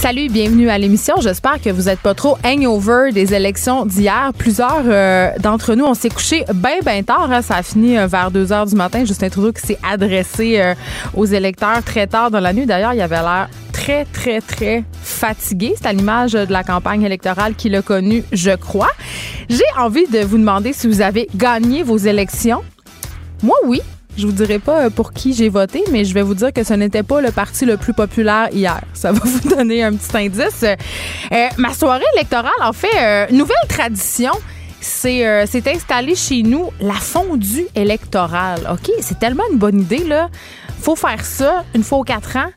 Salut, bienvenue à l'émission. J'espère que vous n'êtes pas trop hangover des élections d'hier. Plusieurs euh, d'entre nous, on s'est couché bien, bien tard. Hein. Ça a fini euh, vers 2 heures du matin. Justin Trudeau qui s'est adressé euh, aux électeurs très tard dans la nuit. D'ailleurs, il avait l'air très, très, très fatigué. C'est à l'image de la campagne électorale qu'il a connue, je crois. J'ai envie de vous demander si vous avez gagné vos élections. Moi, oui. Je vous dirai pas euh, pour qui j'ai voté, mais je vais vous dire que ce n'était pas le parti le plus populaire hier. Ça va vous donner un petit indice. Euh, ma soirée électorale, en fait, euh, nouvelle tradition. C'est installé chez nous la fondue électorale. OK? C'est tellement une bonne idée, là. Faut faire ça une fois aux quatre ans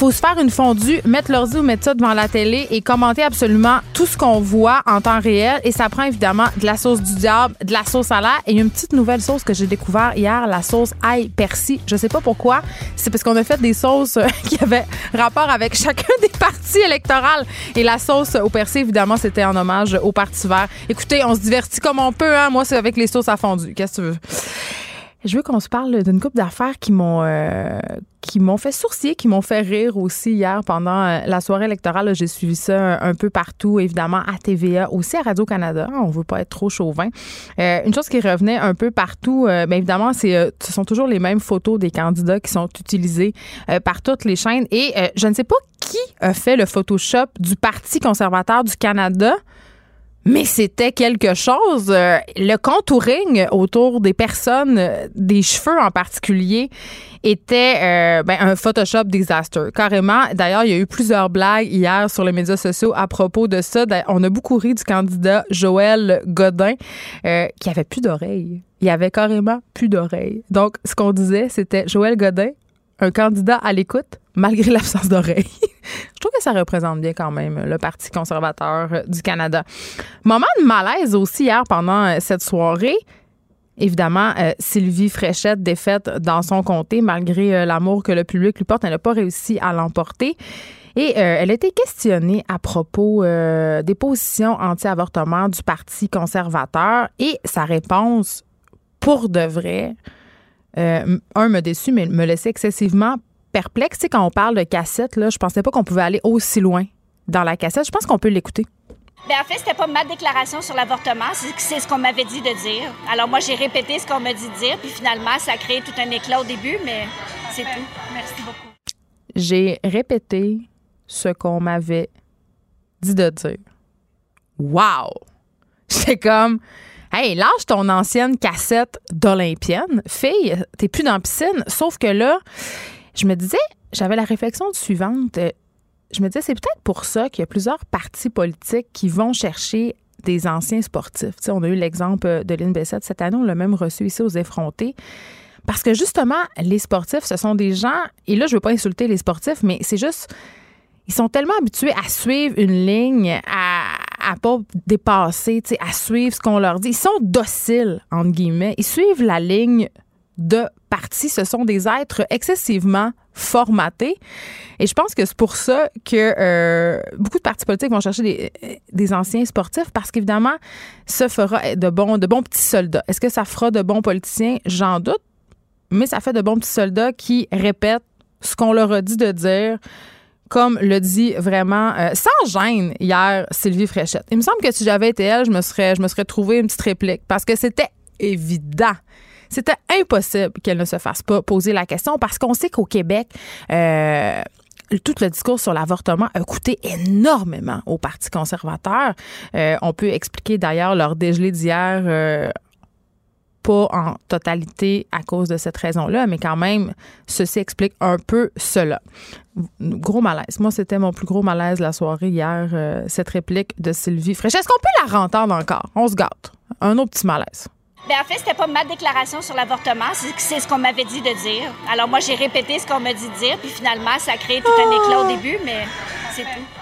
faut se faire une fondue, mettre l'ordi ou mettre ça devant la télé et commenter absolument tout ce qu'on voit en temps réel. Et ça prend évidemment de la sauce du diable, de la sauce à l'air et une petite nouvelle sauce que j'ai découvert hier, la sauce ail persil. Je sais pas pourquoi. C'est parce qu'on a fait des sauces euh, qui avaient rapport avec chacun des partis électoraux. Et la sauce au persil, évidemment, c'était en hommage au Parti vert. Écoutez, on se divertit comme on peut. Hein? Moi, c'est avec les sauces à fondue. Qu'est-ce que tu veux? Je veux qu'on se parle d'une couple d'affaires qui m'ont euh, qui m'ont fait sourcier, qui m'ont fait rire aussi hier pendant euh, la soirée électorale. J'ai suivi ça un, peu partout, évidemment à TVA, aussi à Radio Canada. On veut pas être trop chauvin. Euh, une chose qui revenait un peu partout, euh, bien évidemment, c'est ce sont toujours les mêmes photos des candidats qui sont utilisées par toutes les chaînes. Et je ne sais pas qui a fait le Photoshop du Parti conservateur du Canada. Mais c'était quelque chose. Euh, le contouring autour des personnes, euh, des cheveux en particulier, était euh, ben, un Photoshop disaster. Carrément. D'ailleurs, il y a eu plusieurs blagues hier sur les médias sociaux à propos de ça. On a beaucoup ri du candidat Joël Godin qui avait plus d'oreilles. Il avait carrément plus d'oreilles. Donc, ce qu'on disait, c'était Joël Godin, un candidat à l'écoute malgré l'absence d'oreilles. Je trouve que ça représente bien quand même le Parti conservateur du Canada. Moment de malaise aussi hier pendant euh, cette soirée. Évidemment, euh, Sylvie Fréchette défaite dans son comté malgré euh, l'amour que le public lui porte. Elle n'a pas réussi à l'emporter. Et elle a été questionnée à propos des positions anti-avortement du Parti conservateur et sa réponse, pour de vrai, un, me déçu, mais me laissait excessivement perplexe. Tu quand on parle de cassette, là, je pensais pas qu'on pouvait aller aussi loin dans la cassette. Je pense qu'on peut l'écouter. Bien, en fait, c'était pas ma déclaration sur l'avortement, c'est ce qu'on m'avait dit de dire. Alors moi, j'ai répété ce qu'on m'a dit de dire, puis finalement, ça a créé tout un éclat au début, mais c'est tout. Merci beaucoup. J'ai répété ce qu'on m'avait dit de dire. Wow! C'est comme, hey, lâche ton ancienne cassette d'Olympienne. Fille, t'es plus dans la piscine. Sauf que là, je me disais, j'avais la réflexion suivante. Euh, je me disais, c'est peut-être pour ça qu'il y a plusieurs partis politiques qui vont chercher des anciens sportifs. on a eu l'exemple de Lynn Bessette cette année, on l'a même reçu ici aux effrontés. Parce que justement, les sportifs, ce sont des gens, et là, je ne veux pas insulter les sportifs, mais c'est juste, ils sont tellement habitués à suivre une ligne, à, à pas dépasser, à suivre ce qu'on leur dit. Ils sont dociles, entre guillemets. Ils suivent la ligne de partis, ce sont des êtres excessivement formatés. Et je pense que c'est pour ça que euh, beaucoup de partis politiques vont chercher des, anciens sportifs parce qu'évidemment, ça fera de bons, de bons petits soldats. Est-ce que ça fera de bons politiciens? J'en doute. Mais ça fait de bons petits soldats qui répètent ce qu'on leur a dit de dire comme le dit vraiment euh, sans gêne hier Sylvie Fréchette. Il me semble que si j'avais été elle, je me serais je me serais trouvé une petite réplique parce que c'était évident c'était impossible qu'elle ne se fasse pas poser la question parce qu'on sait qu'au Québec, euh, tout le discours sur l'avortement a coûté énormément au Parti conservateur. Euh, on peut expliquer d'ailleurs leur dégelé d'hier. Euh, pas en totalité à cause de cette raison-là, mais quand même, ceci explique un peu cela. Gros malaise. Moi, c'était mon plus gros malaise la soirée hier, cette réplique de Sylvie Fraîche. Est-ce qu'on peut la rentendre encore? On se gâte. Un autre petit malaise. Bien, en fait, c'était pas ma déclaration sur l'avortement, c'est ce qu'on m'avait dit de dire. Alors moi, j'ai répété ce qu'on m'a dit de dire, puis finalement, ça a créé tout un éclat au début, mais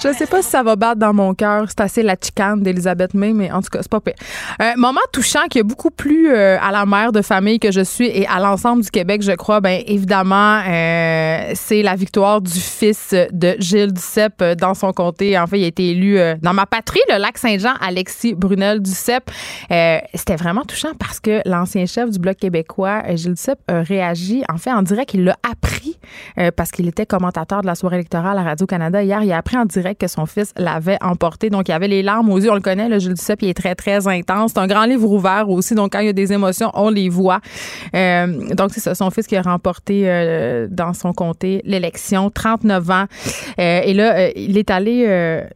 je sais pas si ça va battre dans mon cœur. C'est assez la chicane d'Elisabeth May, mais en tout cas, c'est pas pire. Un moment touchant qui est beaucoup plus euh, à la mère de famille que je suis et à l'ensemble du Québec, je crois, bien évidemment, euh, c'est la victoire du fils de Gilles Duceppe dans son comté. En fait, il a été élu euh, dans ma patrie, le lac Saint-Jean, Alexis Brunel Duceppe. C'était vraiment touchant parce que l'ancien chef du Bloc québécois, Gilles Duceppe, a réagi. En fait, en direct, il l'a appris parce qu'il était commentateur de la soirée électorale à Radio-Canada hier. Il a appris en direct que son fils l'avait emporté. Donc, il avait les larmes aux yeux. On le connaît, le Jules Duceppe, il est très, très intense. C'est un grand livre ouvert aussi. Donc, quand il y a des émotions, on les voit. Euh, donc, c'est son fils qui a remporté euh, dans son comté l'élection, 39 ans. Euh, et là, il est allé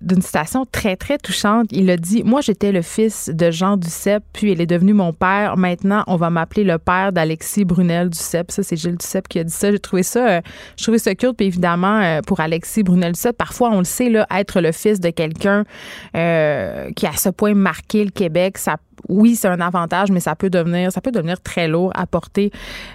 d'une citation très, très touchante. Il a dit Moi, j'étais le fils de Jean Duceppe, puis il est devenu mon père. Maintenant, on va m'appeler le père d'Alexis Brunel Duceppe. Ça, c'est Gilles Duceppe qui a dit ça. J'ai trouvé ça, je trouvais ça cute. Puis évidemment, pour Alexis Brunel Duceppe, parfois, on le sait, là, être le fils de quelqu'un euh, qui a à ce point marqué le Québec, oui, c'est un avantage, mais ça peut devenir, ça peut devenir très lourd à porter.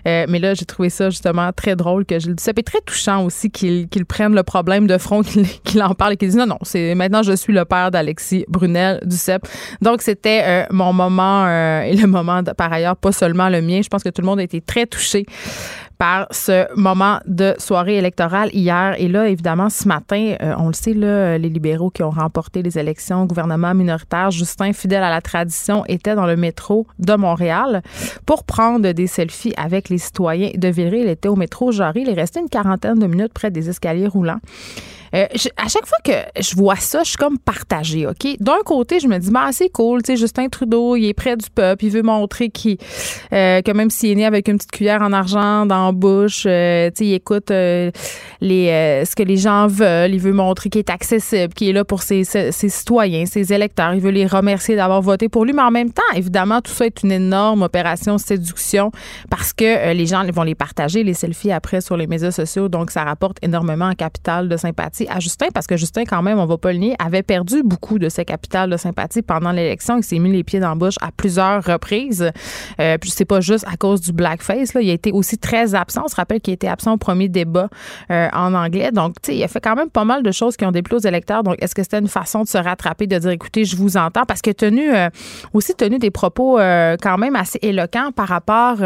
Euh, mais là, j'ai trouvé ça justement très drôle que je le dise. Et très touchant aussi qu'il prenne le problème de front, qu'il en parle et qu'il dise non, non, c'est maintenant je suis le père d'Alexis Brunel Duceppe. Donc c'était euh, mon moment et le moment par ailleurs, pas seulement le mien. Je pense que tout le monde a été très touché par ce moment de soirée électorale hier. Et là, évidemment, ce matin, euh, on le sait, là, les libéraux qui ont remporté les élections, gouvernement minoritaire, Justin, fidèle à la tradition, était dans le métro de Montréal pour prendre des selfies avec les citoyens de Villeray. Il était au métro Jarry. Il est resté une quarantaine de minutes près des escaliers roulants. Euh, à chaque fois que je vois ça, je suis comme partagée, OK? D'un côté, je me dis, bah, c'est cool, tu sais, Justin Trudeau, il est près du peuple, il veut montrer qu'il, euh, que même s'il est né avec une petite cuillère en argent dans la bouche, euh, tu sais, il écoute les, ce que les gens veulent, il veut montrer qu'il est accessible, qu'il est là pour ses, ses, citoyens, ses électeurs, il veut les remercier d'avoir voté pour lui, mais en même temps, évidemment, tout ça est une énorme opération séduction parce que les gens vont les partager, les selfies après sur les médias sociaux, donc ça rapporte énormément en capital de sympathie à Justin parce que Justin, quand même, on va pas le nier, avait perdu beaucoup de ses capitales de sympathie pendant l'élection. Il s'est mis les pieds dans la bouche à plusieurs reprises. Euh, puis c'est pas juste à cause du blackface. Là. Il a été aussi très absent. On se rappelle qu'il était absent au premier débat euh, en anglais. Donc, tu sais, il a fait quand même pas mal de choses qui ont déplu aux électeurs. Donc, est-ce que c'était une façon de se rattraper, de dire, écoutez, je vous entends? Parce qu'il a tenu euh, aussi tenu des propos euh, quand même assez éloquents par rapport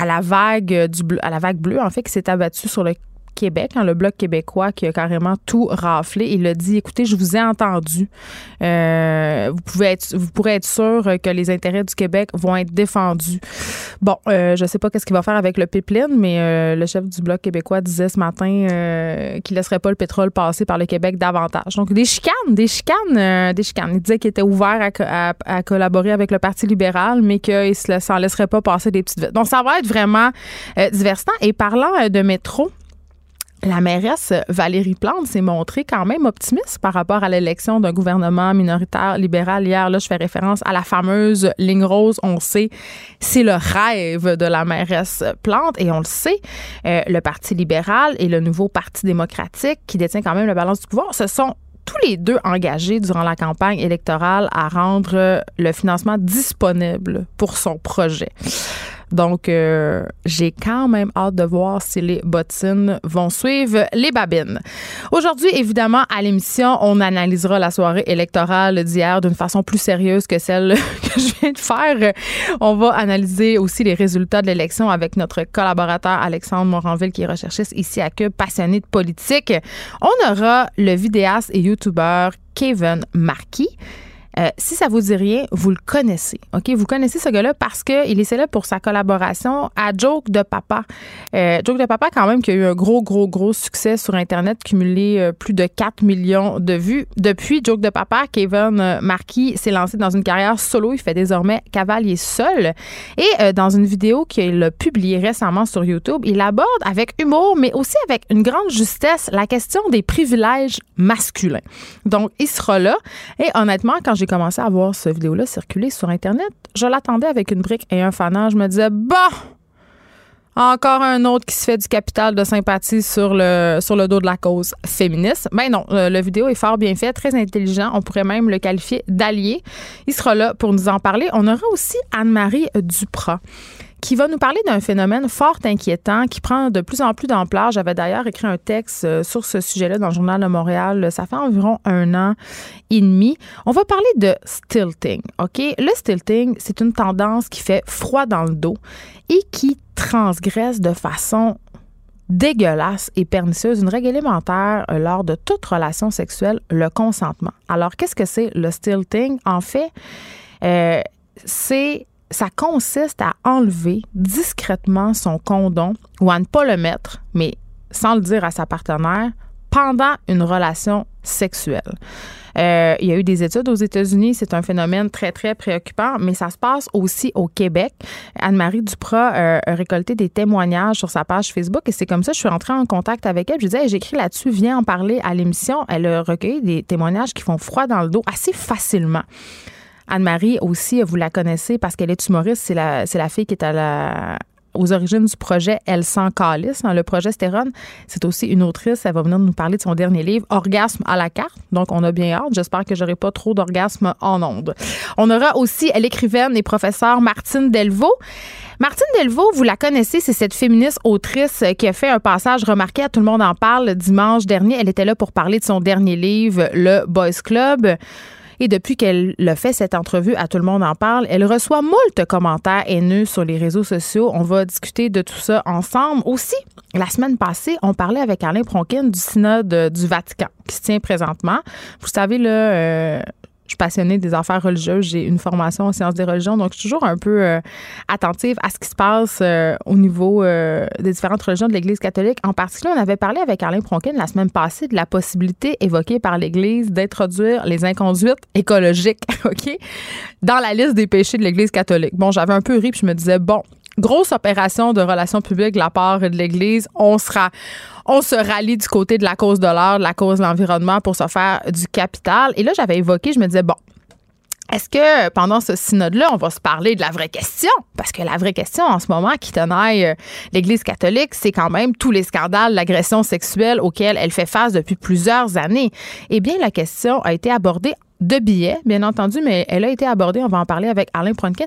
à la vague du à la vague bleue en fait qui s'est abattue sur le Québec, hein, le Bloc québécois qui a carrément tout raflé. Il a dit, écoutez, je vous ai entendu. Euh, vous, pouvez être, vous pourrez être sûr que les intérêts du Québec vont être défendus. Bon, euh, je ne sais pas qu'est-ce qu'il va faire avec le pipeline, mais euh, le chef du Bloc québécois disait ce matin qu'il ne laisserait pas le pétrole passer par le Québec davantage. Donc, des chicanes, des chicanes, des chicanes. Il disait qu'il était ouvert à, collaborer avec le Parti libéral, mais qu'il ne s'en laisserait pas passer des petites Donc, ça va être vraiment divertissant. Et parlant de métro, la mairesse Valérie Plante s'est montrée quand même optimiste par rapport à l'élection d'un gouvernement minoritaire libéral hier. Là, je fais référence à la fameuse ligne rose. On sait, c'est le rêve de la mairesse Plante et on le sait, euh, le Parti libéral et le nouveau Parti démocratique qui détient quand même la balance du pouvoir, ce sont tous les deux engagés durant la campagne électorale à rendre le financement disponible pour son projet. Donc, euh, j'ai quand même hâte de voir si les bottines vont suivre les babines. Aujourd'hui, évidemment, à l'émission, on analysera la soirée électorale d'hier d'une façon plus sérieuse que celle que je viens de faire. On va analyser aussi les résultats de l'élection avec notre collaborateur Alexandre Moranville, qui est recherchiste ici à Cube, passionné de politique. On aura le vidéaste et youtubeur Kevin Marquis euh, si ça vous dit rien, vous le connaissez. OK? Vous connaissez ce gars-là parce qu'il est célèbre pour sa collaboration à Joke de Papa. Euh, Joke de Papa, quand même, qui a eu un gros, gros, gros succès sur Internet, cumulé euh, plus de 4 millions de vues. Depuis Joke de Papa, Kevin Marquis s'est lancé dans une carrière solo. Il fait désormais cavalier seul. Et dans une vidéo qu'il a publiée récemment sur YouTube, il aborde avec humour, mais aussi avec une grande justesse, la question des privilèges masculins. Donc, il sera là. Et honnêtement, quand j'ai commencé à voir cette vidéo-là circuler sur Internet, je l'attendais avec une brique et un fanage. Je me disais, bah, Encore un autre qui se fait du capital de sympathie sur le, sur le dos de la cause féministe. Ben non, le vidéo est fort bien fait, très intelligent. On pourrait même le qualifier d'allié. Il sera là pour nous en parler. On aura aussi Anne-Marie Duprat qui va nous parler d'un phénomène fort inquiétant qui prend de plus en plus d'ampleur. J'avais d'ailleurs écrit un texte euh, sur ce sujet-là dans le Journal de Montréal. Ça fait environ un an et demi. On va parler de stilting, OK? Le stilting, c'est une tendance qui fait froid dans le dos et qui transgresse de façon dégueulasse et pernicieuse une règle élémentaire euh, lors de toute relation sexuelle, le consentement. Alors, qu'est-ce que c'est le stilting? En fait, euh, c'est ça consiste à enlever discrètement son condom ou à ne pas le mettre, mais sans le dire à sa partenaire, pendant une relation sexuelle. Euh, il y a eu des études aux États-Unis. C'est un phénomène très, très préoccupant, mais ça se passe aussi au Québec. Anne-Marie Duprat euh, a récolté des témoignages sur sa page Facebook et c'est comme ça que je suis rentrée en contact avec elle. Je disais, j'écris là-dessus, viens en parler à l'émission. Elle a recueilli des témoignages qui font froid dans le dos assez facilement. Anne-Marie aussi, vous la connaissez parce qu'elle est humoriste. C'est la, c'est la fille qui est à la, aux origines du projet Elle sans calice, hein, le projet Stérone. C'est aussi une autrice. Elle va venir nous parler de son dernier livre, Orgasme à la carte. Donc, on a bien hâte. J'espère que j'aurai pas trop d'orgasme en ondes. On aura aussi l'écrivaine et professeure Martine Delvaux. Martine Delvaux, vous la connaissez, c'est cette féministe autrice qui a fait un passage remarqué à Tout le monde en parle dimanche dernier. Elle était là pour parler de son dernier livre, Le Boys Club. Et depuis qu'elle le fait, cette entrevue, à tout le monde en parle, elle reçoit moult commentaires haineux sur les réseaux sociaux. On va discuter de tout ça ensemble. Aussi, la semaine passée, on parlait avec Alain Pronkin du synode du Vatican qui se tient présentement. Vous savez, là, euh, je suis passionnée des affaires religieuses. J'ai une formation en sciences des religions, donc je suis toujours un peu euh, attentive à ce qui se passe euh, au niveau euh, des différentes religions de l'Église catholique. En particulier, on avait parlé avec Alain Pronkin la semaine passée de la possibilité évoquée par l'Église d'introduire les inconduites écologiques, OK, dans la liste des péchés de l'Église catholique. Bon, j'avais un peu ri, puis je me disais, bon, grosse opération de relations publiques de la part de l'Église. On sera, on se rallie du côté de la cause de l'art, de la cause de l'environnement pour se faire du capital. Et là, j'avais évoqué, je me disais, bon, est-ce que pendant ce synode-là, on va se parler de la vraie question? Parce que la vraie question en ce moment qui tenaille euh, l'Église catholique, c'est quand même tous les scandales d'agression sexuelle auxquels elle fait face depuis plusieurs années. Eh bien, la question a été abordée de billets, bien entendu, mais elle a été abordée, on va en parler avec Alain Pronkin.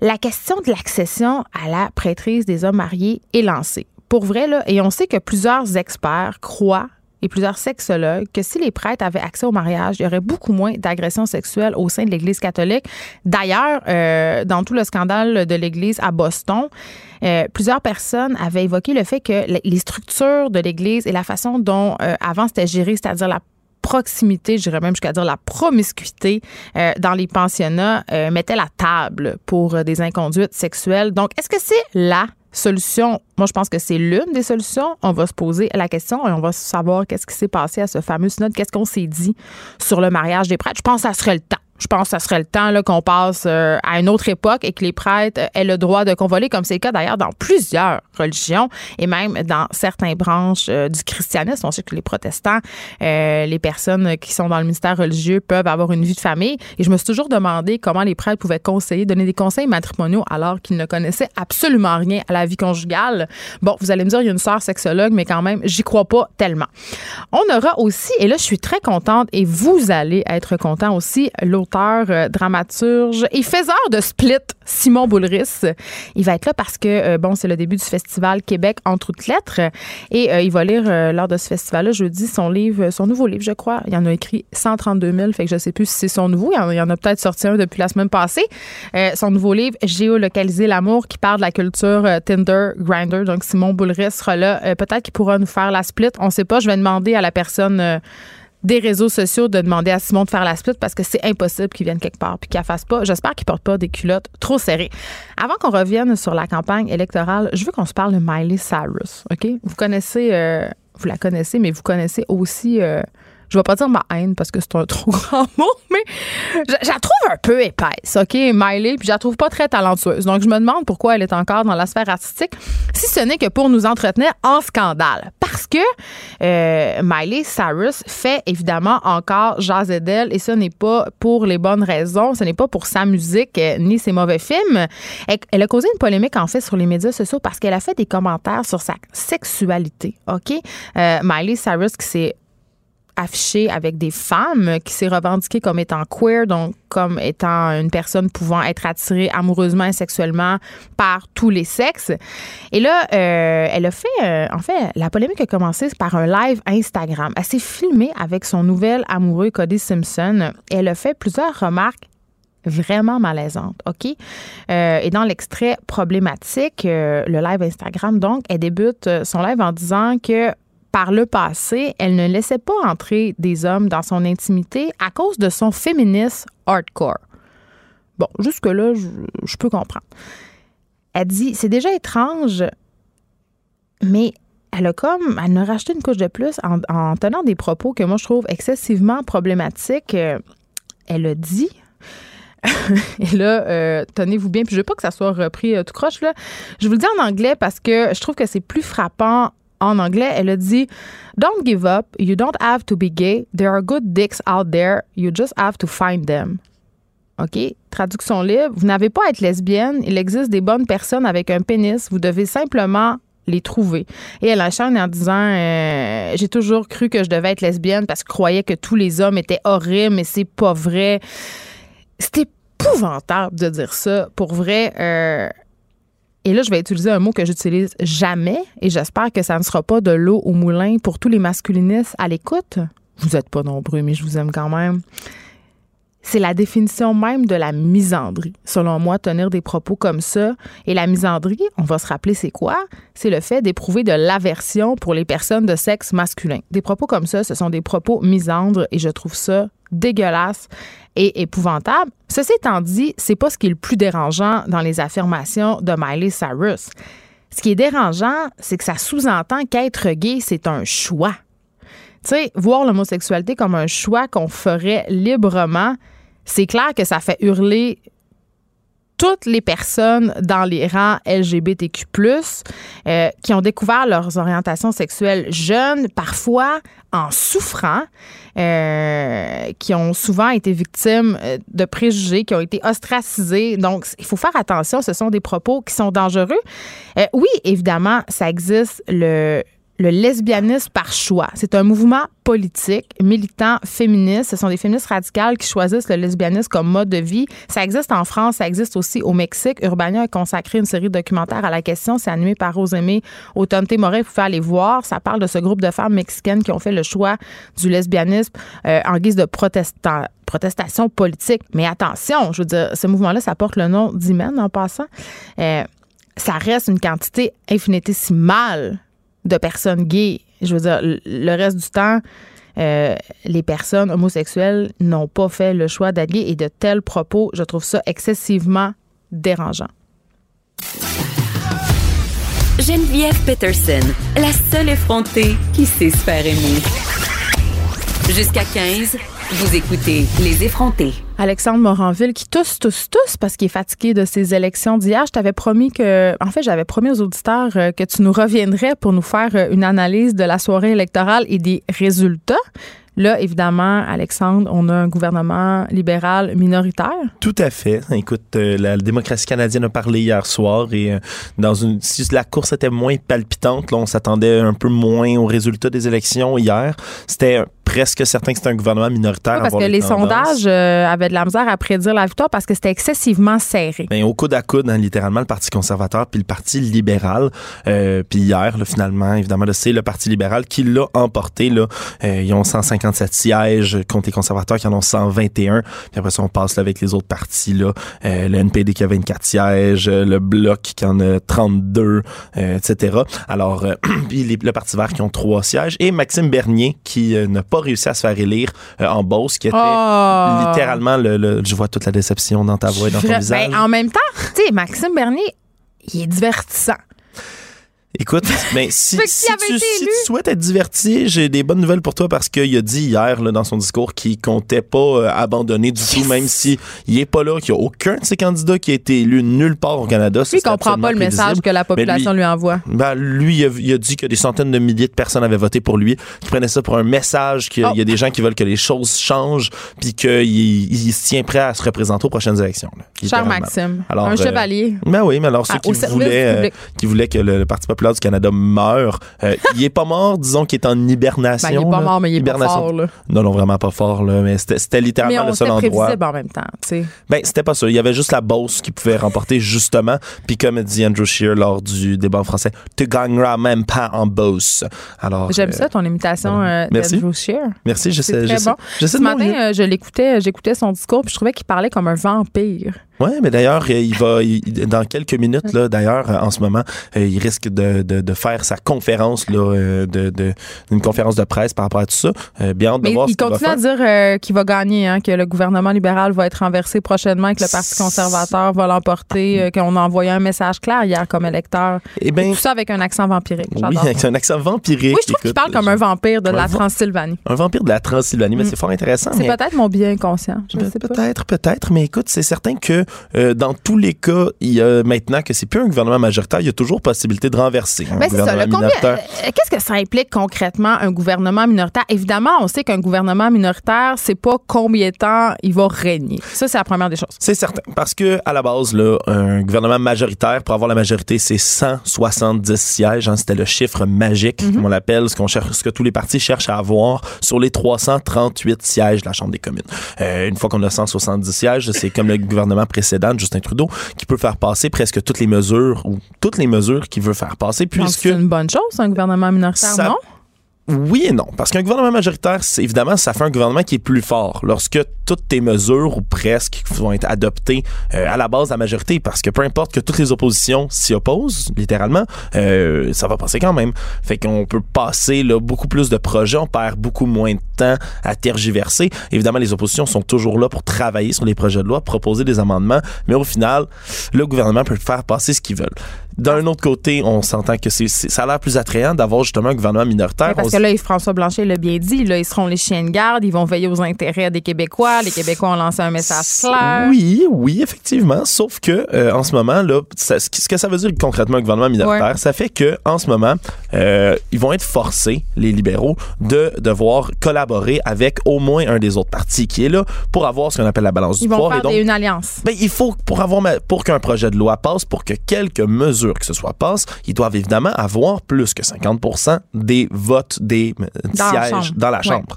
La question de l'accession à la prêtrise des hommes mariés est lancée pour vrai, là, et on sait que plusieurs experts croient et plusieurs sexologues que si les prêtres avaient accès au mariage, il y aurait beaucoup moins d'agressions sexuelles au sein de l'Église catholique. D'ailleurs, euh, dans tout le scandale de l'Église à Boston, euh, plusieurs personnes avaient évoqué le fait que les structures de l'Église et la façon dont euh, avant c'était géré, c'est-à-dire la proximité, je dirais même jusqu'à dire la promiscuité dans les pensionnats, mettaient la table pour des inconduites sexuelles. Donc, est-ce que c'est là solution, moi je pense que c'est l'une des solutions. On va se poser la question et on va savoir qu'est-ce qui s'est passé à ce fameux synode, qu'est-ce qu'on s'est dit sur le mariage des prêtres? Je pense que ça serait le temps je pense que ça serait le temps qu'on passe euh, à une autre époque et que les prêtres aient le droit de convoler, comme c'est le cas d'ailleurs dans plusieurs religions et même dans certaines branches euh, du christianisme. On sait que les protestants, euh, les personnes qui sont dans le ministère religieux peuvent avoir une vie de famille. Et je me suis toujours demandé comment les prêtres pouvaient conseiller, donner des conseils matrimoniaux alors qu'ils ne connaissaient absolument rien à la vie conjugale. Bon, vous allez me dire, il y a une sœur sexologue, mais quand même, j'y crois pas tellement. On aura aussi, et là, je suis très contente, et vous allez être content aussi, euh, dramaturge et faiseur de Split, Simon Boulris. Il va être là parce que, euh, bon, c'est le début du festival Québec entre toutes lettres et euh, il va lire lors de ce festival-là jeudi son livre, son nouveau livre, je crois. Il en a écrit 132 000, fait que je sais plus si c'est son nouveau. Il y en, a peut-être sorti un depuis la semaine passée. son nouveau livre, Géolocaliser l'amour, qui parle de la culture Tinder, Grinder. Donc, Simon Boulris sera là. peut-être qu'il pourra nous faire la split. On ne sait pas. Je vais demander à la personne des réseaux sociaux de demander à Simon de faire la split parce que c'est impossible qu'il vienne quelque part puis qu'il ne fasse pas. J'espère qu'il porte pas des culottes trop serrées. Avant qu'on revienne sur la campagne électorale, je veux qu'on se parle de Miley Cyrus. OK? Vous connaissez, euh, vous la connaissez, mais vous connaissez aussi euh, je vais pas dire ma haine parce que c'est un trop grand mot, mais je, la trouve un peu épaisse, OK, Miley, puis je la trouve pas très talentueuse. Donc, je me demande pourquoi elle est encore dans la sphère artistique, si ce n'est que pour nous entretenir en scandale. Parce que euh, Miley Cyrus fait évidemment encore jaser d'elle, et ce n'est pas pour les bonnes raisons, ce n'est pas pour sa musique euh, ni ses mauvais films. Elle, a causé une polémique, en fait, sur les médias sociaux parce qu'elle a fait des commentaires sur sa sexualité, OK? Euh, Miley Cyrus qui s'est affiché avec des femmes, qui s'est revendiquée comme étant queer, donc comme étant une personne pouvant être attirée amoureusement et sexuellement par tous les sexes. Et là, euh, elle a fait, euh, en fait, la polémique a commencé par un live Instagram. Elle s'est filmée avec son nouvel amoureux Cody Simpson. Et elle a fait plusieurs remarques vraiment malaisantes, OK? Euh, et dans l'extrait problématique, le live Instagram, donc, elle débute son live en disant que par le passé, elle ne laissait pas entrer des hommes dans son intimité à cause de son féminisme hardcore. Bon, jusque-là, je, peux comprendre. Elle dit, c'est déjà étrange, mais elle a comme, elle a racheté une couche de plus en, en, tenant des propos que moi je trouve excessivement problématiques. Elle a dit, et là, euh, tenez-vous bien, puis je veux pas que ça soit repris euh, tout croche, là. Je vous le dis en anglais parce que je trouve que c'est plus frappant en anglais, elle a dit Don't give up. You don't have to be gay. There are good dicks out there. You just have to find them. OK? Traduction libre. Vous n'avez pas à être lesbienne. Il existe des bonnes personnes avec un pénis. Vous devez simplement les trouver. Et elle enchaîne en disant euh, J'ai toujours cru que je devais être lesbienne parce que je croyais que tous les hommes étaient horribles, mais c'est pas vrai. C'est épouvantable de dire ça. Pour vrai, euh, et là, je vais utiliser un mot que j'utilise jamais et j'espère que ça ne sera pas de l'eau au moulin pour tous les masculinistes à l'écoute. Vous n'êtes pas nombreux, mais je vous aime quand même. C'est la définition même de la misandrie. Selon moi, tenir des propos comme ça. Et la misandrie, on va se rappeler c'est quoi? C'est le fait d'éprouver de l'aversion pour les personnes de sexe masculin. Des propos comme ça, ce sont des propos misandres et je trouve ça dégueulasse et épouvantable. Ceci étant dit, c'est pas ce qui est le plus dérangeant dans les affirmations de Miley Cyrus. Ce qui est dérangeant, c'est que ça sous-entend qu'être gay, c'est un choix. Tu sais, voir l'homosexualité comme un choix qu'on ferait librement, c'est clair que ça fait hurler toutes les personnes dans les rangs LGBTQ+, euh, qui ont découvert leurs orientations sexuelles jeunes, parfois en souffrant, euh, qui ont souvent été victimes euh, de préjugés, qui ont été ostracisés. Donc, il faut faire attention, ce sont des propos qui sont dangereux. Oui, évidemment, ça existe le lesbianisme par choix. C'est un mouvement politique, militant, féministe. Ce sont des féministes radicales qui choisissent le lesbianisme comme mode de vie. Ça existe en France, ça existe aussi au Mexique. Urbania a consacré une série de documentaires à la question. C'est animé par Rosemée Automne Moret. Vous pouvez aller voir. Ça parle de ce groupe de femmes mexicaines qui ont fait le choix du lesbianisme euh, en guise de protestation politique. Mais attention, je veux dire, ce mouvement-là, ça porte le nom d'Imen en passant. Euh, ça reste une quantité infinitésimale de personnes gays. Je veux dire, le reste du temps, euh, les personnes homosexuelles n'ont pas fait le choix d'être gays et de tels propos, je trouve ça excessivement dérangeant. Geneviève Peterson, la seule effrontée qui sait se faire aimer. Jusqu'à 15, vous écoutez Les effrontés. Alexandre Moranville qui tousse, tousse, tousse parce qu'il est fatigué de ces élections d'hier. Je t'avais promis que, en fait, j'avais promis aux auditeurs euh, que tu nous reviendrais pour nous faire euh, une analyse de la soirée électorale et des résultats. Là, évidemment, Alexandre, on a un gouvernement libéral minoritaire. Tout à fait. Écoute, euh, la, démocratie canadienne a parlé hier soir et euh, dans une si la course était moins palpitante, là, on s'attendait un peu moins aux résultats des élections hier. C'était presque certain que c'était un gouvernement minoritaire. Oui, parce que les, sondages euh, avaient de la misère à prédire la victoire parce que c'était excessivement serré. Bien, au coude à coude, hein, littéralement, le Parti conservateur puis le Parti libéral. puis hier, là, finalement, évidemment, c'est le Parti libéral qui l'a emporté. Là. ils ont 150 57 sièges contre les conservateurs qui en ont 121. Puis après ça, on passe là, avec les autres partis. Là. Euh, le NPD qui a 24 sièges, euh, le Bloc qui en a 32, euh, etc. Alors, puis les, le Parti vert qui ont trois sièges. Et Maxime Bernier qui n'a pas réussi à se faire élire en Beauce, qui était oh. littéralement le, Je vois toute la déception dans ta voix et dans ton visage. Ben, en même temps, tu sais, Maxime Bernier, il est divertissant. Écoute, mais si, si, tu, si souhaites être diverti, j'ai des bonnes nouvelles pour toi parce qu'il a dit hier là, dans son discours qu'il comptait pas euh, abandonner du tout, même si il est pas là, qu'il y a aucun de ses candidats qui a été élu nulle part au Canada. Lui, il comprend pas le message que la population lui- lui envoie. Ben, lui, il a, il a dit que des centaines de milliers de personnes avaient voté pour lui. Il prenait ça pour un message qu'il Oh. y a des gens qui veulent que les choses changent, puis qu'il il se tient prêt à se représenter aux prochaines élections. là, Cher. Maxime, Alors, un euh, chevalier. Ben oui, mais alors ceux Ah, qui voulaient, euh, qui voulaient que le, le Parti populaire du Canada meure, euh, il est pas mort, disons qu'il est en hibernation. Ben, il est pas là. mort, mais il est pas Hibernation. fort. Là. Non, non, vraiment pas fort, là, mais c'était c'était Mais littéralement on le seul endroit. prévisible en même temps. tu sais. Ben, c'était pas ça. Il y avait juste la Beauce qui pouvait remporter, justement. Puis comme dit Andrew Scheer lors du débat en français, tu gagneras même pas en Beauce. Alors. J'aime euh, ça, ton imitation euh, Merci. d'Andrew Scheer. Merci, je sais. très je sais- bon. je sais Ce matin, euh, je l'écoutais, j'écoutais son discours, puis je trouvais qu'il parlait comme un vampire. Ouais, mais d'ailleurs, il va, il- dans quelques minutes, là, d'ailleurs, en ce moment, euh, il risque de, de, de faire sa conférence, là, euh, de, de, une conférence de presse par rapport à tout ça. Euh, bien hâte de Mais voir il ce qu'il va continue à faire. dire euh, qu'il va gagner, hein, que le gouvernement libéral va être renversé prochainement, que le Parti conservateur va l'emporter, euh, qu'on a envoyé un message clair hier comme électeur. Eh Et bien, tout ça avec un accent vampirique. oui, avec un accent vampirique. Oui, je trouve qu'il parle comme un vampire de Un la va- Transylvanie. Un vampire de la Transylvanie, mais c'est fort intéressant. C'est mais- peut-être mon bien inconscient. Ben. Peut-être, peut-être, mais écoute, c'est certain que euh, dans tous les cas, il y a maintenant que c'est plus un gouvernement majoritaire, il y a toujours possibilité de renverser un Ben, c'est ça. euh, Qu'est-ce que ça implique concrètement un gouvernement minoritaire? Évidemment, on sait qu'un gouvernement minoritaire, c'est pas combien de temps il va régner. Ça, c'est la première des choses. C'est certain, parce que à la base, là, un gouvernement majoritaire, pour avoir la majorité, c'est 170 sièges. hein, C'était le chiffre magique, Mhm. comme on l'appelle, ce qu'on cherche, ce que tous les partis cherchent à avoir sur les 338 sièges de la Chambre des communes. Euh, une fois qu'on a 170 sièges, c'est comme le gouvernement précédent, de Justin Trudeau, qui peut faire passer presque toutes les mesures ou toutes les mesures qu'il veut faire passer, puisque C'est une bonne chose, un gouvernement minoritaire, Ça- non? Oui et non. Parce qu'un gouvernement majoritaire, c'est évidemment, ça fait un gouvernement qui est plus fort lorsque toutes tes mesures, ou presque, vont être adoptées euh, à la base de la majorité. Parce que peu importe que toutes les oppositions s'y opposent, littéralement, euh, ça va passer quand même. Fait qu'on peut passer là, beaucoup plus de projets, on perd beaucoup moins de temps à tergiverser. Évidemment, les oppositions sont toujours là pour travailler sur les projets de loi, proposer des amendements, mais au final, le gouvernement peut faire passer ce qu'ils veulent. D'un autre côté, on s'entend que c'est, ça a l'air plus attrayant d'avoir justement un gouvernement minoritaire. Oui, que là, François Blanchet l'a bien dit, là, ils seront les chiens de garde, ils vont veiller aux intérêts des Québécois. Les Québécois ont lancé un message clair. Oui, oui, effectivement. Sauf que euh, en ce moment, là, ça- ce que ça veut dire concrètement, un gouvernement minoritaire, Ouais. ça fait que en ce moment, euh, ils vont être forcés, les libéraux, de devoir collaborer avec au moins un des autres partis qui est là pour avoir ce qu'on appelle la balance Ils du vont pouvoir. faire Et donc, des- une alliance. ben, il faut pour avoir pour qu'un projet de loi passe, pour que quelques mesures que ce soit passent, ils doivent évidemment avoir plus que 50% des votes des euh, Dans sièges chambre. dans la Ouais. chambre.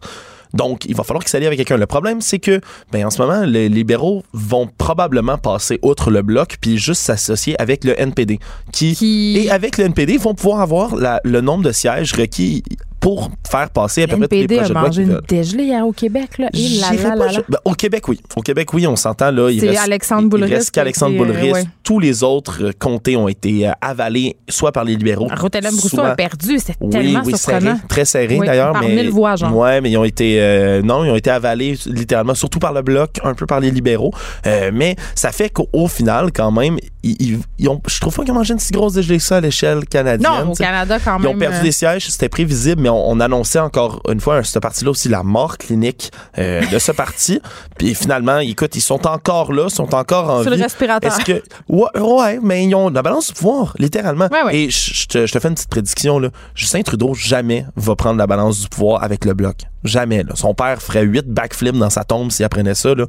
Donc, il va falloir qu'ils s'allient avec quelqu'un. Le problème, c'est que, ben, en ce moment, les libéraux vont probablement passer outre le bloc puis juste s'associer avec le NPD. Qui, Qui- Et avec le NPD, ils vont pouvoir avoir la- le nombre de sièges requis pour faire passer à peu près tous les projets de loi mangé qu'ils veulent. dégelée hier au Québec. Là. Et là, pas ben, au Québec, oui. Au Québec, oui, on s'entend là. Il C'est reste, Alexandre Boulris Il reste qu'Alexandre euh, Boulris. ouais. Tous les autres euh, comtés ont été euh, avalés soit par les libéraux. Rotelem Brousseau souvent- a perdu. Oui, tellement oui, serré, surprenant. très serré Oui, d'ailleurs. par mais, mille voix, genre. Ouais, mais ils ont été, euh, non, ils ont été avalés littéralement, surtout par le bloc, un peu par les libéraux. Euh, mais ça fait qu'au final, quand même, ils, ils- ils ont, je trouve pas qu'ils ont mangé une si grosse dégelée que ça à l'échelle canadienne. Non, au. Canada, quand Ils même. ont perdu des sièges, c'était prévisible, mais on, on annonçait encore une fois cette partie-là aussi la mort clinique euh, de ce parti. Puis finalement, écoute, ils sont encore là, sont encore en Sur le vie. respirateur. Est-ce que ouais, ouais, mais ils ont la balance du pouvoir, littéralement. Ouais, ouais. Et je je te, je te fais une petite prédiction là. Justin Trudeau jamais va prendre la balance du pouvoir avec le bloc. Jamais. Là. Son père ferait huit backflips dans sa tombe s'il apprenait ça. Là.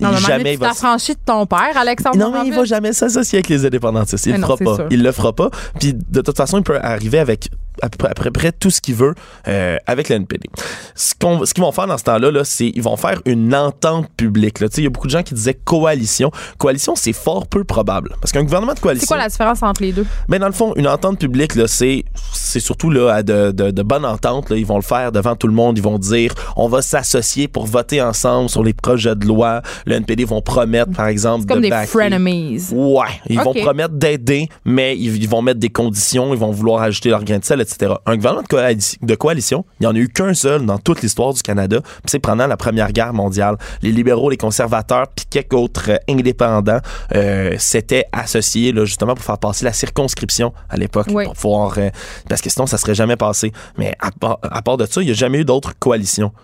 Non, il- jamais tu il va. de ton père, Alexandre. Non, mais il va jamais s'associer avec les indépendantistes. Il Mais le non, fera pas. sûr. Il le fera pas. Puis de toute façon, il peut arriver avec à peu près, à peu près tout ce qu'il veut euh, avec le NPD. Ce qu'on- ce qu'ils vont faire dans ce temps-là, là, c'est ils vont faire une entente publique. Il y a beaucoup de gens qui disaient coalition. Coalition, c'est fort peu probable. Parce qu'un gouvernement de coalition... C'est quoi la différence entre les deux? Mais dans le fond, une entente publique, là, c'est, c'est surtout là, de, de, de bonnes ententes. Là, ils vont le faire devant tout le monde. Ils vont dire dire on va s'associer pour voter ensemble sur les projets de loi. Le NPD vont promettre, par exemple, comme de des backer- frenemies. Ouais, ils vont promettre d'aider, mais ils, ils vont mettre des conditions, ils vont vouloir ajouter leur grain de sel, etc. Un gouvernement de, coalition, de coalition, il n'y en a eu qu'un seul dans toute l'histoire du Canada, c'est pendant la Première Guerre mondiale. Les libéraux, les conservateurs, puis quelques autres euh, indépendants euh, s'étaient associés là, justement pour faire passer la circonscription à l'époque, Oui. pour pouvoir... euh, parce que sinon, ça serait jamais passé. Mais à, part- à part de ça, il n'y a jamais eu d'autres coalitions.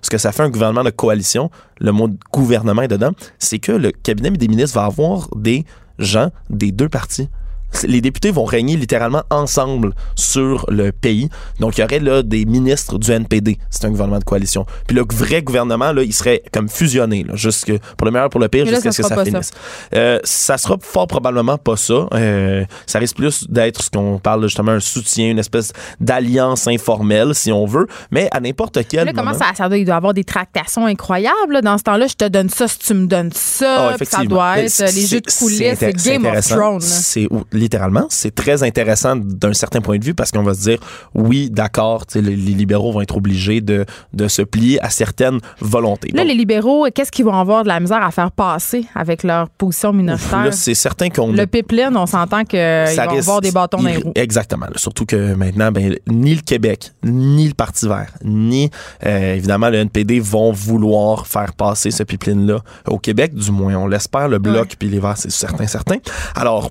Ce que ça fait un gouvernement de coalition, le mot gouvernement est dedans, c'est que le cabinet des ministres va avoir des gens des deux partis. Les députés vont régner littéralement ensemble sur le pays. Donc, il y aurait là des ministres du NPD. C'est un gouvernement de coalition. Puis le vrai gouvernement, là, il serait comme fusionné, là, jusque, pour le meilleur, pour le pire, jusqu'à ce que ça finisse. Euh, ça sera fort probablement pas ça. Euh, ça risque plus d'être ce qu'on parle justement un soutien, une espèce d'alliance informelle, si on veut. Mais à n'importe quel Là, comment moment- ça, ça doit, il doit y avoir des tractations incroyables. là. Dans ce temps-là, je te donne ça si tu me donnes ça. Puis ça doit être euh, les jeux de coulisses, Game of. Thrones. C'est littéralement, c'est très intéressant d'un certain point de vue parce qu'on va se dire, oui, d'accord, les, libéraux vont être obligés de, de se plier à certaines volontés. Là, Donc, les libéraux, qu'est-ce qu'ils vont avoir de la misère à faire passer avec leur position minoritaire? là, c'est certain qu'on Le pipeline, on s'entend qu'ils vont avoir des bâtons dans les roues. Exactement. là. Surtout que maintenant, ben, ni le Québec, ni le Parti vert, ni euh, évidemment le NPD vont vouloir faire passer ce pipeline-là au Québec, du moins. On l'espère, le Bloc Ouais. puis les Verts, c'est certain, certain. Alors,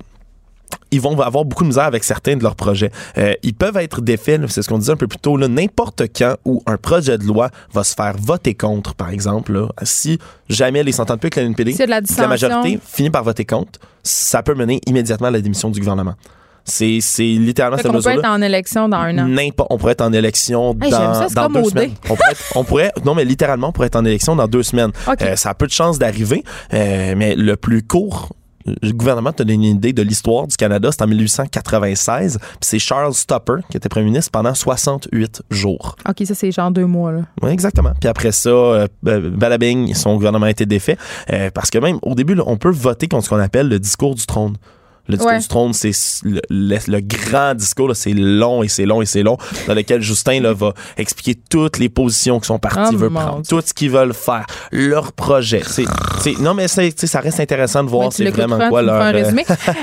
ils vont avoir beaucoup de misère avec certains de leurs projets. Euh, ils peuvent être défaits, c'est ce qu'on disait un peu plus tôt, n'importe quand où un projet de loi va se faire voter contre, par exemple, là, si jamais les s'entendent plus avec la NPD, la majorité finit par voter contre, ça peut mener immédiatement à la démission du gouvernement. C'est littéralement cette peut mesure-là. être en élection dans un an. On pourrait être en élection Hey, dans, ça, deux semaines. On pourrait, être- on pourrait- non mais littéralement, on pourrait être en élection dans deux semaines. Euh, ça a peu de chances d'arriver, euh, mais le plus court. Le gouvernement te donne une idée de l'histoire du Canada, c'est en 1896, puis c'est Charles Stopper qui était premier ministre pendant 68 jours. OK, ça, c'est genre deux mois. Là. Oui, exactement. Puis après ça, euh, euh, Balabing, son gouvernement a été défait. euh, parce que même au début, là, on peut voter contre ce qu'on appelle le discours du trône. Le discours Ouais. du trône, c'est le, le- le grand discours, c'est long et c'est long et c'est long, dans lequel Justin là, va expliquer toutes les positions que son parti Oh, veut prendre, tout ce qu'ils veulent faire, leur projet. C'est, non, mais ça reste intéressant de voir c'est vraiment quoi leur. euh.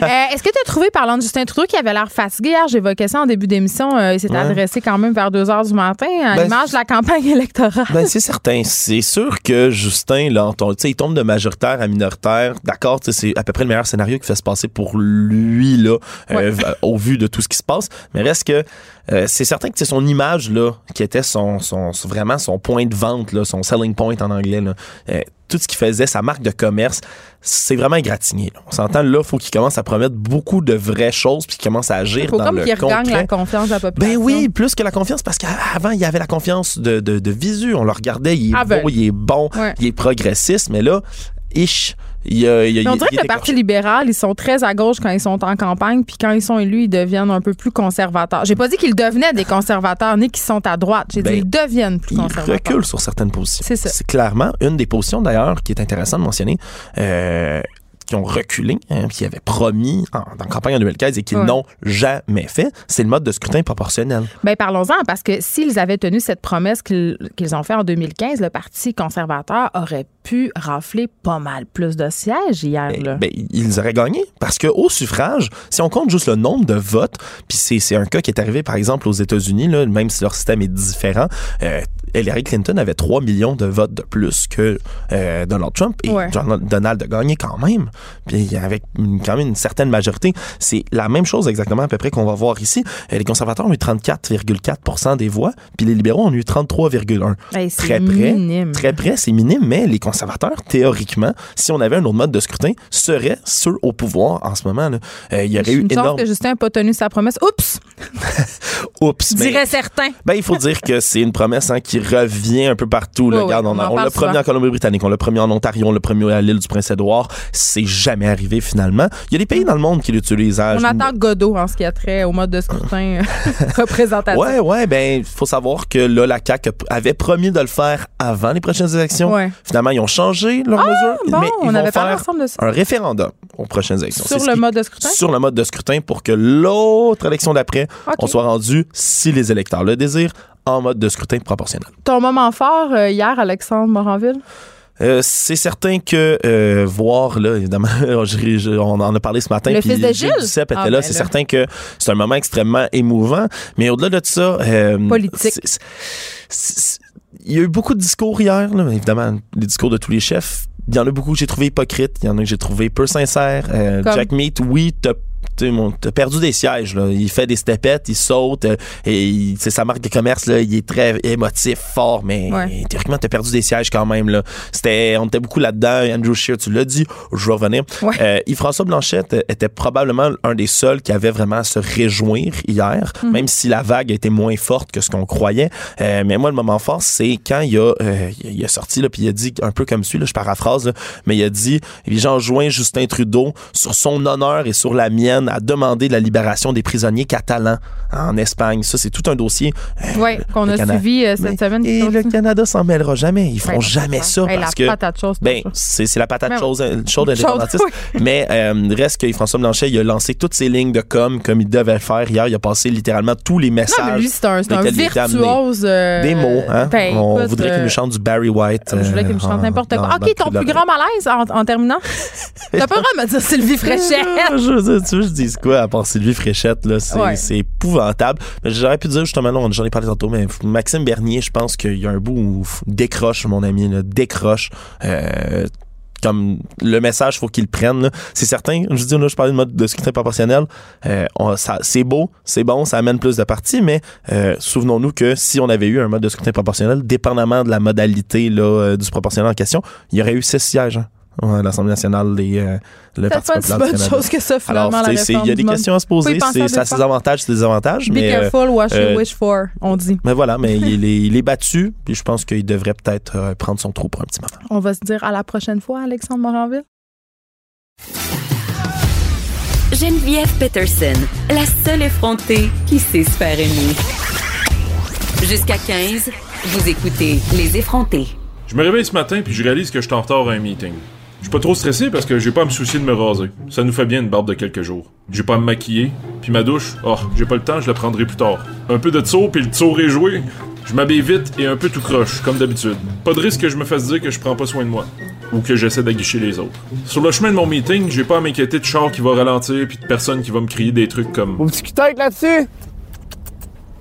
Euh, Est-ce que tu as trouvé, parlant de Justin Trudeau, qui avait l'air fatigué hier, j'évoquais ça en début d'émission, euh, il Ouais. adressé quand même vers 2 heures du matin à Ben, l'image de la campagne électorale. Ben, c'est certain. C'est sûr que Justin, là, on il tombe de majoritaire à minoritaire. D'accord, c'est à peu près le meilleur scénario qui fait se passer pour lui, là, euh, au vu de tout ce qui se passe. Mais reste que euh, c'est certain que c'est son image, là, qui était son, vraiment son point de vente, là, son selling point en anglais, là. Euh, tout ce qu'il faisait, sa marque de commerce, c'est vraiment égratigné. là. On s'entend là, faut qu'il commence à promettre beaucoup de vraies choses puis qu'il commence à agir Il faut dans comme le qu'il regagne concret. la confiance de la population. Ben oui, plus que la confiance, parce qu'avant, il y avait la confiance de, de, de visu. On le regardait, il est Aveugle. beau, il est bon, Ouais. il est progressiste, mais là, ish, il y a. il y a- Mais on il- dirait que le Parti libéral, ils sont très à gauche quand ils sont en campagne, puis quand ils sont élus, ils deviennent un peu plus conservateurs. J'ai pas dit qu'ils devenaient des conservateurs, ni qu'ils sont à droite. J'ai Ben, dit ils deviennent plus conservateurs. recule sur certaines positions. C'est ça. C'est clairement une des positions, d'ailleurs, qui est intéressante de mentionner. euh, qui ont reculé, hein, qui avaient promis en, dans la campagne en 2015 et qu'ils Ouais. n'ont jamais fait, c'est le mode de scrutin proportionnel. Ben parlons-en, parce que s'ils avaient tenu cette promesse qu'ils ont fait en 2015, le Parti conservateur aurait pu rafler pas mal plus de sièges hier. Ben, là. ben, ils auraient gagné parce que au suffrage, si on compte juste le nombre de votes, puis c'est un cas qui est arrivé par exemple aux États-Unis, même si leur système est différent, euh, Hillary Clinton avait 3 millions de votes de plus que euh, Donald Trump et Ouais. Donald, a gagné quand même, puis avec une- quand même une certaine majorité. C'est la même chose exactement à peu près qu'on va voir ici. Euh, les conservateurs ont eu 34,4% des voix, puis les libéraux ont eu 33,1. Hey, c'est très près, minime. Très près, c'est minime, mais les conservateurs, théoriquement, si on avait un autre mode de scrutin, seraient ceux au pouvoir en ce moment. là. Euh, il y aurait eu Une énorme. que Justin n'a pas tenu sa promesse. Oups! Oups! mais- Dirait certains. Ben, il faut dire que c'est une promesse hein, qui revient un peu partout. oui, Regarde, on, on on l'a souvent. en Colombie-Britannique, on l'a promis en Ontario, on l'a promis à l'île du Prince-Édouard. C'est jamais arrivé finalement. Il y a des pays dans le monde qui l'utilisent. On attend Godot en ce qui a trait au mode de scrutin représentatif. Ouais, ouais, ben, faut savoir que là, la CAQ avait promis de le faire avant les prochaines élections. Ouais. Finalement, ils ont changé leurs mesures, bon, mais ils on vont avait faire de ça. un référendum aux prochaines élections. Sur le mode de scrutin? Sur le mode de scrutin pour que l'autre élection d'après, on soit rendu, si les électeurs le désirent, en mode de scrutin proportionnel. Ton moment fort euh, hier, Alexandre Moranville? Euh, c'est certain que euh, voir là évidemment je- je- on en a parlé ce matin Le fils de Gilles Gilles? Duceppe était Ah, là ben c'est certain que c'est un moment extrêmement émouvant mais au-delà de ça euh, Politique. il y a eu beaucoup de discours hier là, évidemment les discours de tous les chefs il y en a beaucoup que j'ai trouvé hypocrites il y en a que j'ai trouvé peu Euh, Comme? Jack Meat oui t'as t'as perdu des sièges là. il fait des stepettes il saute euh, et il- c'est sa marque de commerce là il est très émotif fort mais Ouais. théoriquement t'as perdu des sièges quand même là c'était on était beaucoup là-dedans Andrew Scheer tu l'as dit je vais revenir Ouais. Euh, Yves-François Blanchette euh, était probablement un des seuls qui avait vraiment à se réjouir hier Mhm. même si la vague était moins forte que ce qu'on croyait Euh, mais moi le moment fort c'est quand il a euh, il a sorti là puis il a dit un peu comme celui là je paraphrase là, mais il a dit les gens joint Justin Trudeau sur son honneur et sur la mienne à demander la libération des prisonniers catalans en Espagne ça c'est tout un dossier Oui, qu'on a Canada. suivi euh, cette Mais- semaine. et le. Canada s'en mêlera jamais ils feront Ouais, jamais ça Hey, parce la patate chose. ben, c'est la patate Mais- chose, euh, chaude Chaude, indépendantiste. oui. Mais euh, reste que François Blanchet, il a lancé toutes ses lignes de com comme il devait le faire hier. Il a passé littéralement tous les messages. Non, mais lui, c'est un, virtuose. euh, Des mots, hein? ben, On écoute, voudrait qu'il euh, nous chante du Barry White. Je voulais qu'il me euh, chante n'importe quoi. OK, ton plus grand malaise en, en terminant? T'as pas le droit de me dire Sylvie Fréchette. je, je, tu veux que je dise quoi à part Sylvie Fréchette là c'est Ouais. c'est épouvantable mais j'aurais pu dire justement là j'en ai parlé tantôt mais Maxime Bernier je pense qu'il y a un bout où décroche mon ami là, décroche euh, comme le message faut qu'il le prenne là. c'est certain je dis là je parlais de mode de scrutin proportionnel euh, on- ça- c'est beau c'est bon ça amène plus de partis mais euh, souvenons-nous que si on avait eu un mode de scrutin proportionnel dépendamment de la modalité là, euh, du proportionnel en question il y aurait eu six sièges hein, à l'Assemblée nationale des euh, le C'est Parti pas populaire bonne Canada. chose que ça, Alors, finalement, c'est- réforme il y a des questions à se poser. C'est ça a ses avantages, ses désavantages. Be Mais, euh, careful what you euh, wish for, on dit. mais voilà, mais il, est, il est battu. Puis je pense qu'il devrait peut-être euh, prendre son trou pour un petit moment. On va se dire à la prochaine fois, Alexandre Moranville. Geneviève Peterson, la seule effrontée qui sait se faire aimer. Jusqu'à 15, vous écoutez Les effrontés. Je me réveille ce matin puis je réalise que je suis en retard à un meeting. Je suis pas trop stressé parce que j'ai pas à me soucier de me raser. Ça nous fait bien une barbe de quelques jours. J'ai pas à me maquiller, puis ma douche, oh, j'ai pas le temps, je la prendrai plus tard. Un peu de tour puis le tour est joué. Je m'habille vite et un peu tout croche, comme d'habitude. Pas de risque que je me fasse dire que je prends pas soin de moi. Ou que j'essaie d'aguicher les autres. Sur le chemin de mon meeting, j'ai pas à m'inquiéter de char qui va ralentir puis de personne qui va me crier des trucs comme Au petit cul-tête là-dessus.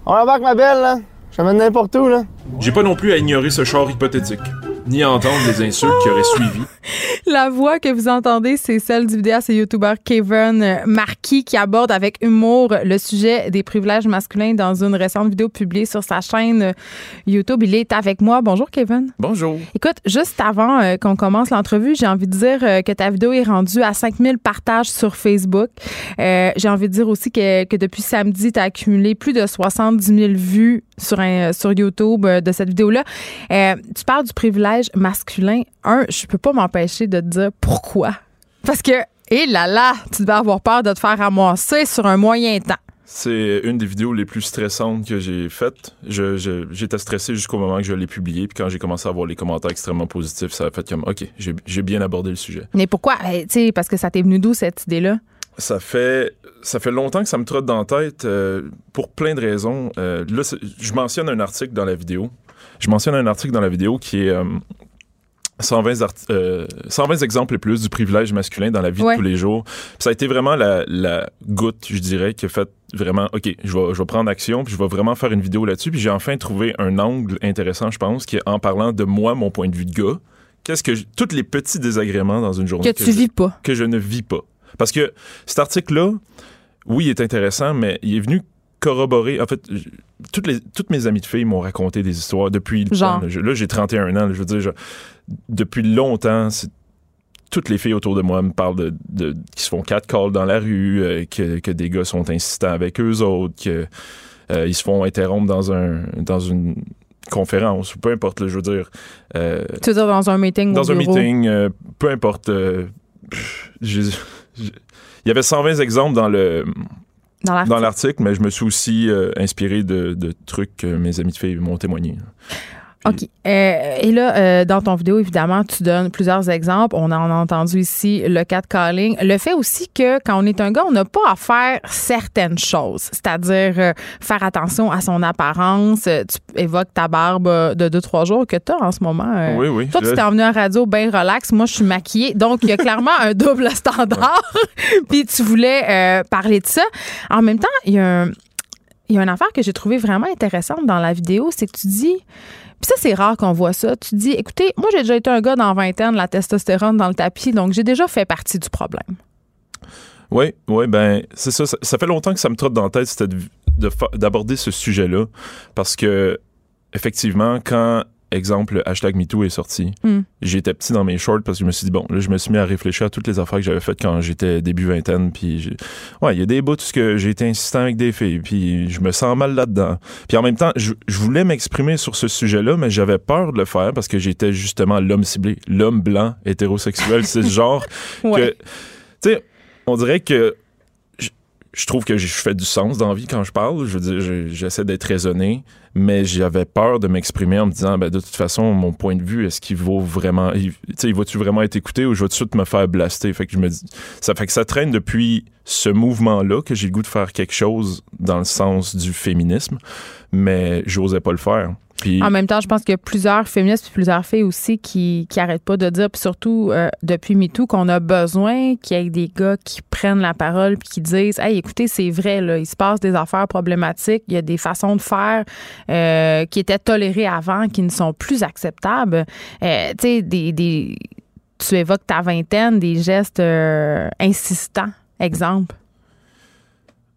On embarque ma belle, là. Je t'amène n'importe où, là. J'ai pas non plus à ignorer ce char hypothétique, ni entendre les insultes qui auraient suivi. La voix que vous entendez, c'est celle du vidéaste et youtubeur Kevin Marquis qui aborde avec humour le sujet des privilèges masculins dans une récente vidéo publiée sur sa chaîne YouTube. Il est avec moi. Bonjour Kevin. Bonjour. Écoute, juste avant euh, qu'on commence l'entrevue, j'ai envie de dire euh, que ta vidéo est rendue à 5000 partages sur Facebook. Euh, j'ai envie de dire aussi que, que depuis samedi, tu as accumulé plus de 70 000 vues sur, un, sur YouTube euh, de cette vidéo-là. Euh, tu parles du privilège masculin. Un, je peux pas m'empêcher de te dire pourquoi. Parce que, hé là là, tu devais avoir peur de te faire ramasser sur un moyen temps. C'est une des vidéos les plus stressantes que j'ai faites. Je, je- j'étais stressé jusqu'au moment que je l'ai publié. Puis quand j'ai commencé à avoir les commentaires extrêmement positifs, ça a fait comme, OK, j'ai, bien abordé le sujet. Mais pourquoi? Eh, tu sais, parce que ça t'est venu d'où cette idée-là? Ça fait, ça fait longtemps que ça me trotte dans la tête euh, pour plein de raisons. Euh, là, je mentionne un article dans la vidéo. Je mentionne un article dans la vidéo qui est euh, 120, art- euh, 120 exemples et plus du privilège masculin dans la vie Ouais. de tous les jours. Puis ça a été vraiment la, la goutte, je dirais, qui a fait vraiment, OK, je vais, je vais prendre action, puis je vais vraiment faire une vidéo là-dessus. Puis j'ai enfin trouvé un angle intéressant, je pense, qui est en parlant de moi, mon point de vue de gars. Qu'est-ce que... je- tous les petits désagréments dans une journée Que tu je- vis pas. que je ne vis pas. Parce que cet article-là, oui, il est intéressant, mais il est venu corroborer. En fait, toutes, les, toutes mes amies de filles m'ont raconté des histoires depuis le Genre? temps, là. J'ai 31 ans. je veux dire, je- depuis longtemps, toutes les filles autour de moi me parlent de, de- qui se font catcall dans la rue, euh, que, que des gars sont insistants avec eux autres, que euh, ils se font interrompre dans un dans une conférence ou peu importe. là, je veux dire. euh, Tu veux dire dans un meeting dans un bureau? meeting, euh, peu importe. il y avait 120 exemples dans le Dans la dans l'article, mais je me suis aussi euh, inspiré de, de trucs que mes amis de filles m'ont témoigné. OK. Euh, et là, euh, dans ton vidéo, évidemment, tu donnes plusieurs exemples. On en a entendu ici le calling. Le fait aussi que quand on est un gars, on n'a pas à faire certaines choses, c'est-à-dire euh, faire attention à son apparence. Tu évoques ta barbe de deux, trois jours que tu as en ce moment. oui, oui. Toi, tu t'es emmené à radio bien relax. Moi, je suis maquillée. Donc, il y a clairement un double standard. Puis tu voulais parler de ça. En même temps, il y a un il y a une affaire que j'ai trouvé vraiment intéressante dans la vidéo, c'est que tu dis, puis ça c'est rare qu'on voit ça, tu dis, écoutez, moi j'ai déjà été un gars dans 20 ans de la testostérone dans le tapis, donc j'ai déjà fait partie du problème. Oui, oui, ben c'est ça, ça, fait longtemps que ça me trotte dans la tête, c'était d'aborder ce sujet-là, parce que effectivement, quand exemple, hashtag MeToo est sorti. Hmm. J'étais petit dans mes shorts parce que je me suis dit, bon, là, je me suis mis à réfléchir à toutes les affaires que j'avais faites quand j'étais début vingtaine. Puis, ouais, il y a des bouts que j'ai été insistant avec des filles. Puis, je me sens mal là-dedans. Puis, en même temps, je, voulais m'exprimer sur ce sujet-là, mais j'avais peur de le faire parce que j'étais justement l'homme ciblé, l'homme blanc, hétérosexuel. C'est ce genre que, tu sais, on dirait que je trouve que je fais du sens dans vie quand je parle. Je veux dire, j'essaie d'être raisonné, mais j'avais peur de m'exprimer en me disant, ben, de toute façon, mon point de vue, est-ce qu'il vaut vraiment, sais, il va-tu vraiment être écouté ou je vais tout de suite me faire blaster? Fait que je me dis, ça fait que ça traîne depuis ce mouvement-là que j'ai le goût de faire quelque chose dans le sens du féminisme, mais j'osais pas le faire en même temps, je pense qu'il y a plusieurs féministes et plusieurs filles aussi qui n'arrêtent pas de dire, puis surtout euh, depuis MeToo, qu'on a besoin qu'il y ait des gars qui prennent la parole puis qui disent Hey, écoutez, c'est vrai, là, il se passe des affaires problématiques, il y a des façons de faire euh, qui étaient tolérées avant qui ne sont plus acceptables. Euh, tu sais, des, tu évoques ta vingtaine, des gestes insistants. Exemple.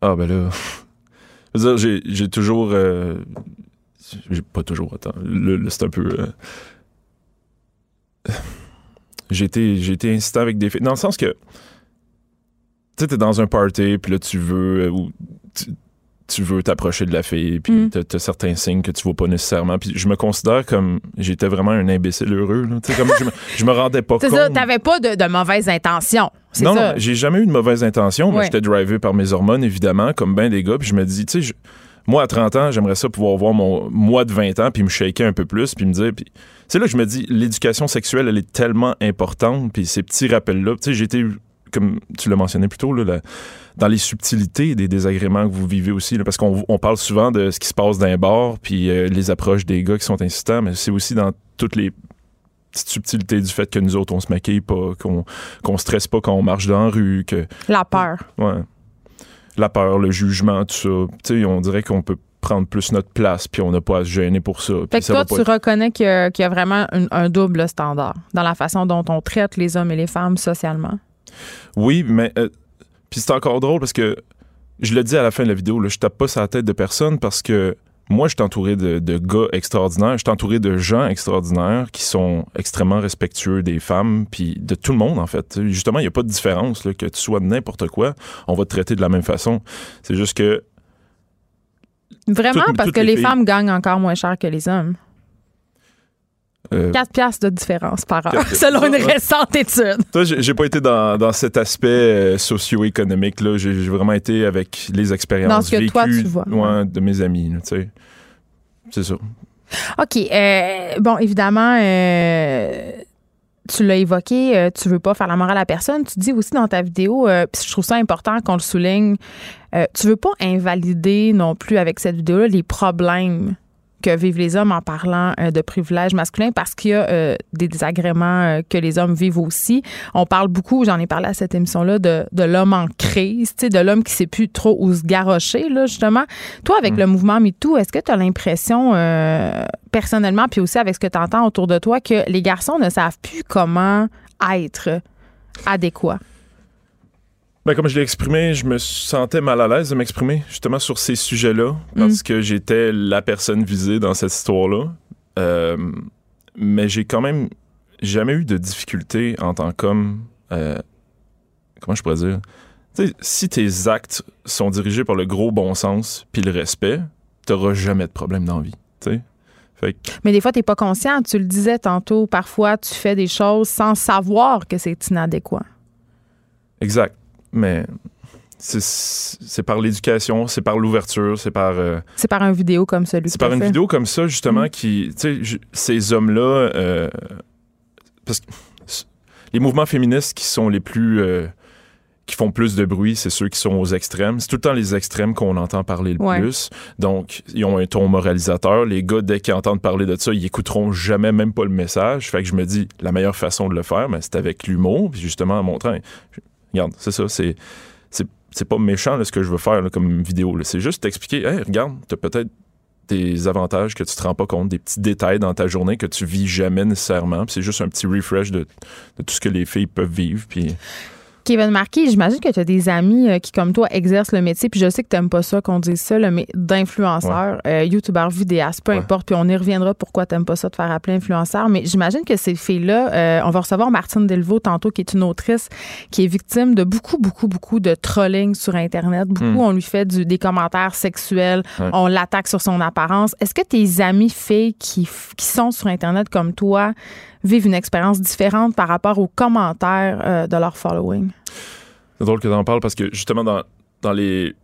Ah, ben là. j'ai toujours j'ai pas toujours autant. c'est un peu. Euh, j'ai été, été insistant avec des filles. Dans le sens que. Tu sais, t'es dans un party, puis là, tu veux. Euh, ou tu, veux t'approcher de la fille, puis mm. t'as, certains signes que tu vois pas nécessairement. Puis je me considère comme. J'étais vraiment un imbécile heureux, là. Tu sais, comme je me, je me rendais pas compte. C'est ça, t'avais pas de, de mauvaises intentions. non, non, j'ai jamais eu de mauvaise intention. Moi, j'étais drivé par mes hormones, évidemment, comme bien des gars, puis je me dis, tu sais, moi, à 30 ans, j'aimerais ça pouvoir voir mon moi de 20 ans, puis me shaker un peu plus, puis me dire. Puis c'est là que je me dis, l'éducation sexuelle, elle est tellement importante, puis ces petits rappels-là. Tu sais, j'ai été, comme tu l'as mentionné plus tôt, là, dans les subtilités des désagréments que vous vivez aussi, parce qu'on parle souvent de ce qui se passe d'un bord, puis euh, les approches des gars qui sont insistants, mais c'est aussi dans toutes les petites subtilités du fait que nous autres, on se maquille pas, qu'on qu'on stresse pas quand on marche dans la rue, que... La peur. Ouais la peur, le jugement, tout ça. Tu sais, on dirait qu'on peut prendre plus notre place, puis on n'a pas à se gêner pour ça. Fait que toi, tu reconnais qu'il y, a vraiment un, double standard dans la façon dont on traite les hommes et les femmes socialement? Oui, mais euh, puis c'est encore drôle parce que je le dis à la fin de la vidéo, là, je tape pas sa tête de personne parce que moi, je suis entouré de, gars extraordinaires, je suis entouré de gens extraordinaires qui sont extrêmement respectueux des femmes, puis de tout le monde, en fait. Justement, il n'y a pas de différence, que tu sois n'importe quoi, on va te traiter de la même façon. C'est juste que... Vraiment, parce que les, femmes gagnent encore moins cher que les hommes. 4 euh, piastres de différence par heure, selon une récente étude. Toi, j'ai pas été dans, cet aspect euh, socio-économique. Là. J'ai vraiment été avec les expériences dans ce que toi, tu vois. de mes amis. C'est ça. OK. Euh, bon, évidemment, tu l'as évoqué, tu veux pas faire la morale à personne. Tu dis aussi dans ta vidéo, puis je trouve ça important qu'on le souligne, tu veux pas invalider non plus avec cette vidéo-là les problèmes que vivent les hommes en parlant euh, de privilèges masculins parce qu'il y a euh, des désagréments euh, que les hommes vivent aussi. On parle beaucoup, j'en ai parlé à cette émission-là, de, de l'homme en crise, de l'homme qui sait plus trop où se garrocher, là, justement. Toi, avec mm. le mouvement MeToo, est-ce que tu as l'impression, personnellement, puis aussi avec ce que tu entends autour de toi, que les garçons ne savent plus comment être adéquats? Ben, comme je l'ai exprimé, je me sentais mal à l'aise de m'exprimer justement sur ces sujets-là parce mm. que j'étais la personne visée dans cette histoire-là. Euh, mais j'ai quand même jamais eu de difficulté en tant qu'homme. Euh, comment je pourrais dire? si tes actes sont dirigés par le gros bon sens puis le respect, t'auras jamais de problème dans la vie. Fait Mais des fois, t'es pas conscient. Tu le disais tantôt, parfois, tu fais des choses sans savoir que c'est inadéquat. Exact. Mais c'est- par l'éducation, c'est par l'ouverture, c'est par euh, C'est par une vidéo comme celui c'est par une fait. vidéo comme ça justement Mm. qui tu sais ces hommes-là euh, parce que les mouvements féministes qui sont les plus euh, qui font plus de bruit, c'est ceux qui sont aux extrêmes. C'est tout le temps les extrêmes qu'on entend parler le Ouais. plus. Donc, ils ont un ton moralisateur. Les gars, dès qu'ils entendent parler de ça, ils écouteront jamais même pas le message. Fait que je me dis, la meilleure façon de le faire, ben, c'est avec l'humour, puis justement en montrant. Regarde, c'est ça, c'est c'est pas méchant ce que je veux faire comme vidéo. C'est juste t'expliquer, hey, regarde, t'as peut-être des avantages que tu te rends pas compte, des petits détails dans ta journée que tu vis jamais nécessairement. C'est juste un petit refresh de, de tout ce que les filles peuvent vivre. Puis Kevin Marquis, j'imagine que tu as des amis euh, qui, comme toi, exercent le métier, puis je sais que tu n'aimes pas ça qu'on dise ça, le mais d'influenceur, euh, youtubeur, vidéaste, peu Ouais. importe, puis on y reviendra pourquoi tu n'aimes pas ça de faire appeler influenceur, mais j'imagine que ces filles-là, euh, on va recevoir Martine Delvaux tantôt, qui est une autrice qui est victime de beaucoup, beaucoup, beaucoup de trolling sur Internet. Beaucoup, Mm. on lui fait du, des commentaires sexuels, Ouais. on l'attaque sur son apparence. Est-ce que tes amis filles qui, qui sont sur Internet comme toi vivent une expérience différente par rapport aux commentaires euh, de leur following? C'est drôle que tu en parles parce que justement, dans, dans les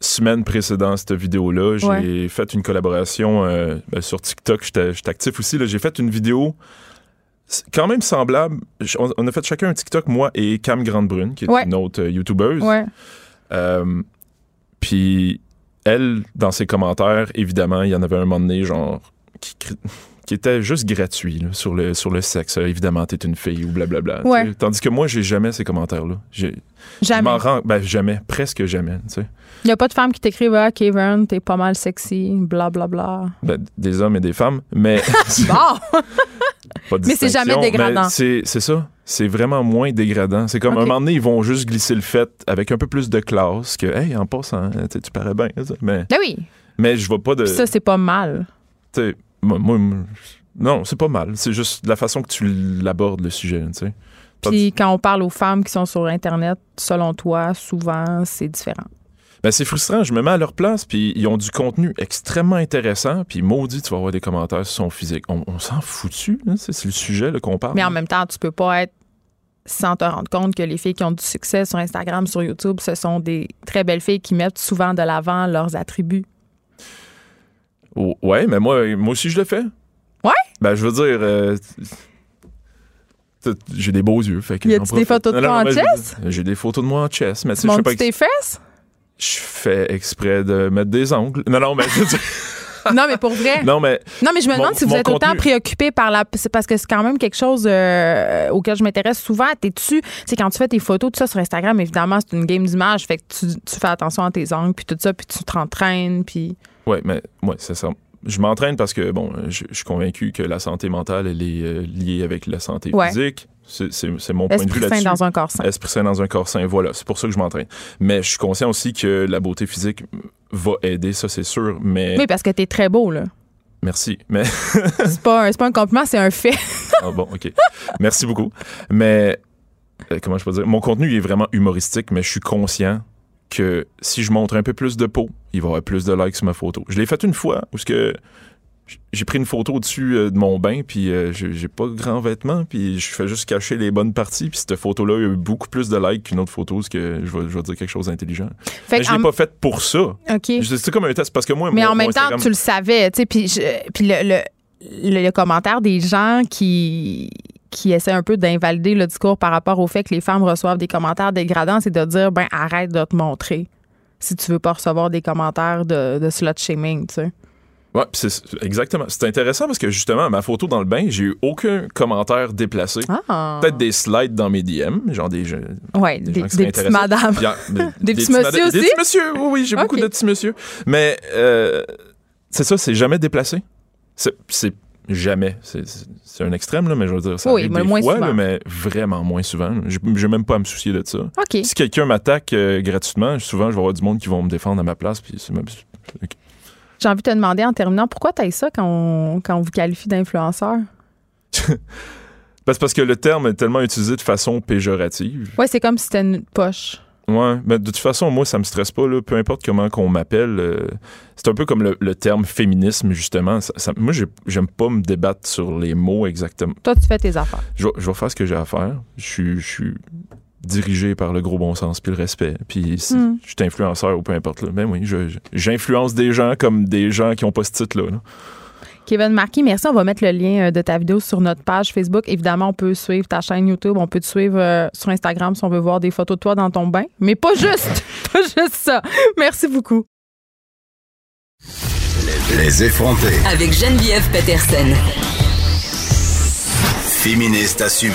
semaines précédentes cette vidéo-là, j'ai Ouais. fait une collaboration euh, ben, sur TikTok. J'étais j'étais actif aussi. J'ai fait une vidéo quand même semblable. On, on a fait chacun un TikTok, moi et Cam Grande-Brune, qui est Ouais. une autre euh, YouTubeuse. Ouais. Euh, Puis elle, dans ses commentaires, évidemment, il y en avait un moment donné, genre, qui, qui était juste gratuit là, sur, le, sur le sexe. Euh, évidemment, t'es une fille ou blablabla. Tandis que moi, j'ai jamais ces commentaires-là. J'ai- Je Jamais. rends, ben jamais, presque jamais. Il n'y a pas de femmes qui t'écrivent Ah, Kevin, t'es pas mal sexy, blablabla. Bla, bla. Ben, des hommes et des femmes, mais Bon! pas de Mais c'est jamais dégradant. C'est c'est ça. C'est vraiment moins dégradant. C'est comme Ok. un moment donné, ils vont juste glisser le fait avec un peu plus de classe que, hey, en passant, tu sais, tu parais bien. Mais, Ben oui, mais je vois pas de. Puis ça, c'est pas mal. tu sais, moi, moi, moi, non, c'est pas mal. C'est juste la façon que tu l'abordes, le sujet. tu sais. Puis quand on parle aux femmes qui sont sur Internet, selon toi, souvent, c'est différent. Ben, c'est frustrant. Je me mets à leur place, puis ils ont du contenu extrêmement intéressant, puis maudit, tu vas avoir des commentaires sur son physique. On, on s'en foutu, là, c'est le sujet qu'on parle. Mais en même temps, tu peux pas être sans te rendre compte que les filles qui ont du succès sur Instagram, sur YouTube, ce sont des très belles filles qui mettent souvent de l'avant leurs attributs. Ouais, mais moi, moi aussi, je le fais. Ouais? Ben, je veux dire, euh, j'ai des beaux yeux. Fait que Y a-tu des photos de toi en chess? J'ai des photos de moi en chess, mais tu Tu sais, je fais pas tes fesses? je fais exprès de mettre des ongles. Non, non, mais je veux dire- non, mais pour vrai. non, mais Non, mais je me demande Mon- si vous êtes autant préoccupé par la. C'est parce que c'est quand même quelque chose euh, auquel je m'intéresse souvent. T'es-tu. C'est quand tu fais tes photos, tout ça sur Instagram, évidemment, c'est une game d'image. Fait que tu, tu fais attention à tes angles, puis tout ça, puis tu t'entraînes, puis. Ouais, mais ouais, c'est ça. Je m'entraîne parce que bon, je, je suis convaincu que la santé mentale elle est euh, liée avec la santé Ouais. physique. C'est mon point de vue Esprit sain là-dessus. dans un corps sain. Esprit sain dans un corps sain, voilà. C'est pour ça que je m'entraîne. Mais je suis conscient aussi que la beauté physique va aider, ça c'est sûr. Mais Oui, parce que t'es très beau, là. merci. Mais C'est pas, pas un compliment, c'est un fait. Ah, bon, ok. Merci beaucoup. Mais euh, comment je peux dire? Mon contenu il est vraiment humoristique, mais je suis conscient que si je montre un peu plus de peau, il va y avoir plus de likes sur ma photo. Je l'ai fait une fois où ce que j'ai pris une photo au-dessus euh, de mon bain, puis euh, j'ai pas grand vêtement, puis je fais juste cacher les bonnes parties, puis cette photo-là a eu beaucoup plus de likes qu'une autre photo, ce que je vais, je vais dire quelque chose d'intelligent. Mais je l'ai en- pas fait pour ça. OK. C'est comme un test, parce que moi, Mais en même temps, Instagram- tu le savais, tu sais, puis je- puis le, le, le- le commentaire des gens qui qui essaient un peu d'invalider le discours par rapport au fait que les femmes reçoivent des commentaires dégradants, c'est de dire ben arrête de te montrer si tu veux pas recevoir des commentaires de, de slut shaming, tu sais. Ouais, pis c'est exactement. C'est intéressant parce que justement, ma photo dans le bain, j'ai eu aucun commentaire déplacé. Ah. Peut-être des slides dans mes DM, genre des, gens- Ouais, des des, gens des intéressés. madames. Des petits mada- messieurs Des aussi? petits monsieur, oui, oui, j'ai beaucoup de petits monsieur. Mais euh, c'est ça, c'est jamais déplacé. C'est jamais. C'est- un extrême, là, mais je veux dire, ça Oui, arrive mais des moins fois, souvent. là, mais vraiment moins souvent. J'ai j'ai même pas à me soucier de ça. Si quelqu'un m'attaque euh, gratuitement, souvent, je vais avoir du monde qui vont me défendre à ma place, puis c'est même... J'ai envie de te demander en terminant pourquoi tu ça quand on, quand on vous qualifie d'influenceur? C'est parce que le terme est tellement utilisé de façon péjorative. Ouais, c'est comme si c'était une poche. Ouais, mais de toute façon, moi, ça me stresse pas, là, peu importe comment qu'on m'appelle. euh, c'est un peu comme le, le terme féminisme, justement. Ça- ça- moi, j'ai- j'aime pas me débattre sur les mots exactement. Toi, tu fais tes affaires. Je, je vais faire ce que j'ai à faire. Je suis- je suis dirigé par le gros bon sens puis le respect. Puis si Mm. je suis influenceur ou peu importe. Là. Ben oui, j'influence des gens comme des gens qui ont pas ce titre-là. là. Kevin Marquis, merci. On va mettre le lien euh, de ta vidéo sur notre page Facebook. Évidemment, on peut suivre ta chaîne YouTube. On peut te suivre euh, sur Instagram si on veut voir des photos de toi dans ton bain. Mais pas juste, pas juste ça. Merci beaucoup. Les effrontés. Avec Geneviève Peterson. Féministe assumée.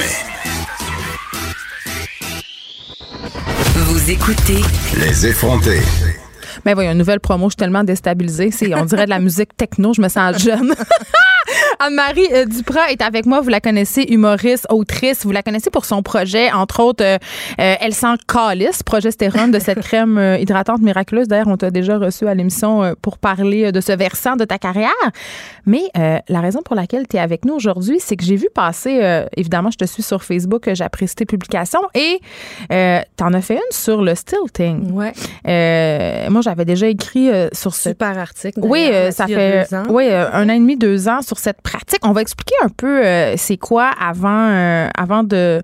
Vous écoutez Les effrontés. Mais voyons, une nouvelle promo, je suis tellement déstabilisée. On dirait de la musique techno, je me sens jeune. Anne-Marie euh, Duprat est avec moi. Vous la connaissez, humoriste, autrice. Vous la connaissez pour son projet, entre autres, euh, euh, Elle sent calice, progestérone de cette crème euh, hydratante miraculeuse. D'ailleurs, on t'a déjà reçu à l'émission pour parler de ce versant de ta carrière. Mais la raison pour laquelle tu es avec nous aujourd'hui, c'est que j'ai vu passer, évidemment, je te suis sur Facebook, j'apprécie tes publications et tu en as fait une sur le stilting. Ouais. Moi, j'avais déjà écrit sur ce. Super article. Oui, ça fait oui, un an et demi, deux ans sur cette On va expliquer un peu euh, c'est quoi avant, euh, avant de,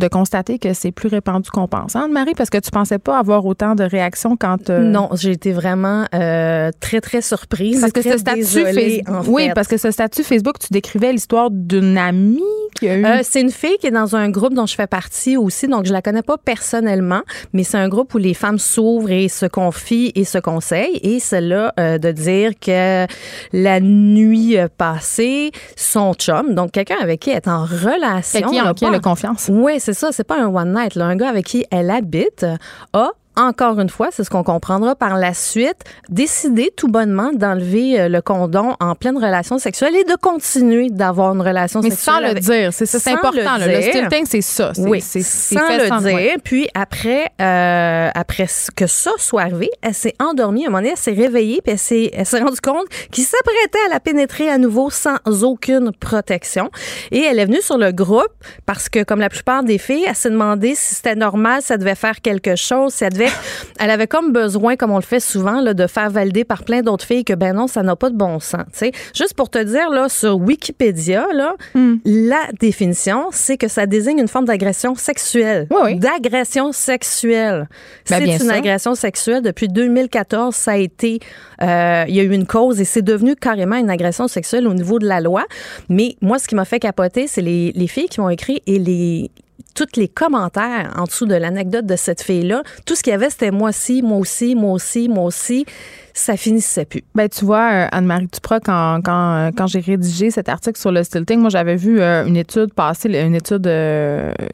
de constater que c'est plus répandu qu'on pense. Hein, Anne-Marie, parce que tu pensais pas avoir autant de réactions quand. euh, Non, j'ai été vraiment euh, très, très surprise. Parce que très ce statut désolée, Facebook. en Oui, parce que ce statut Facebook, tu décrivais l'histoire d'une amie qui a eu. Euh, c'est une fille qui est dans un groupe dont je fais partie aussi, donc je la connais pas personnellement, mais c'est un groupe où les femmes s'ouvrent et se confient et se conseillent. Et celle-là, de dire que la nuit passée, son chum, donc quelqu'un avec qui elle est en relation, Fait qui en qui elle a confiance. Oui, c'est ça. C'est pas un one night. Là. Un gars avec qui elle habite a encore une fois, c'est ce qu'on comprendra par la suite, décidé tout bonnement d'enlever euh, le condom en pleine relation sexuelle et de continuer d'avoir une relation Mais sexuelle. sans le dire, c'est ça, important. le. Le stilting, c'est ça. Oui, c'est, sans fait le sans- dire. Puis après, euh, après que ça soit arrivé, elle s'est endormie. À un moment donné, elle s'est réveillée puis elle s'est, elle s'est rendue compte qu'il s'apprêtait à la pénétrer à nouveau sans aucune protection. Et elle est venue sur le groupe parce que, comme la plupart des filles, elle s'est demandé si c'était normal, si elle devait faire quelque chose, si elle devait... elle avait comme besoin, comme on le fait souvent, là, de faire valider par plein d'autres filles que, ben non, ça n'a pas de bon sens. tu sais. Juste pour te dire, là, sur Wikipédia, là, Hmm. la définition, c'est que ça désigne une forme d'agression sexuelle. Oui, oui. D'agression sexuelle. Ben, c'est une agression sexuelle. Depuis 2014, ça a été, euh, il y a eu une cause et c'est devenu carrément une agression sexuelle au niveau de la loi. Mais moi, ce qui m'a fait capoter, c'est les, les filles qui m'ont écrit et les tous les commentaires en dessous de l'anecdote de cette fille-là, tout ce qu'il y avait, c'était moi aussi, moi aussi, moi aussi, moi aussi. Ça finissait plus. Ben, tu vois, euh, Anne-Marie Duprat, quand, euh, quand j'ai rédigé cet article sur le stilting, moi, j'avais vu euh, une étude passer, une étude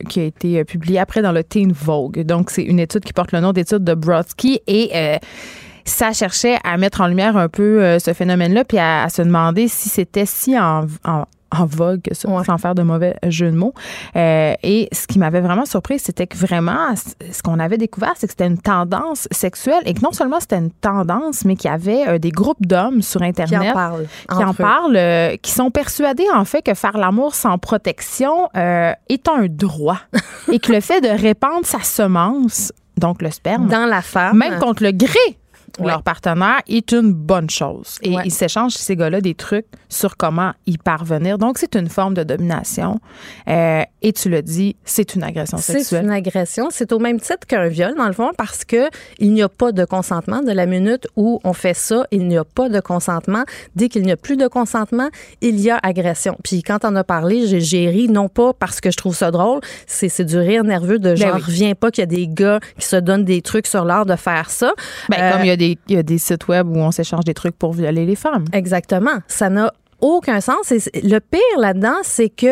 qui a été publiée après dans le Teen Vogue. Donc, c'est une étude qui porte le nom d'étude de Brodsky et ça cherchait à mettre en lumière un peu ce phénomène-là, puis à, à se demander si c'était si en, en en vogue que ça, Ouais. sans faire de mauvais jeu de mots. Euh, et ce qui m'avait vraiment surpris, c'était que vraiment, ce qu'on avait découvert, c'est que c'était une tendance sexuelle et que non seulement c'était une tendance, mais qu'il y avait euh, des groupes d'hommes sur Qui Internet en parlent. qui en parlent, euh, qui sont persuadés en fait que faire l'amour sans protection euh, est un droit et que le fait de répandre sa semence, donc le sperme, Dans la femme. même contre le gré Ouais. leur partenaire, est une bonne chose. Et Ouais. ils s'échangent, ces gars-là, des trucs sur comment y parvenir. Donc, c'est une forme de domination. Euh, et tu le dis, c'est une agression C'est sexuelle. une agression. C'est au même titre qu'un viol, dans le fond, parce que il n'y a pas de consentement. De la minute où on fait ça, il n'y a pas de consentement. Dès qu'il n'y a plus de consentement, il y a agression. Puis quand on a parlé, j'ai, j'ai ri, non pas parce que je trouve ça drôle, c'est, c'est du rire nerveux de genre, Ben oui. reviens pas qu'il y a des gars qui se donnent des trucs sur l'art de faire ça. Ben, Euh, comme il y, a des, il y a des sites web où on s'échange des trucs pour violer les femmes. Exactement. Ça n'a aucun sens. Et le pire là-dedans, c'est que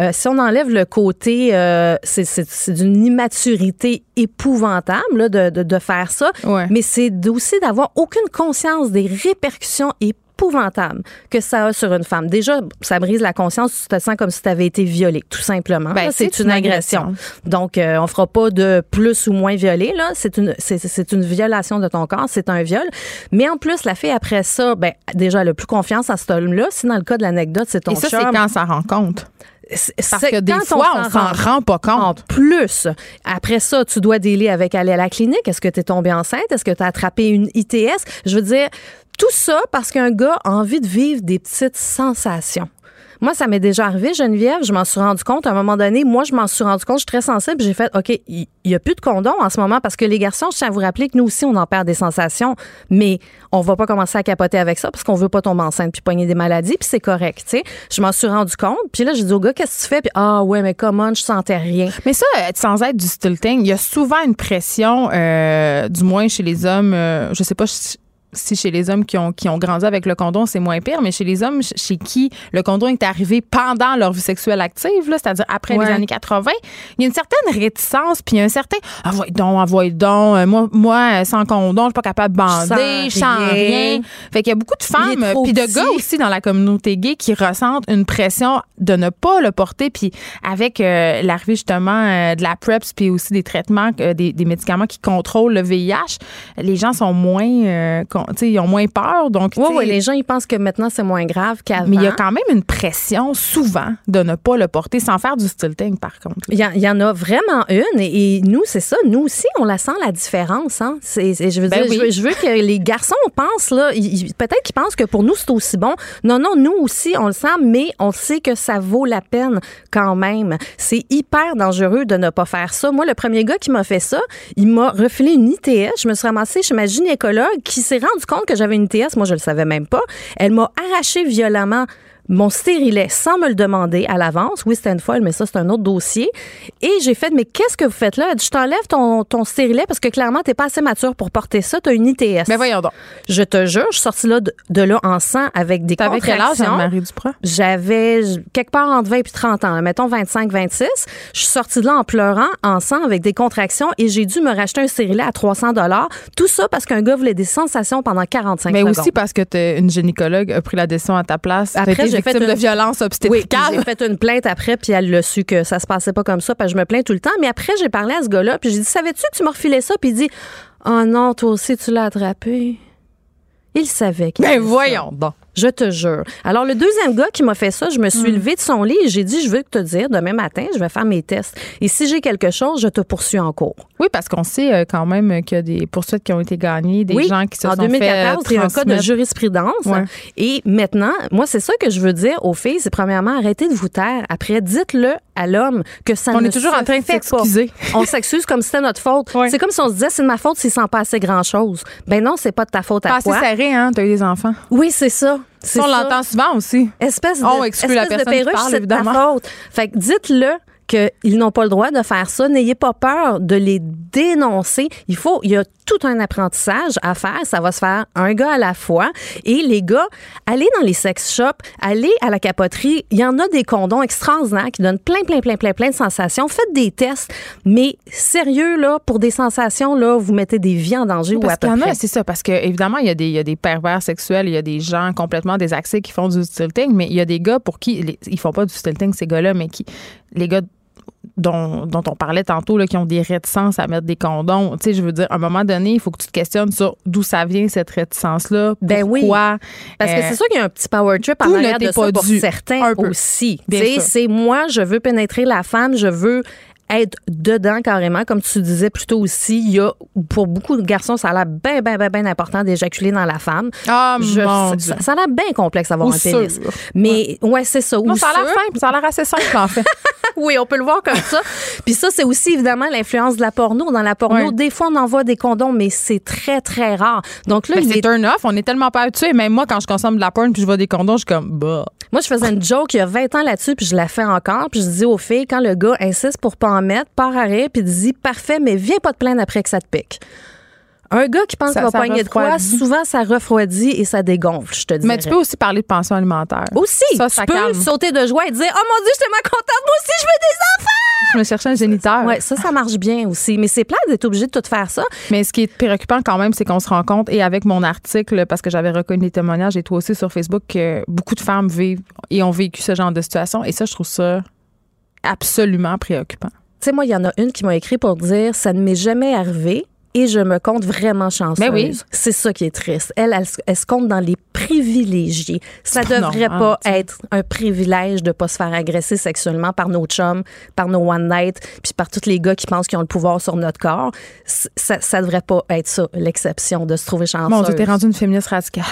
euh, si on enlève le côté, euh, c'est, c'est- c'est d'une immaturité épouvantable là, de, de, de faire ça, Ouais. mais c'est aussi d'avoir aucune conscience des répercussions épouvantables que ça a sur une femme. Déjà, ça brise la conscience, tu te sens comme si tu avais été violée, tout simplement. Ben, c'est, une une agression. agression. Donc, euh, on fera pas de plus ou moins violé, là. C'est une, c'est, une violation de ton corps, c'est un viol. Mais en plus, la fille, après ça, ben, déjà, elle a plus confiance à cet homme-là. Si dans le cas de l'anecdote, c'est ton Et ça, c'est quand ça rend compte. c'est- Parce c'est que des fois, on s'en rend pas en compte. plus, après ça, tu dois délai avec aller à la clinique. Est-ce que tu es tombée enceinte? Est-ce que tu as attrapé une ITS? Je veux dire, tout ça parce qu'un gars a envie de vivre des petites sensations. Moi, ça m'est déjà arrivé, Geneviève. Je m'en suis rendu compte. À un moment donné, moi, je m'en suis rendu compte. Je suis très sensible. J'ai fait, OK, il n'y a plus de condom en ce moment parce que les garçons, je tiens à vous rappeler que nous aussi, on en perd des sensations. Mais on va pas commencer à capoter avec ça parce qu'on veut pas tomber enceinte puis pogner des maladies. Puis c'est correct, tu sais. Je m'en suis rendu compte. Puis là, j'ai dit au gars, qu'est-ce que tu fais? Puis, ah, ouais, mais comment, je sentais rien. Mais ça, euh, sans être du stilting, il y a souvent une pression, euh, du moins chez les hommes, euh, je sais pas si chez les hommes qui ont, qui ont grandi avec le condom, c'est moins pire, mais chez les hommes ch- chez qui le condom est arrivé pendant leur vie sexuelle active, c'est-à-dire après Ouais. les années 80, il y a une certaine réticence, puis il y a un certain « Envoie donc, envoie donc, euh, moi, moi, euh, sans condom, je suis pas capable de bander, je sens rien. rien. » Fait qu'il y a beaucoup de femmes, puis de gars aussi dans la communauté gay qui ressentent une pression de ne pas le porter, puis avec euh, l'arrivée justement euh, de la PrEPS, puis aussi des traitements, euh, des, des médicaments qui contrôlent le VIH, les gens sont moins, ils ont moins peur. Donc, Oui, les gens, ils pensent que maintenant, c'est moins grave qu'avant. mais il y a quand même une pression souvent de ne pas le porter sans faire du stilting, par contre. Il y, en- il y en a vraiment une et, et nous, c'est ça. Nous aussi, on la sent la différence. Hein? Je veux Ben dire, oui. je, veux, je veux que les garçons pensent, là, peut-être qu'ils pensent que pour nous, c'est aussi bon. Non, non, nous aussi, on le sent, mais on sait que ça vaut la peine quand même. C'est hyper dangereux de ne pas faire ça. Moi, le premier gars qui m'a fait ça, il m'a refilé une ITS. Je me suis ramassée chez ma gynécologue qui s'est rendu compte que j'avais une ITS. Moi, je le savais même pas. Elle m'a arraché violemment mon stérilet sans me le demander à l'avance. Oui, c'était une folle, mais ça, c'est un autre dossier. Et j'ai fait, mais qu'est-ce que vous faites là? Elle dit, je t'enlève ton, ton stérilet parce que clairement, t'es pas assez mature pour porter ça. T'as une ITS. Mais voyons donc. Je te jure, je suis sortie là de, de là en sang avec des T'avais quel âge, Duprat? J'avais quelque part entre 20 et 30 ans, mettons 25, 26. Je suis sortie de là en pleurant, en sang, avec des contractions et j'ai dû me racheter un stérilet à 300 dollars. Tout ça parce qu'un gars voulait des sensations pendant 45 Mais secondes. aussi parce que t'es une gynécologue a pris la décision à ta place. Après, victime de une- violence Oui, puis obstétricale. j'ai fait une plainte après, puis elle l'a su que ça se passait pas comme ça, parce que je me plains tout le temps. Mais après, j'ai parlé à ce gars-là, puis j'ai dit, savais-tu que tu m'as refilé ça? Puis il dit, oh non, toi aussi, tu l'as attrapé. Il savait qu'il Ben avait ça. voyons donc. Je te jure. Alors, le deuxième gars qui m'a fait ça, je me Hmm. suis levée de son lit et j'ai dit, je veux te dire, demain matin, je vais faire mes tests. Et si j'ai quelque chose, je te poursuis en cours. Oui, parce qu'on sait euh, quand même qu'il y a des poursuites qui ont été gagnées, des oui, gens qui se en sont 2014, fait il y a un cas de jurisprudence. Ouais. Et maintenant, moi, c'est ça que je veux dire aux filles, c'est premièrement, arrêtez de vous taire. Après, dites-le à l'homme que ça On ne est toujours se en train de s'excuser. On s'excuse comme si c'était notre faute. C'est comme si on se disait, c'est de ma faute s'il s'en passait grand-chose. Ben non, c'est pas de ta faute à Pas assez toi. serré, hein? T'as eu des enfants. Oui, c'est ça. C'est on l'entend souvent aussi. Espèce de, On exclut la espèce de personne qui perruche, parle, évidemment. faute. Fait que dites-le qu'ils n'ont pas le droit de faire ça. N'ayez pas peur de les dénoncer. Il faut, il y a tout un apprentissage à faire. Ça va se faire un gars à la fois. Et les gars, allez dans les sex shops, allez à la capoterie. Il y en a des condoms extraordinaires qui donnent plein, plein, plein, plein, plein de sensations. Faites des tests. Mais sérieux, là, pour des sensations, là, vous mettez des vies en danger ou à Parce peu près. c'est ça. Parce que évidemment, il y, a des, il y a des pervers sexuels, il y a des gens complètement désaxés qui font du stilting, mais il y a des gars pour qui les- ils font pas du stilting, ces gars-là, mais qui les gars dont, dont on parlait tantôt, là, qui ont des réticences à mettre des condoms. Tu sais, je veux dire, à un moment donné, il faut que tu te questionnes sur d'où ça vient, cette réticence-là. Ben oui. pourquoi. Parce que Euh, c'est sûr qu'il y a un petit power trip en arrière de ça pas pour dû. certains Un peu. aussi. C'est moi, je veux pénétrer la femme, je veux être dedans carrément, comme tu disais plus tôt aussi. Il y a, pour beaucoup de garçons, ça a l'air bien, bien, bien, bien important d'éjaculer dans la femme. Ah, Je- mon ça, Dieu. ça a l'air bien complexe d'avoir un pénis. sûr. Mais ouais, c'est ça. Non, Ou ça a l'air simple. Ça a l'air assez simple, en fait. Oui, on peut le voir comme ça. Puis ça, c'est aussi évidemment l'influence de la porno. Dans la porno, des fois, on envoie des condoms, mais c'est très, très rare. Donc là, il c'est est turn off. On est tellement pas habitués. Même moi, quand je consomme de la porn puis je vois des condoms, je suis comme, bah. Moi, je faisais une joke il y a 20 ans là-dessus, puis je la fais encore. Puis je dis aux filles, quand le gars insiste pour pas en mettre, part à rire, puis dit parfait, mais viens pas te plaindre après que ça te pique. Un gars qui pense qu'il va pogner de quoi, souvent ça refroidit et ça dégonfle, je te dis. Mais tu peux aussi parler de pension alimentaire. aussi, Ça, tu ça peux calme. sauter de joie et dire oh mon dieu, je suis tellement contente, moi aussi je veux des enfants. Je me cherchais un géniteur. Ouais, ça, ça marche bien aussi. Mais c'est plate d'être obligé de tout faire ça. Mais ce qui est préoccupant quand même, c'est qu'on se rend compte, et avec mon article, parce que j'avais reconnu les témoignages, et toi aussi sur Facebook, que beaucoup de femmes vivent et ont vécu ce genre de situation. Et ça, je trouve ça absolument préoccupant. Tu sais, moi, il y en a une qui m'a écrit pour dire ça ne m'est jamais arrivé. Et je me compte vraiment chanceuse. Ben oui. C'est ça qui est triste. Elle, elle, se- elle se compte dans les privilégiés. Ça pas devrait pas être un privilège de pas se faire agresser sexuellement par nos chums, par nos one night, puis par tous les gars qui pensent qu'ils ont le pouvoir sur notre corps. Ça, ça devrait pas être ça, l'exception de se trouver chanceuse. Bon, tu t'es rendu une féministe radicale.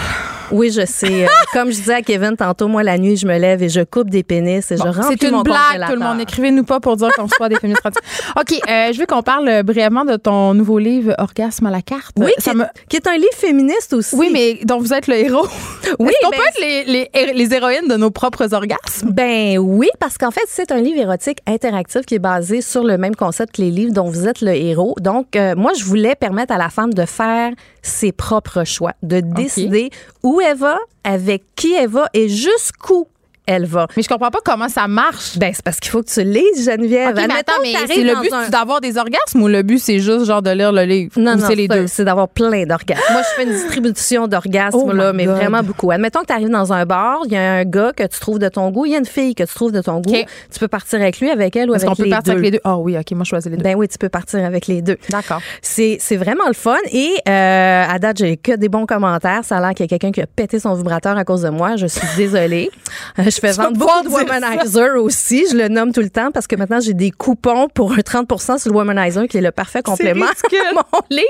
Oui, je sais. Euh, comme je disais à Kevin tantôt, moi, la nuit, je me lève et je coupe des pénis et je remplis C'est une mon blague, tout le monde. Écrivez-nous pas pour dire qu'on reçoit des féministes. OK, euh, je veux qu'on parle euh, brièvement de ton nouveau livre Orgasme à la carte. Oui, Ça qui, me- est, qui est un livre féministe aussi. Oui, mais dont vous êtes le héros. Oui, Est-ce qu'on ben, peut être les, les, hé- les héroïnes de nos propres orgasmes? Ben oui, parce qu'en fait, c'est un livre érotique interactif qui est basé sur le même concept que les livres dont vous êtes le héros. Donc, euh, moi, je voulais permettre à la femme de faire ses propres choix, de décider où elle va, avec qui elle va et jusqu'où elle va. Mais je comprends pas comment ça marche. Ben, c'est parce qu'il faut que tu lises, Geneviève. OK, mais attends, mais c'est le but un- c'est d'avoir des orgasmes ou le but c'est juste genre de lire le livre? Non, non, c'est les deux? c'est d'avoir plein d'orgasmes. Moi, je fais une distribution d'orgasmes, Oh là, mais God. vraiment beaucoup. Admettons que tu arrives dans un bar, il y a un gars que tu trouves de ton goût, il y a une fille que tu trouves de ton goût. Tu peux partir avec lui, avec elle ou Est-ce avec qu'on peut les partir deux. avec les deux? Ah oui, OK, moi je choisis les deux. Ben oui, tu peux partir avec les deux. D'accord. C'est c'est vraiment le fun. Et euh, à date, j'ai que des bons commentaires. Ça a l'air qu'il y a quelqu'un qui a pété son vibrateur à cause de moi. Je suis désolée. Je fais vendre beaucoup de. Womanizer aussi. Je le nomme tout le temps parce que maintenant, j'ai des coupons pour un 30% sur le Womanizer qui est le parfait complément à mon livre.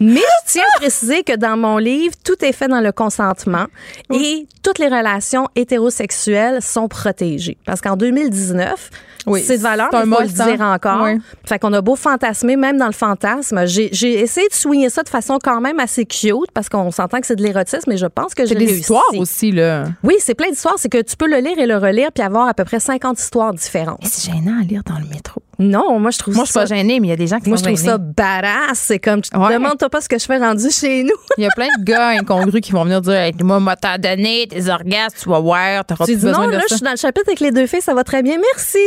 Mais je tiens à préciser que dans mon livre, tout est fait dans le consentement et toutes les relations hétérosexuelles sont protégées. Parce qu'en 2019, Oui, c'est de valeur, un mais il faut le dire encore. Oui. Fait qu'on a beau fantasmer, même dans le fantasme, j'ai essayé de soigner ça de façon quand même assez cute parce qu'on s'entend que c'est de l'érotisme, mais je pense que j'ai C'est des histoires aussi, là. Oui, c'est plein d'histoires. C'est que tu peux le lire et le relire puis avoir à peu près 50 histoires différentes. C'est gênant à lire dans le métro. Non, moi, je trouve Moi, je suis ça... pas gênée, mais il y a des gens qui Moi, je sont trouve ça badass. C'est comme, tu te Ouais. demandes-toi pas ce que je fais rendu chez nous. Il y a plein de gars incongrus qui vont venir dire hey, Moi, moi, t'as donné tes orgasmes, tu vas voir, t'auras Tu plus dis besoin non, de là, ça. je suis dans le chapitre avec les deux filles, ça va très bien, merci.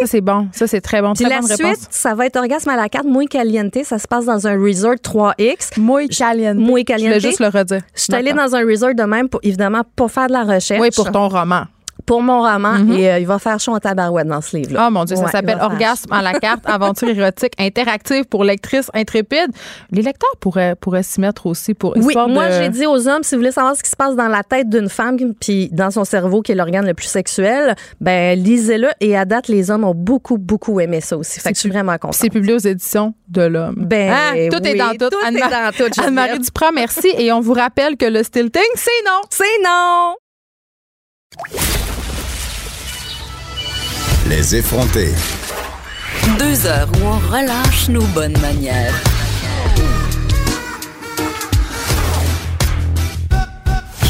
Ça, c'est bon. Ça, c'est très bon. Puis Très la bonne suite, réponse. ça va être orgasme à la carte, muy caliente. Ça se passe dans un resort 3X. Muy caliente. Je caliente. voulais juste le redire. Je suis allée dans un resort de même, pour, évidemment, pour faire de la recherche. Oui, pour ton roman. Pour mon roman. Et euh, il va faire chaud en tabarouette dans ce livre-là. Ah mon Dieu, ça s'appelle Orgasme à la carte, aventure érotique interactive pour lectrices intrépides. Les lecteurs pourraient, pourraient s'y mettre aussi pour Oui, moi j'ai dit aux hommes si vous voulez savoir ce qui se passe dans la tête d'une femme puis dans son cerveau qui est l'organe le plus sexuel, ben lisez-le et à date les hommes ont beaucoup beaucoup aimé ça aussi. Fait que je suis vraiment contente. C'est publié aux éditions de l'homme. Ben, Hein? tout est dans tout. tout. Anne-Marie Duprat, merci. Et on vous rappelle que le stilting, c'est non. C'est non. Les effrontés. Deux heures où on relâche nos bonnes manières.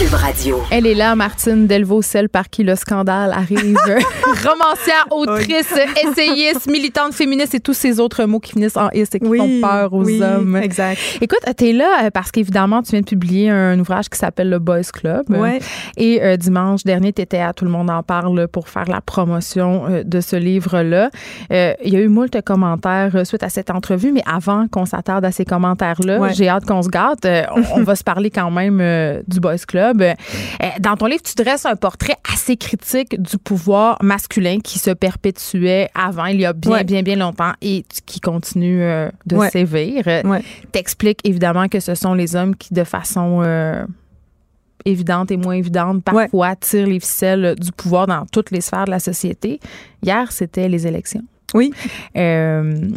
Cube Radio. Elle est là, Martine Delvaux, celle par qui le scandale arrive. Romancière, autrice, essayiste, militante féministe et tous ces autres mots qui finissent en is et qui font peur aux oui, hommes. Exact. Écoute, t'es là euh, parce qu'évidemment, tu viens de publier un ouvrage qui s'appelle Le Boys Club. Ouais. Et euh, dimanche dernier, t'étais à Tout le monde en parle pour faire la promotion euh, de ce livre-là. Euh, Il y a eu moult commentaires suite à cette entrevue, mais avant qu'on s'attarde à ces commentaires-là, Ouais. j'ai hâte qu'on se gâte. On, on va se parler quand même du Boys Club. Euh, dans ton livre, tu dresses un portrait assez critique du pouvoir masculin qui se perpétuait avant, il y a bien, Ouais. bien, bien longtemps et qui continue euh, de Ouais. sévir. Euh, Ouais. T'expliques évidemment que ce sont les hommes qui, de façon euh, évidente et moins évidente, parfois tirent les ficelles du pouvoir dans toutes les sphères de la société. Hier, c'était les élections. Oui. Euh,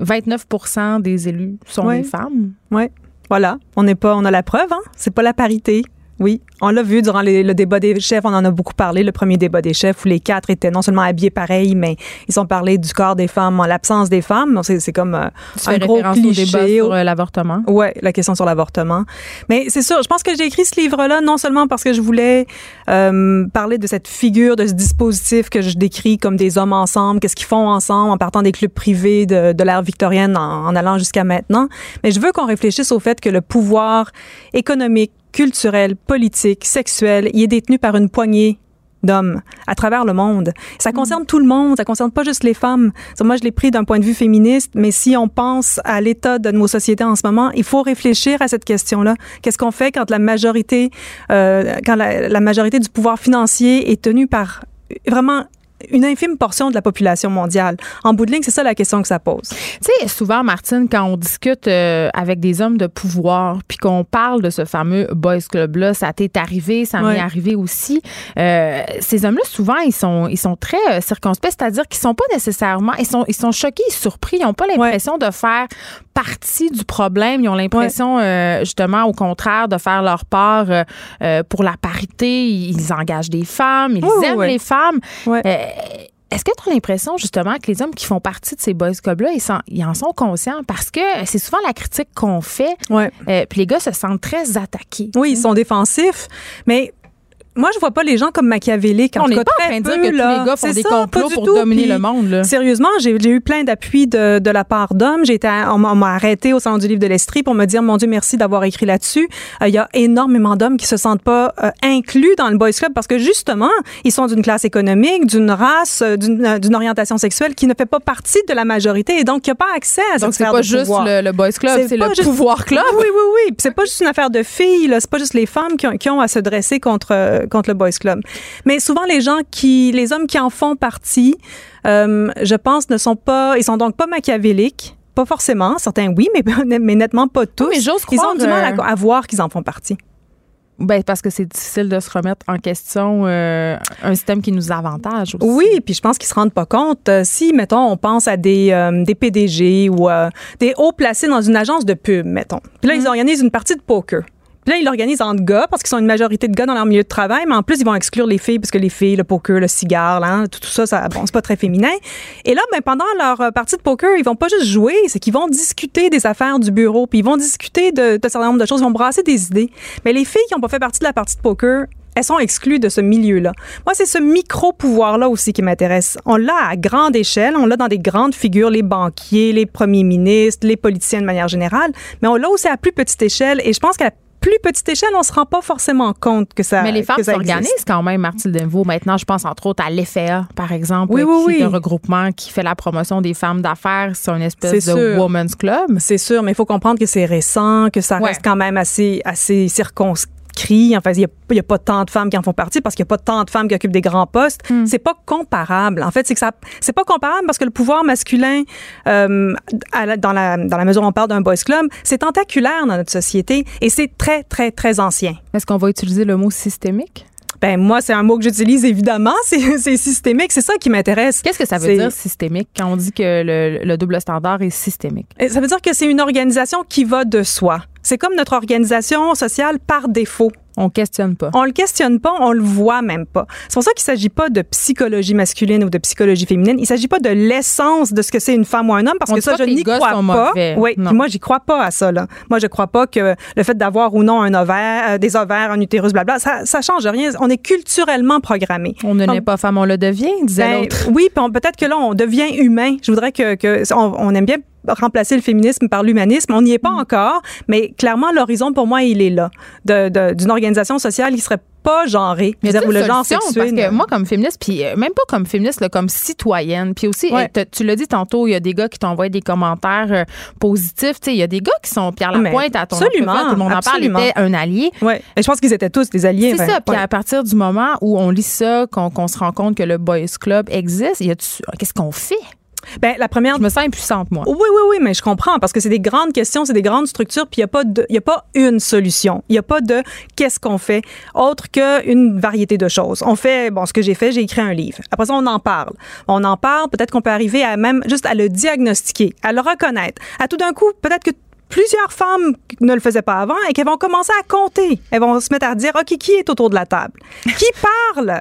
29% des élus sont des femmes. Oui, voilà. On n'est pas, on a la preuve, hein. C'est pas la parité. Oui, on l'a vu durant les- le débat des chefs, on en a beaucoup parlé, le premier débat des chefs où les quatre étaient non seulement habillés pareil, mais ils ont parlé du corps des femmes en l'absence des femmes. C'est c'est comme euh, un gros référence au cliché. débat sur euh, l'avortement? Ouais, la question sur l'avortement. Mais c'est sûr, je pense que j'ai écrit ce livre-là non seulement parce que je voulais euh, parler de cette figure, de ce dispositif que je décris comme des hommes ensemble, qu'est-ce qu'ils font ensemble en partant des clubs privés de, de l'ère victorienne en, en allant jusqu'à maintenant. Mais je veux qu'on réfléchisse au fait que le pouvoir économique, culturel, politique, sexuel, il est détenu par une poignée d'hommes à travers le monde. Ça concerne tout le monde, ça concerne pas juste les femmes. Moi, je l'ai pris d'un point de vue féministe, mais si on pense à l'état de nos sociétés en ce moment, il faut réfléchir à cette question-là. Qu'est-ce qu'on fait quand la majorité, euh, quand la, la majorité du pouvoir financier est tenue par vraiment une infime portion de la population mondiale. En bout de ligne, c'est ça la question que ça pose. Tu sais, souvent, Martine, quand on discute euh, avec des hommes de pouvoir, puis qu'on parle de ce fameux Boys Club-là, ça t'est arrivé, ça m'est arrivé aussi. euh, ces hommes-là, souvent, ils sont, ils sont très euh, circonspects, c'est-à-dire qu'ils sont pas nécessairement, ils sont, ils sont choqués, surpris, ils n'ont pas l'impression de faire partie du problème. Ils ont l'impression, euh, justement, au contraire, de faire leur part euh, pour la parité. Ils engagent des femmes, ils Oui, oui, aiment oui. les femmes. Euh, est-ce que tu as l'impression justement que les hommes qui font partie de ces boys clubs-là, ils, ils en sont conscients? Parce que c'est souvent la critique qu'on fait. Ouais. euh, Puis les gars se sentent très attaqués. Oui, ils sont défensifs, mais moi, je vois pas les gens comme machiavéliques. En On n'est pas en train de dire peu, que tous les gars font des ça, complots pour tout. dominer Puis, le monde. Là. Sérieusement, j'ai eu plein d'appui de, de la part d'hommes. J'ai été, à- on m'a arrêté au salon du livre de l'Estrie pour me dire, mon Dieu, merci d'avoir écrit là-dessus. Euh, Il y a énormément d'hommes qui se sentent pas euh, inclus dans le boys club parce que justement, ils sont d'une classe économique, d'une race, euh, d'une euh, orientation sexuelle qui ne fait pas partie de la majorité et donc qui n'a pas accès à cette Donc c'est pas de juste le, le boys club, c'est le juste- pouvoir club. Oui, oui, oui. C'est pas juste une affaire de filles. C'est pas juste les femmes qui ont, qui ont à se dresser contre, contre le boys club. Mais souvent, les gens qui, les hommes qui en font partie, euh, je pense, ne sont pas, ils sont donc pas machiavéliques. Pas forcément. Certains, oui, mais, mais nettement pas tous. mais j'ose Ils ont du mal euh, à, à voir qu'ils en font partie. Ben, parce que c'est difficile de se remettre en question euh, un système qui nous avantage aussi. Oui, puis je pense qu'ils se rendent pas compte. Euh, si, mettons, on pense à des, euh, des PDG ou des hauts placés dans une agence de pub, mettons. Puis là, ils organisent une partie de poker. Puis là, ils l'organisent entre gars parce qu'ils sont une majorité de gars dans leur milieu de travail, mais en plus, ils vont exclure les filles parce que les filles, le poker, le cigare, là, hein, tout, ça, ça bon, c'est pas très féminin. Et là, ben, pendant leur euh, partie de poker, ils vont pas juste jouer, c'est qu'ils vont discuter des affaires du bureau, puis ils vont discuter de, de certain nombre de choses, ils vont brasser des idées. Mais les filles qui ont pas fait partie de la partie de poker, elles sont exclues de ce milieu-là. Moi, c'est ce micro-pouvoir-là aussi qui m'intéresse. On l'a à grande échelle, on l'a dans des grandes figures, les banquiers, les premiers ministres, les politiciens de manière générale, mais on l'a aussi à plus petite échelle et je pense qu'à la plus petite échelle, on se rend pas forcément compte que ça Mais les femmes s'organisent quand même, Martine Denvaux. Maintenant, je pense entre autres à l'EFEA, par exemple, Oui, oui, qui est un regroupement qui fait la promotion des femmes d'affaires. C'est une espèce de sûr. woman's club. C'est sûr, mais il faut comprendre que c'est récent, que ça Ouais. reste quand même assez, assez circonscrit. Enfin, il n'y a, pas tant de femmes qui en font partie parce qu'il n'y a pas tant de femmes qui occupent des grands postes. Hmm. C'est pas comparable. En fait, c'est que ça, c'est pas comparable parce que le pouvoir masculin, euh, la- dans, la, dans la mesure où on parle d'un boys club, c'est tentaculaire dans notre société et c'est très, très, très ancien. Est-ce qu'on va utiliser le mot systémique? Ben, moi, c'est un mot que j'utilise évidemment. C'est, systémique. C'est ça qui m'intéresse. Qu'est-ce que ça veut dire systémique quand on dit que le, le double standard est systémique? Et Ça veut dire que c'est une organisation qui va de soi. C'est comme notre organisation sociale par défaut. On questionne pas. On le questionne pas, on le voit même pas. C'est pour ça qu'il s'agit pas de psychologie masculine ou de psychologie féminine. Il s'agit pas de l'essence de ce que c'est une femme ou un homme parce On que ça, je n'y crois pas. mauvais. Oui, moi, j'y crois pas à ça. Là. Moi, je crois pas que le fait d'avoir ou non un ovaire, euh, des ovaires, un utérus, blabla, ça, ça change rien. On est culturellement programmé. On ne naît pas femme, on le devient, disait ben, l'autre. oui, peut-être que là, on devient humain. Je voudrais que, que on, on aime bien remplacer le féminisme par l'humanisme. On n'y est pas Mm. encore, mais clairement, l'horizon, pour moi, il est là. D'une organisation sociale qui serait pas genrée. Mais C'est-à-dire où le genre sexué. parce que moi, comme féministe, puis euh, même pas comme féministe, là, comme citoyenne, puis aussi, Ouais. tu l'as dit tantôt, il y a des gars qui t'envoient des commentaires euh, positifs. Tu sais, il y a des gars qui sont Pierre Lapointe à ton absolument, tout le monde en parle, absolument. était un allié. Ouais. Et je pense qu'ils étaient tous des alliés. C'est enfin, ça. Puis à partir du moment où on lit ça, qu'on se rend compte que le Boys Club existe, qu'est-ce qu'on fait? Ben, la première Je me sens impuissante, moi. Oui, oui, oui, mais je comprends parce que c'est des grandes questions, c'est des grandes structures, puis il n'y a, pas de- il y a pas une solution. Il n'y a pas de qu'est-ce qu'on fait autre qu'une variété de choses. On fait, bon, ce que j'ai fait, j'ai écrit un livre. Après ça, on en parle. On en parle, peut-être qu'on peut arriver à même juste à le diagnostiquer, à le reconnaître. À tout d'un coup, peut-être que plusieurs femmes ne le faisaient pas avant et qu'elles vont commencer à compter. Elles vont se mettre à dire, OK, qui est autour de la table? Qui parle?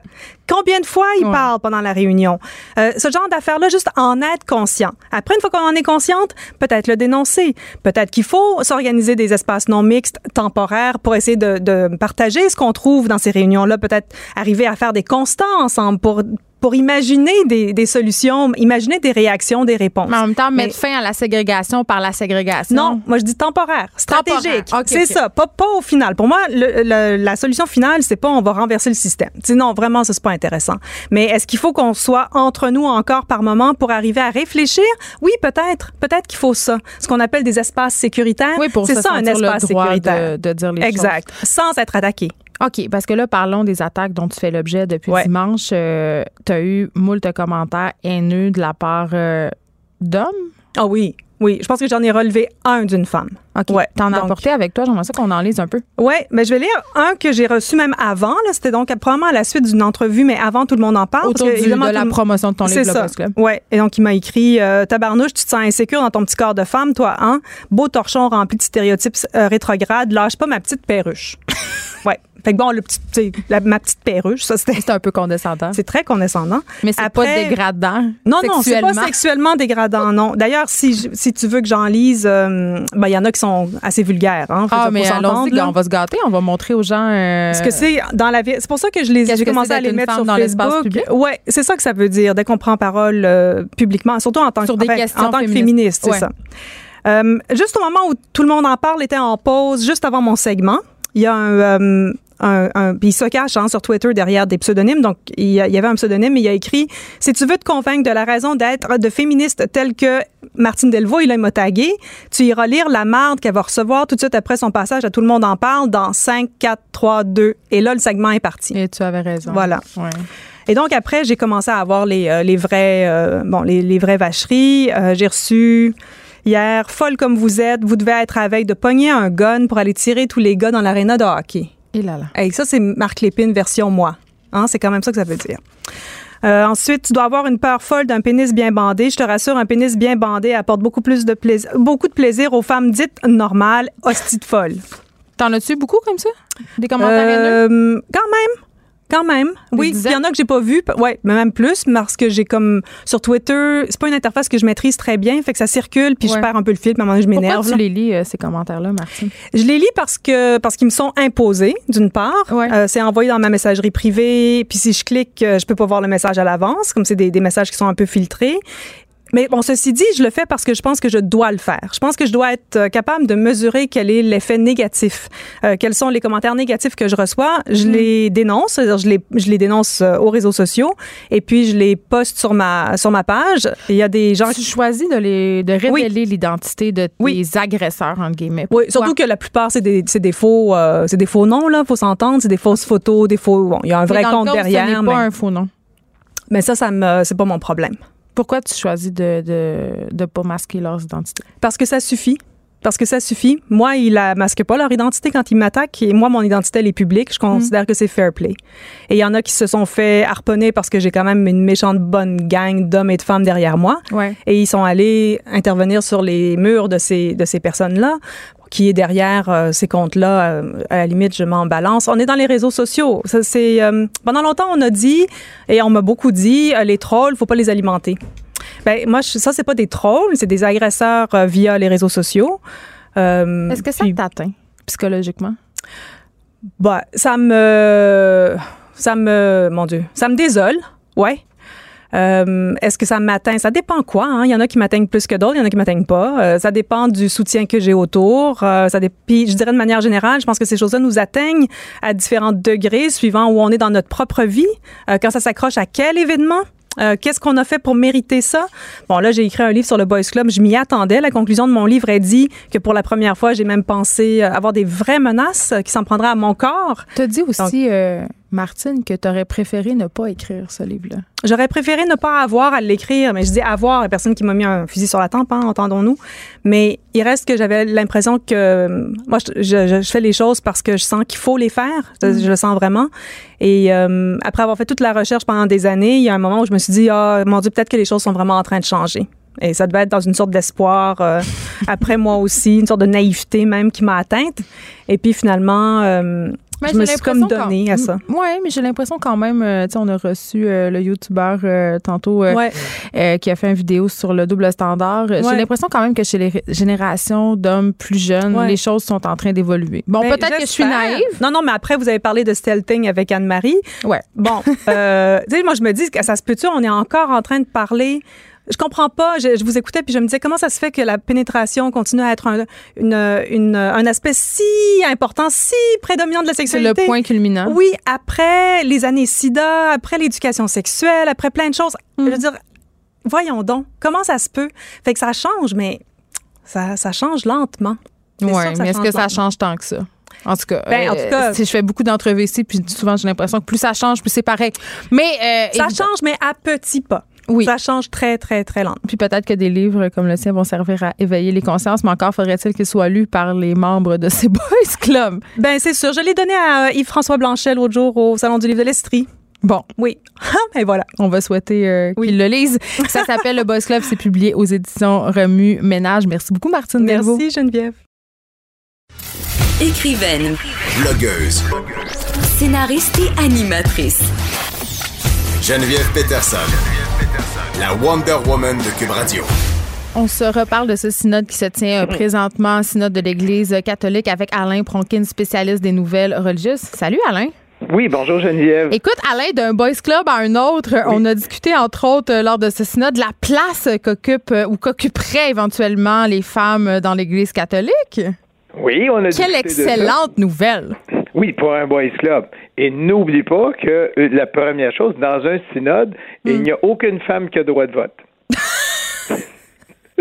Combien de fois ils Ouais. parlent pendant la réunion? Euh, ce genre d'affaires-là, juste en être conscient. Après, une fois qu'on en est consciente, peut-être le dénoncer. Peut-être qu'il faut s'organiser des espaces non mixtes temporaires pour essayer de, de partager ce qu'on trouve dans ces réunions-là. Peut-être arriver à faire des constats ensemble pour pour imaginer des, des solutions, imaginer des réactions, des réponses. Mais en même temps, Mais- mettre fin à la ségrégation par la ségrégation. non, moi je dis temporaire, stratégique. C'est ça, pas, pas au final. Pour moi, le- le- la solution finale, c'est pas on va renverser le système. Tu sais, non, vraiment, ça c'est pas intéressant. Mais est-ce qu'il faut qu'on soit entre nous encore par moment pour arriver à réfléchir? Oui, peut-être. Peut-être qu'il faut ça. Ce qu'on appelle des espaces sécuritaires. Oui, pour c'est se ça un sentir le espace droit sécuritaire. de- de dire les exact. Sans être attaqué. OK, parce que là, parlons des attaques dont tu fais l'objet depuis Ouais. dimanche. Euh, tu as eu moult commentaires haineux de la part euh, d'hommes? Ah oui, oui. Je pense que j'en ai relevé un d'une femme. OK. Ouais. T'en as apporté avec toi. J'aimerais ça qu'on en lise un peu. Oui, mais je vais lire un que j'ai reçu même avant. là. C'était donc probablement à la suite d'une entrevue, mais avant, tout le monde en parle. Autour parce que, du- évidemment, de la promotion de ton livre, ça. Club. Ouais. Et donc, il m'a écrit euh, Tabarnouche, tu te sens insécure dans ton petit corps de femme, toi, hein? Beau torchon rempli de stéréotypes euh, rétrogrades, lâche pas ma petite perruche. ouais. Fait que bon, le petit, la- ma petite perruche, ça, c'était. C'est un peu condescendant. C'est très condescendant. Mais c'est pas dégradant. Non, non, c'est pas sexuellement. dégradant, non. D'ailleurs, si, je- si tu veux que j'en lise, euh, ben, il y en a qui sont assez vulgaires. Hein, Ah, mais allons-y, on va se gâter. On va montrer aux gens. euh, Parce que c'est dans la vie. C'est pour ça que je les j'ai que commencé c'est à les mettre sur dans Facebook. public? Ouais, c'est ça que ça veut dire dès qu'on prend parole euh, publiquement, surtout en tant Sur que des enfin, questions en tant que féministes. féministe, c'est Ouais. ça. Euh, juste au moment où tout le monde en parle, était en pause, juste avant mon segment. Il y a un, euh, un, un- puis il se cache hein, sur Twitter derrière des pseudonymes. Donc, il y, avait un pseudonyme et il a écrit Si tu veux te convaincre de la raison d'être de féministe telle que Martine Delvaux, il m'a tagué, tu iras lire la marde qu'elle va recevoir tout de suite après son passage à Tout le monde en parle dans 5, 4, 3, 2. Et là, le segment est parti. Et tu avais raison. Voilà. Ouais. Et donc après, j'ai commencé à avoir les, euh, les vrais, euh, bon, les, les vraies vacheries. Euh, j'ai reçu hier, folle comme vous êtes, vous devez être à veille de pogner un gun pour aller tirer tous les gars dans l'aréna de hockey. Et là là. Hey, ça, c'est Marc Lépine version moi. Hein, c'est quand même ça que ça veut dire. Euh, ensuite, tu dois avoir une peur folle d'un pénis bien bandé. Je te rassure, un pénis bien bandé apporte beaucoup plus de plaisir, beaucoup de plaisir aux femmes dites normales, hosties de folles. T'en as-tu beaucoup comme ça? Des commentaires? Euh, quand même. Quand même. Oui, il y en a que j'ai pas vu. Ouais, mais même plus parce que j'ai comme sur Twitter, c'est pas une interface que je maîtrise très bien, fait que ça circule puis Ouais. je perds un peu le fil, à un moment je Pourquoi m'énerve. tu là. les lis, euh, ces commentaires-là, Martine? Je les lis parce que parce qu'ils me sont imposés d'une part. Ouais. Euh, c'est envoyé dans ma messagerie privée, puis si je clique, euh, je peux pas voir le message à l'avance, comme c'est des, des messages qui sont un peu filtrés. Mais bon, ceci dit, je le fais parce que je pense que je dois le faire. Je pense que je dois être euh, capable de mesurer quel est l'effet négatif, euh, quels sont les commentaires négatifs que je reçois. Je Mm. les dénonce, je les, je les dénonce euh, aux réseaux sociaux et puis je les poste sur ma, sur ma page. Il y a des gens Tu choisis de, les, de révéler l'identité de tes Oui. agresseurs, entre guillemets. Oui, surtout que la plupart, c'est des, c'est des faux, euh, c'est des faux noms, là, faut s'entendre, c'est des fausses photos, des faux, bon, il y a un vrai dans le compte derrière, Ce mais, pas un faux nom. mais ça, ça me, c'est pas mon problème. Pourquoi tu choisis de de, de pas masquer leurs identités? Parce que ça suffit. Parce que ça suffit. Moi, ils la masquent pas leur identité quand ils m'attaquent. Et moi, mon identité, elle est publique. Je considère que c'est fair play. Et il y en a qui se sont fait harponner parce que j'ai quand même une méchante bonne gang d'hommes et de femmes derrière moi. Ouais. Et ils sont allés intervenir sur les murs de ces, de ces personnes-là. Qui est derrière euh, ces comptes-là, euh, à la limite, je m'en balance. On est dans les réseaux sociaux. Ça, c'est, euh, pendant longtemps, on a dit, et on m'a beaucoup dit, les trolls, faut pas les alimenter. Ben, moi, je- ça, c'est pas des trolls, c'est des agresseurs via les réseaux sociaux. Est-ce que ça t'atteint psychologiquement? bah, ça me. Ça me. Mon Dieu. Ça me désole. Ouais. Euh, Est-ce que ça m'atteint? Ça dépend quoi. hein? Il y en a qui m'atteignent plus que d'autres, il y en a qui m'atteignent pas. Euh, ça dépend du soutien que j'ai autour. Euh, ça Puis je dirais de manière générale, je pense que ces choses-là nous atteignent à différents degrés suivant où on est dans notre propre vie. Euh, quand ça s'accroche à quel événement? Euh, Qu'est-ce qu'on a fait pour mériter ça? Bon, là, j'ai écrit un livre sur le Boys Club. Je m'y attendais. La conclusion de mon livre est dit que pour la première fois, j'ai même pensé euh, avoir des vraies menaces euh, qui s'en prendraient à mon corps. Tu as dit aussi, euh, Martine, que tu aurais préféré ne pas écrire ce livre-là? J'aurais préféré ne pas avoir à l'écrire, mais je dis avoir, la personne qui m'a mis un fusil sur la tempe, hein, entendons-nous. Mais il reste que j'avais l'impression que euh, moi, je, je- je fais les choses parce que je sens qu'il faut les faire. Je, je le sens vraiment. Et euh, après avoir fait toute la recherche pendant des années, il y a un moment où je me suis dit, ah, mon Dieu, peut-être que les choses sont vraiment en train de changer. Et ça devait être dans une sorte d'espoir. euh, après moi aussi, une sorte de naïveté même qui m'a atteinte. Et puis finalement, euh, Mais je me j'ai suis comme l'impression donnée quand- à ça. Oui, mais j'ai l'impression quand même, euh, tu sais, on a reçu euh, le YouTuber euh, tantôt euh, Ouais. qui a fait une vidéo sur le double standard. J'ai l'impression quand même que chez les générations d'hommes plus jeunes, Ouais. les choses sont en train d'évoluer. Bon, Ben, peut-être que je suis naïve. Non, non, mais après, vous avez parlé de stealthing avec Anne-Marie. Ouais. Bon, euh, tu sais, moi, je me dis que ça se peut-tu, on est encore en train de parler. Je comprends pas. Je, je vous écoutais puis je me disais comment ça se fait que la pénétration continue à être un, une, une- un aspect si important, si prédominant de la C'est sexualité? le point culminant. Oui, après les années SIDA, après l'éducation sexuelle, après plein de choses. Mm. Je veux dire, voyons donc, comment ça se peut? Fait que ça change, mais ça, ça change lentement. C'est ça mais est-ce que ça change tant que ça? En tout cas, Ben, en tout cas- euh, si je fais beaucoup d'entrevues ici, puis souvent j'ai l'impression que plus ça change, plus c'est pareil. Mais euh, Ça évidemment- change, mais à petits pas. Oui. Ça change très, très, très lentement. Puis peut-être que des livres comme le sien vont servir à éveiller les consciences, mais encore faudrait-il qu'ils soient lus par les membres de ces boys clubs. Ben, c'est sûr. Je l'ai donné à euh, Yves-François Blanchet l'autre jour au Salon du livre de l'Estrie. Bon, Oui. Et voilà. on va souhaiter euh, qu'ils le lisent. Ça s'appelle Le Boys Club, c'est publié aux éditions Remue Ménage. Merci beaucoup, Martine Delvaux. Merci, Geneviève. Écrivaine, Blogueuse. scénariste et animatrice. Geneviève Peterson. La Wonder Woman de Cube Radio. On se reparle de ce synode qui se tient euh, présentement, synode de l'Église catholique avec Alain Pronkin, spécialiste des nouvelles religieuses. Salut Alain. Oui, bonjour Geneviève. Écoute, Alain, d'un boys club à un autre, on a discuté entre autres euh, lors de ce synode de la place qu'occupent euh, ou qu'occuperaient éventuellement les femmes dans l'Église catholique. Oui, on a Quelle discuté de ça. excellente nouvelle. Oui, pour un boys club. Et n'oublie pas que euh, la première chose, dans un synode, il n'y a aucune femme qui a droit de vote.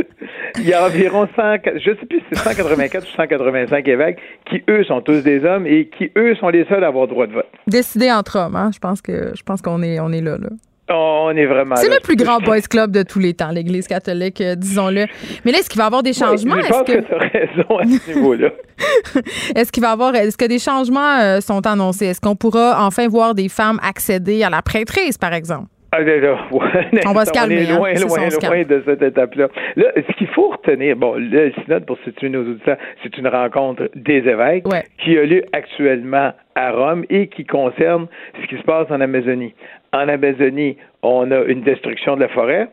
il y a environ 100, je sais plus si c'est 184 ou 185 évêques qui, eux, sont tous des hommes et qui, eux, sont les seuls à avoir droit de vote. Décidé entre hommes, hein? Je pense que je pense qu'on est on est là. là. On est vraiment C'est le plus grand boys club de tous les temps, l'Église catholique, euh, disons-le. Mais là, est-ce qu'il va y avoir des Oui, changements? je Est-ce pense que, que tu as raison à ce niveau-là. est-ce qu'il va y avoir est-ce que des changements euh, sont annoncés? Est-ce qu'on pourra enfin voir des femmes accéder à la prêtrise, par exemple? Ah, là, là, ouais, On va se calmer, est hein. loin, ça, loin, loin de cette étape-là. Là, ce qu'il faut retenir, bon, le synode, pour situer nos auditeurs, c'est une rencontre des évêques Ouais. qui a lieu actuellement à Rome et qui concerne ce qui se passe en Amazonie. En Amazonie, on a une destruction de la forêt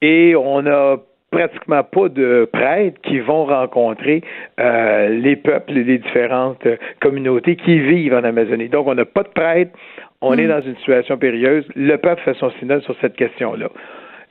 et on a pratiquement pas de prêtres qui vont rencontrer euh, les peuples et les différentes euh, communautés qui vivent en Amazonie. Donc, on n'a pas de prêtres, on est dans une situation périlleuse. Le peuple fait son synode sur cette question-là.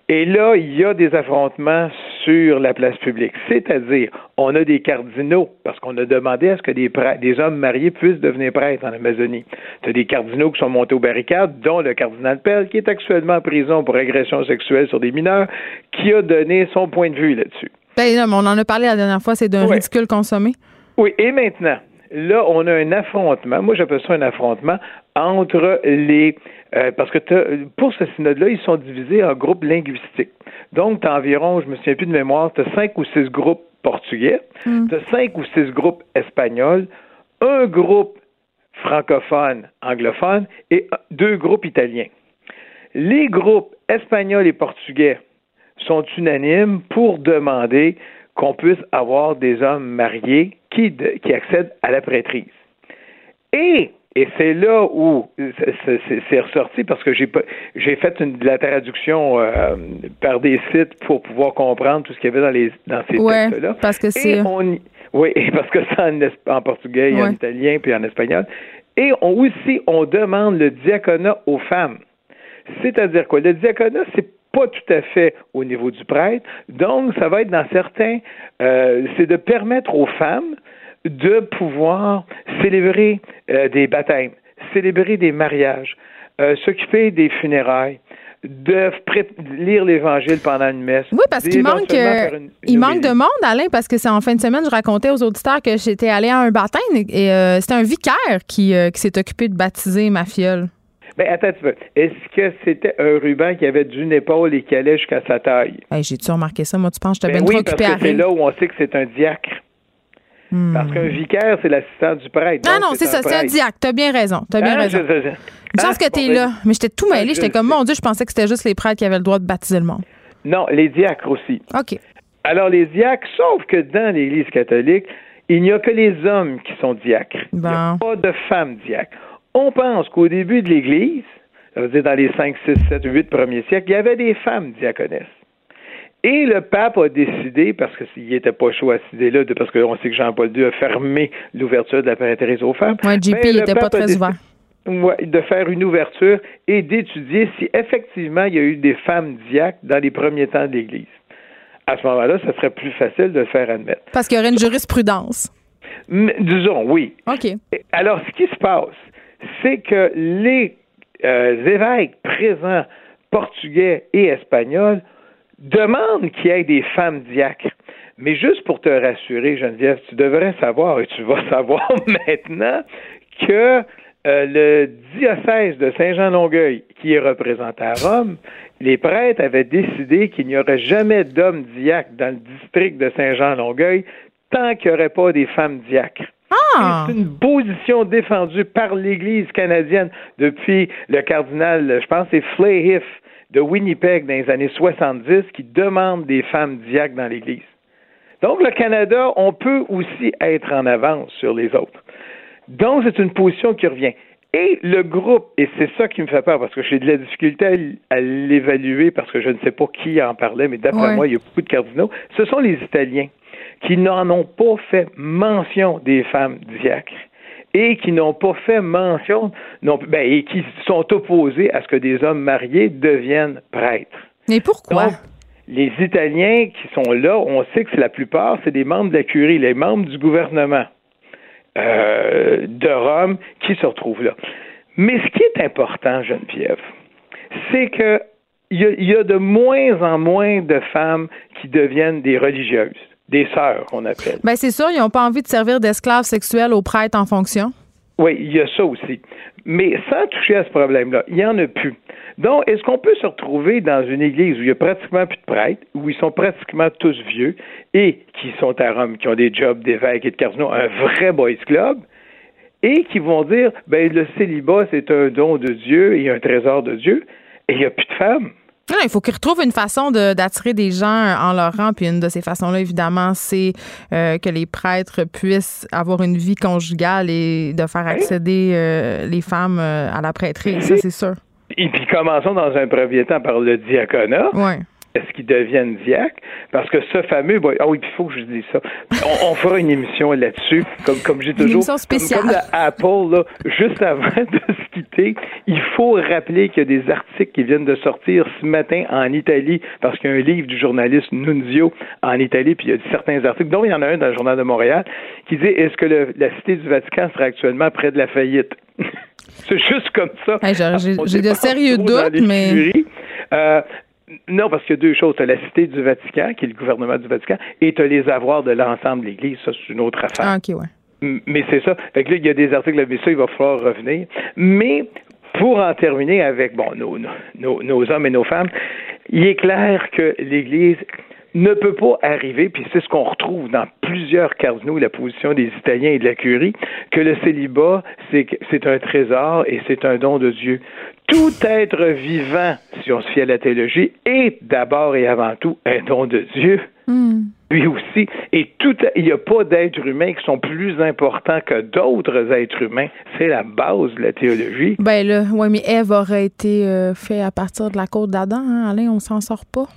Et là, il y a des affrontements sur la place publique. C'est-à-dire, on a des cardinaux, parce qu'on a demandé à ce que des, hommes mariés puissent devenir prêtres en Amazonie. Tu as des cardinaux qui sont montés aux barricades, dont le cardinal Pell, qui est actuellement en prison pour agression sexuelle sur des mineurs, qui a donné son point de vue là-dessus. Ben, on en a parlé la dernière fois, c'est d'un Ouais. ridicule consommé. Oui, et maintenant, là, on a un affrontement. Moi, j'appelle ça un affrontement entre les. euh, parce que pour ce synode-là, ils sont divisés en groupes linguistiques. Donc, tu as environ, je me souviens plus de mémoire, tu as cinq ou six groupes portugais, tu as cinq ou six groupes espagnols, un groupe francophone, anglophone et deux groupes italiens. Les groupes espagnols et portugais sont unanimes pour demander qu'on puisse avoir des hommes mariés qui, de- qui accèdent à la prêtrise. Et, et c'est là où c'est- ressorti parce que j'ai fait une, de la traduction euh, par des sites pour pouvoir comprendre tout ce qu'il y avait dans, les, dans ces Ouais, textes-là. parce que c'est- y- oui, parce que c'est en, portugais, en italien puis en espagnol. Et on, aussi, on demande le diaconat aux femmes. C'est-à-dire quoi? Le diaconat, c'est pas tout à fait au niveau du prêtre. Donc, ça va être dans certains, euh, c'est de permettre aux femmes de pouvoir célébrer euh, des baptêmes, célébrer des mariages, euh, s'occuper des funérailles, de lire l'Évangile pendant une messe. Oui, parce qu'il manque, une- il manque de monde, Alain, parce que c'est en fin de semaine, je racontais aux auditeurs que j'étais allée à un baptême et euh, c'était un vicaire qui, euh, qui s'est occupé de baptiser ma fiole. Ben, attends un petit peu. Est-ce que c'était un ruban qui avait d'une épaule et qui allait jusqu'à sa taille? Hey, J'ai-tu remarqué ça? Moi, tu penses que j'étais Ben bien oui, trop à que c'est là où on sait que c'est un diacre. Hmm. Parce qu'un vicaire, c'est l'assistant du prêtre. Non, non, c'est ça, c'est un diacre. T'as bien raison. T'as bien Ah, raison. je- je- je- Une chance Ah, que t'es là. Mais j'étais tout Ah, mêlé. je J'étais comme, mon Dieu, je pensais que c'était juste les prêtres qui avaient le droit de baptiser le monde. Non, les diacres aussi. OK. Alors, les diacres, sauf que dans l'Église catholique, il n'y a que les hommes qui sont diacres. Il n'y a pas de femmes diacres. On pense qu'au début de l'Église, ça veut dire dans les 5, 6, 7, 8 premiers siècles, il y avait des femmes diaconesses. Et le pape a décidé, parce qu'il n'était pas chaud à cette idée-là, de- parce qu'on sait que Jean-Paul II a fermé l'ouverture de la prêtrise aux femmes. Ouais, JP, ben, il le était pas très décidé- ouvert. Ouais, de faire une ouverture et d'étudier si effectivement il y a eu des femmes diacres dans les premiers temps de l'Église. À ce moment-là, ça serait plus facile de le faire admettre. Parce qu'il y aurait une jurisprudence. Mais, disons, oui. OK. Alors, ce qui se passe, c'est que les euh, évêques présents, portugais et espagnols, demandent qu'il y ait des femmes diacres. Mais juste pour te rassurer, Geneviève, tu devrais savoir, et tu vas savoir maintenant, que euh, le diocèse de Saint-Jean-Longueuil, qui est représenté à Rome, les prêtres avaient décidé qu'il n'y aurait jamais d'hommes diacres dans le district de Saint-Jean-Longueuil tant qu'il n'y aurait pas des femmes diacres. Ah! C'est une position défendue par l'Église canadienne depuis le cardinal, je pense, c'est Flayhiff de Winnipeg dans les années 70 qui demande des femmes diacres dans l'Église. Donc, le Canada, on peut aussi être en avance sur les autres. Donc, c'est une position qui revient. Et le groupe, et c'est ça qui me fait peur, parce que j'ai de la difficulté à, l'évaluer, parce que je ne sais pas qui en parlait, mais d'après Ouais. moi, il y a beaucoup de cardinaux, ce sont les Italiens qui n'en ont pas fait mention des femmes diacres et qui n'ont pas fait mention, non, ben, et qui sont opposés à ce que des hommes mariés deviennent prêtres. Mais pourquoi? Donc, les Italiens qui sont là, on sait que c'est la plupart, c'est des membres de la curie, les membres du gouvernement euh, de Rome qui se retrouvent là. Mais ce qui est important, Geneviève, c'est que il y, a, il y a de moins en moins de femmes qui deviennent des religieuses, des sœurs, on appelle. Ben c'est sûr, ils n'ont pas envie de servir d'esclaves sexuels aux prêtres en fonction. Oui, il y a ça aussi. Mais sans toucher à ce problème-là, il n'y en a plus. Donc, est-ce qu'on peut se retrouver dans une église où il n'y a pratiquement plus de prêtres, où ils sont pratiquement tous vieux et qui sont à Rome, qui ont des jobs d'évêques et de cardinaux, un vrai boys club, et qui vont dire, ben le célibat, c'est un don de Dieu et un trésor de Dieu, et il n'y a plus de femmes? Non, il faut qu'ils retrouvent une façon de- d'attirer des gens en leur rang. Puis une de ces façons-là, évidemment, c'est euh, que les prêtres puissent avoir une vie conjugale et de faire accéder euh, les femmes euh, à la prêtrise. Ça, c'est sûr. Et puis commençons dans un premier temps par le diaconat. Ouais. Est-ce qu'ils deviennent diacres? Parce que ce fameux... Ah oui, il faut que je dise ça. On, on fera une émission là-dessus, comme, comme j'ai toujours... émission comme- spéciale. Comme, la Apple, là, juste avant de se quitter, il faut rappeler qu'il y a des articles qui viennent de sortir ce matin en Italie, parce qu'il y a un livre du journaliste Nunzio en Italie, puis il y a certains articles, dont il y en a un dans le Journal de Montréal, qui dit est-ce que le- la cité du Vatican sera actuellement près de la faillite? C'est juste comme ça. Hey, j'ai- j'ai de sérieux doutes, mais-. Euh, non, parce qu'il y a deux choses. Tu as la cité du Vatican, qui est le gouvernement du Vatican, et tu as les avoirs de l'ensemble de l'Église. Ça, c'est une autre affaire. Ah, OK, ouais. Mais c'est ça. Fait que là, il y a des articles, mais ça, il va falloir revenir. Mais pour en terminer avec bon, nos, nos, nos hommes et nos femmes, il est clair que l'Église ne peut pas arriver, puis c'est ce qu'on retrouve dans plusieurs cardinaux, la position des Italiens et de la curie, que le célibat, c'est un trésor et c'est un don de Dieu. Tout être vivant, si on se fie à la théologie, est d'abord et avant tout un don de Dieu lui aussi. Et tout, il n'y a pas d'êtres humains qui sont plus importants que d'autres êtres humains. C'est la base de la théologie. Ben là, ouais, mais Ève aurait été euh, fait à partir de la côte d'Adam, hein, Alain, on s'en sort pas.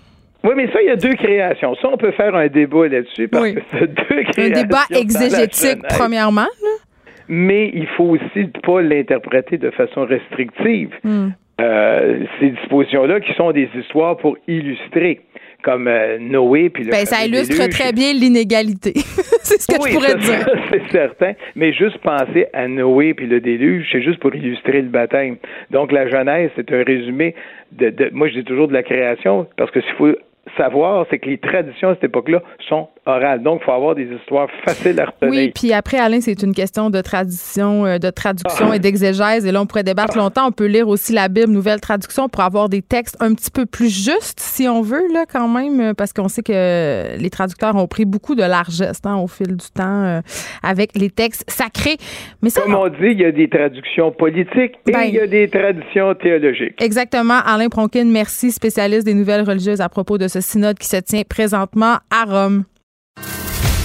Oui, mais ça, il y a deux créations. Ça, on peut faire un débat là-dessus parce Oui. que c'est deux créations. Un débat exégétique, premièrement. là. Mais il faut aussi pas l'interpréter de façon restrictive. Hmm. Euh, ces dispositions-là qui sont des histoires pour illustrer, comme euh, Noé puis le Ben, ça illustre déluge. très bien l'inégalité. c'est ce que Oui, je pourrais ça, dire. c'est certain. Mais juste penser à Noé puis le déluge, c'est juste pour illustrer le baptême. Donc, la Genèse, c'est un résumé de, de- moi, je dis toujours de la création, parce que s'il faut savoir, c'est que les traditions à cette époque-là sont orales. Donc, il faut avoir des histoires faciles à retenir. Oui, puis après, Alain, c'est une question de tradition, euh, de traduction Ah. et d'exégèse. Et là, on pourrait débattre longtemps. On peut lire aussi la Bible, nouvelle traduction, pour avoir des textes un petit peu plus justes, si on veut, là, quand même, euh, parce qu'on sait que les traducteurs ont pris beaucoup de largesse hein, au fil du temps euh, avec les textes sacrés. Mais ça, Comme on dit, il y a des traductions politiques et Ben- il y a des traditions théologiques. Exactement. Alain Pronkin, merci, spécialiste des nouvelles religieuses à propos de ce synode qui se tient présentement à Rome.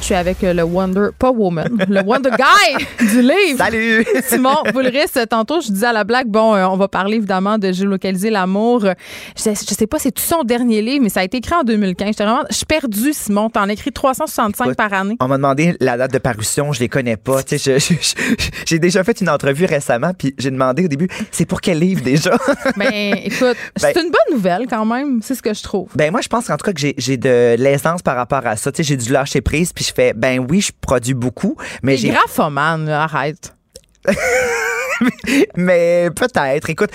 Je suis avec euh, le Wonder, pas Woman, le Wonder Guy du livre. Salut! Simon Boulris, tantôt, je disais à la blague, bon, euh, on va parler évidemment de géolocaliser l'amour. Je sais, je sais pas, c'est tout son dernier livre, mais ça a été écrit en 2015. J'étais vraiment, je suis perdue, Simon. T'en écris 365 Écoute, par année. On m'a demandé la date de parution, je les connais pas. Tu sais, j'ai déjà fait une entrevue récemment, puis j'ai demandé au début, c'est pour quel livre déjà? Ben, écoute, c'est une bonne nouvelle quand même, c'est ce que je trouve. Ben moi, je pense qu'en tout cas que j'ai, j'ai de l'aisance par rapport à ça. Tu sais, j'ai dû lâcher prise, puis je fais, ben oui, je produis beaucoup, mais j'ai graphomane, là, arrête. mais peut-être. Écoute,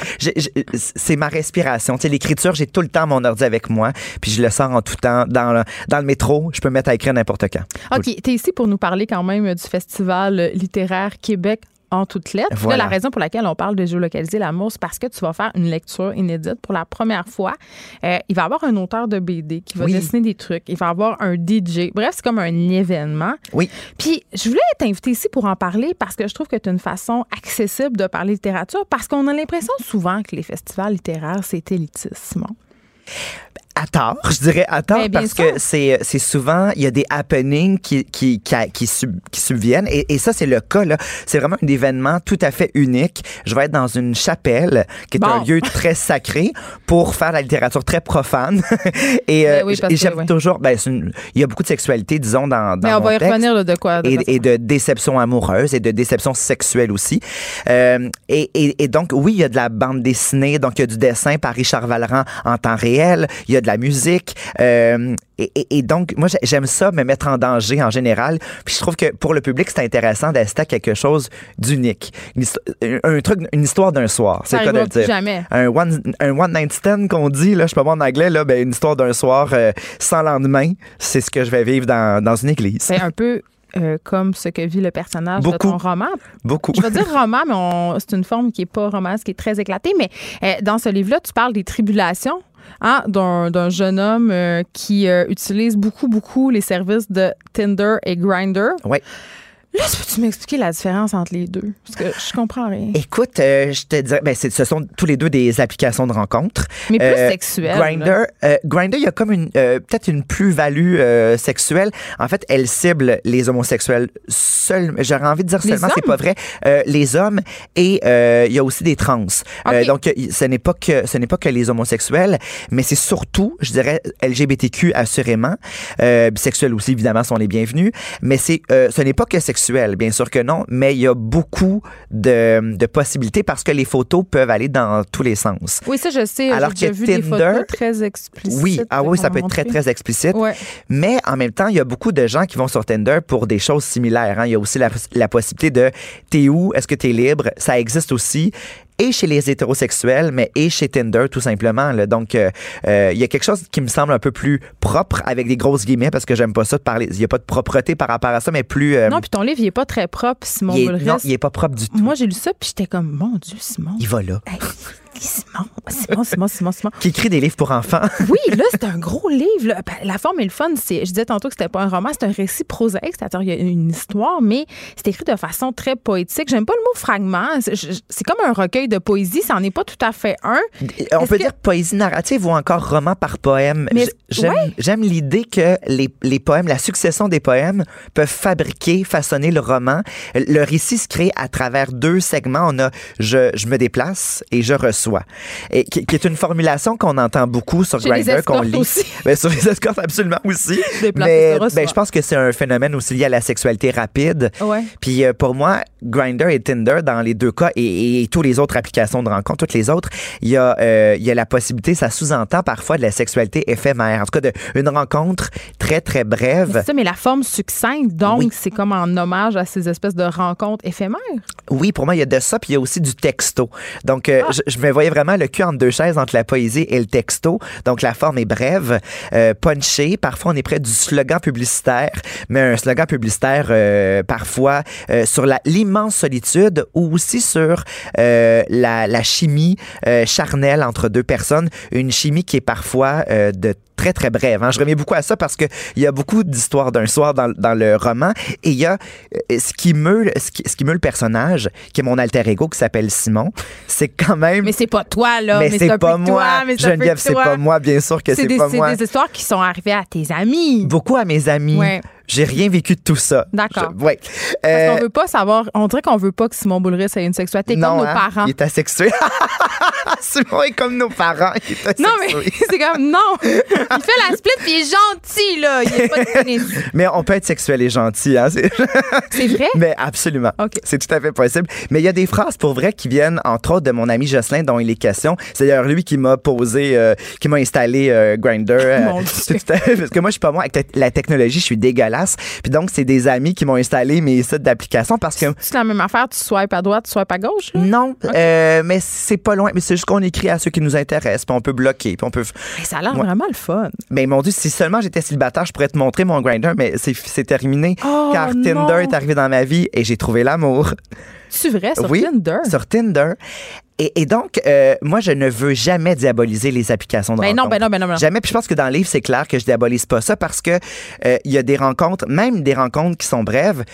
c'est ma respiration. Tu sais, l'écriture, j'ai tout le temps mon ordi avec moi, puis je le sors en tout temps. Dans le, dans le métro, je peux me mettre à écrire n'importe quand. OK, tu es ici pour nous parler quand même du Festival littéraire Québec en toutes lettres. Là, Voilà. la raison pour laquelle on parle de géolocaliser l'amour, c'est parce que tu vas faire une lecture inédite pour la première fois. Euh, il va y avoir un auteur de BD qui va Oui. dessiner des trucs. Il va y avoir un DJ. Bref, c'est comme un événement. Oui. Puis, je voulais t'inviter ici pour en parler parce que je trouve que tu as une façon accessible de parler littérature parce qu'on a l'impression souvent que les festivals littéraires, c'est élitiste, Simon. À tort, je dirais à tort, bien parce sûr. que c'est c'est souvent, il y a des happenings qui, qui, qui, qui, sub- qui subviennent. Et, et ça, c'est le cas, là. C'est vraiment un événement tout à fait unique. Je vais être dans une chapelle, qui est Bon. un lieu très sacré, pour faire la littérature très profane. et euh, Ben oui, parce et j'aime ouais. toujours, ben, une- il y a beaucoup de sexualité, disons, dans, dans Mais on mon va y texte revenir là, de quoi. de et, de déception amoureuse et de déception sexuelle aussi. Euh, et, et- et donc, oui, il y a de la bande dessinée, donc il y a du dessin par Richard Valran en temps réel, il y a de la musique. euh, et, et- et donc, moi, j'ai- j'aime ça, me mettre en danger en général. Puis je trouve que pour le public, c'est intéressant d'assister à quelque chose d'unique. Un, truc, une histoire d'un soir. C'est le cas de le dire. jamais. Un one, un one night stand qu'on dit, là, je sais pas moi en anglais, là, ben, une histoire d'un soir euh, sans lendemain, c'est ce que je vais vivre dans, dans une église. C'est un peu euh, comme ce que vit le personnage de Beaucoup. ton roman. Beaucoup. Je vais dire roman, mais c'est une forme qui est pas romance, qui est très éclatée. Mais euh, dans ce livre-là, tu parles des tribulations hein, d'un jeune homme euh, qui euh, utilise beaucoup, beaucoup les services de Tinder et Grindr. Oui. Là, peux-tu m'expliquer la différence entre les deux? Parce que je comprends rien. Écoute, euh, je te dirais, ben, ce sont tous les deux des applications de rencontres. Mais plus Euh, sexuelles, Grinder, euh, Grindr, il y a comme une euh, peut-être une plus-value euh, sexuelle. En fait, elle cible les homosexuels seuls. J'aurais envie de dire seulement, c'est pas vrai. Euh, les hommes et euh, il y a aussi des trans. Euh, Ok. donc, ce n'est pas que ce n'est pas que les homosexuels, mais c'est surtout, je dirais, LGBTQ assurément, euh, bisexuels aussi évidemment sont les bienvenus. Mais c'est euh, ce n'est pas que sexuel, bien sûr que non, mais il y a beaucoup de, de possibilités parce que les photos peuvent aller dans tous les sens. Oui, ça, je sais. Alors que vu des Tinder- photos très explicites. Oui, ah oui, ça peut être très, très explicite. Ouais. Mais en même temps, il y a beaucoup de gens qui vont sur Tinder pour des choses similaires. hein. Il y a aussi la, la possibilité de t'es où, est-ce que t'es libre? Ça existe aussi. Et chez les hétérosexuels, mais et chez Tinder, tout simplement. là. Donc, euh, euh, il y a quelque chose qui me semble un peu plus propre, avec des grosses guillemets, parce que j'aime pas ça de parler. Il n'y a pas de propreté par rapport à ça, mais plus. euh, Non, puis ton livre, il est pas très propre, Simon il est, non, il est pas propre du tout. Moi, j'ai lu ça, puis j'étais comme, mon Dieu, Simon. Il va là. Hey, Simon, Simon, Simon, Simon, Simon. Qui écrit des livres pour enfants. Oui, là, c'est un gros livre. là. Ben, La forme est le fun. C'est, je disais tantôt que c'était pas un roman, c'est un récit prosaïque, c'est-à-dire il y a une histoire, mais c'est écrit de façon très poétique. J'aime pas le mot fragment. C'est, comme un recueil de poésie. Ça n'en est pas tout à fait un. On Est-ce peut que- dire poésie narrative ou encore roman par poème. J'aime ouais. l'idée que les, les poèmes, la succession des poèmes peuvent fabriquer, façonner le roman. Le récit se crée à travers deux segments. On a je, je me déplace et je reçois. Et qui, qui est une formulation qu'on entend beaucoup sur Grindr, qu'on lit. aussi. Ben, sur les escortes, absolument aussi. Et Mais ben, je pense que c'est un phénomène aussi lié à la sexualité rapide. Ouais. Puis euh, pour moi, Grindr et Tinder, dans les deux cas, et, et, tous les autres applications de rencontre, toutes les autres, il y, a, euh, il y a la possibilité, ça sous-entend parfois de la sexualité éphémère. En tout cas, de, une rencontre très, très brève. ça, mais la forme succincte, donc Oui. c'est comme en hommage à ces espèces de rencontres éphémères. Oui, pour moi, il y a de ça, puis il y a aussi du texto. Donc, euh, je, je me voyais vraiment le cul entre deux chaises entre la poésie et le texto. Donc, la forme est brève, euh, punchée. Parfois, on est près du slogan publicitaire, mais un slogan publicitaire euh, parfois euh, sur l'immense solitude ou aussi sur euh, la, la chimie euh, charnelle entre deux personnes. Une chimie qui est parfois de très très brève. hein. Je remets beaucoup à ça parce que il y a beaucoup d'histoires d'un soir dans, dans le roman et il y a euh, ce qui meut ce qui, ce qui meut le personnage qui est mon alter ego qui s'appelle Simon. C'est quand même Mais c'est pas toi, là. mais c'est c'est pas moi. toi, mais c'est Geneviève, c'est pas moi, bien sûr que c'est pas c'est moi. des histoires qui sont arrivées à tes amis. Beaucoup à mes amis. Ouais. J'ai rien vécu de tout ça. D'accord. Ouais. Parce Euh, qu'on veut pas savoir. On dirait qu'on veut pas que Simon Boulris ait une sexualité non, comme nos hein, parents. Il est asexué. Simon est comme nos parents. Non, mais c'est comme, non. Il fait la split puis il est gentil, là. Il est pas de. Mais on peut être sexuel et gentil, hein. C'est vrai? Mais absolument. C'est tout à fait possible. Mais il y a des phrases pour vrai qui viennent, entre autres, de mon ami Jocelyn, dont il est question. C'est d'ailleurs lui qui m'a posé, euh, qui m'a installé euh, Grinder. Mon Dieu. parce que moi, je suis pas moi avec la technologie, je suis dégueulasse. Puis donc, c'est des amis qui m'ont installé mes sites d'application parce que. C'est la même affaire, tu swipes à droite, tu swipes à gauche? là? Non, euh, mais c'est pas loin. Mais c'est qu'on écrit à ceux qui nous intéressent, puis on peut bloquer, puis on peut. Mais ça a l'air Ouais. vraiment le fun. Mais mon Dieu, si seulement j'étais célibataire, je pourrais te montrer mon grinder, mais c'est terminé. Oh, car non. Tinder est arrivé dans ma vie et j'ai trouvé l'amour. C'est vrai, sur oui, Tinder? Sur Tinder. Et, et donc, euh, moi, je ne veux jamais diaboliser les applications de Ben non, rencontres. ben non, ben non, ben non. Jamais. Puis je pense que dans le livre, c'est clair que je diabolise pas ça parce que euh, il y a des rencontres, même des rencontres qui sont brèves.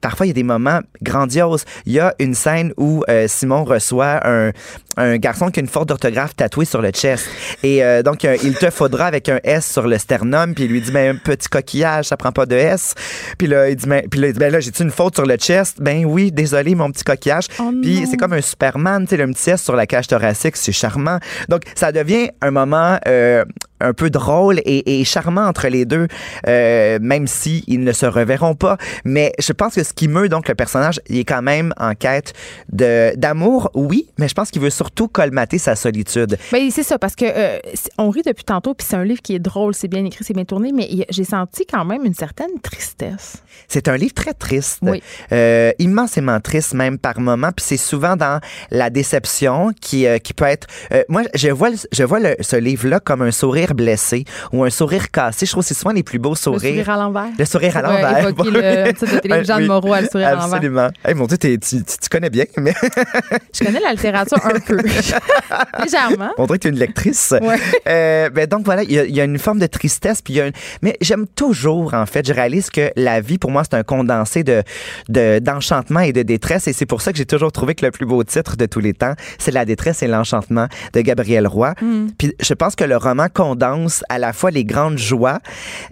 Parfois, il y a des moments grandioses. Il y a une scène où euh, Simon reçoit un, un garçon qui a une faute d'orthographe tatouée sur le chest. Et euh, donc, euh, il te faudra avec un S sur le sternum. Puis il lui dit, ben, un petit coquillage, ça prend pas de S. Puis là, il dit, ben, puis là, il dit, ben là, j'ai-tu une faute sur le chest? Ben oui, désolé, mon petit coquillage. puis c'est comme un Superman, tu sais, le petit S sur la cage thoracique, c'est charmant. Donc, ça devient un moment euh, un peu drôle et, et charmant entre les deux, euh, même si ils ne se reverront pas. Mais je pense que ce qui meut donc le personnage, il est quand même en quête de d'amour, oui, mais je pense qu'il veut surtout colmater sa solitude. Ben, c'est ça, parce que euh, on rit depuis tantôt, puis c'est un livre qui est drôle, c'est bien écrit, c'est bien tourné, mais j'ai senti quand même une certaine tristesse. C'est un livre très triste, Oui. euh, immensément triste même par moment, puis c'est souvent dans la déception qui qui peut être. moi, je vois je vois le- ce livre-là comme un sourire blessé ou un sourire cassé. Je trouve que c'est souvent les plus beaux Le sourires. sourire à l'envers. Le sourire à l'envers. évoquer le titre de Moreau à le sourire à l'envers. Absolument. Hey, mon Dieu, tu, tu, tu connais bien, mais Je connais la littérature un peu. Légèrement. on dirait que tu es une lectrice. Ouais. Euh, ben donc voilà, il y, a- il y a une forme de tristesse, puis y a une... mais j'aime toujours en fait. Je réalise que la vie pour moi c'est un condensé de de- d'enchantement et de détresse, et c'est pour ça que j'ai toujours trouvé que le plus beau titre de tous les temps, c'est La détresse et l'enchantement de Gabriel Roy. Puis je pense que le roman condense à la fois les grandes joies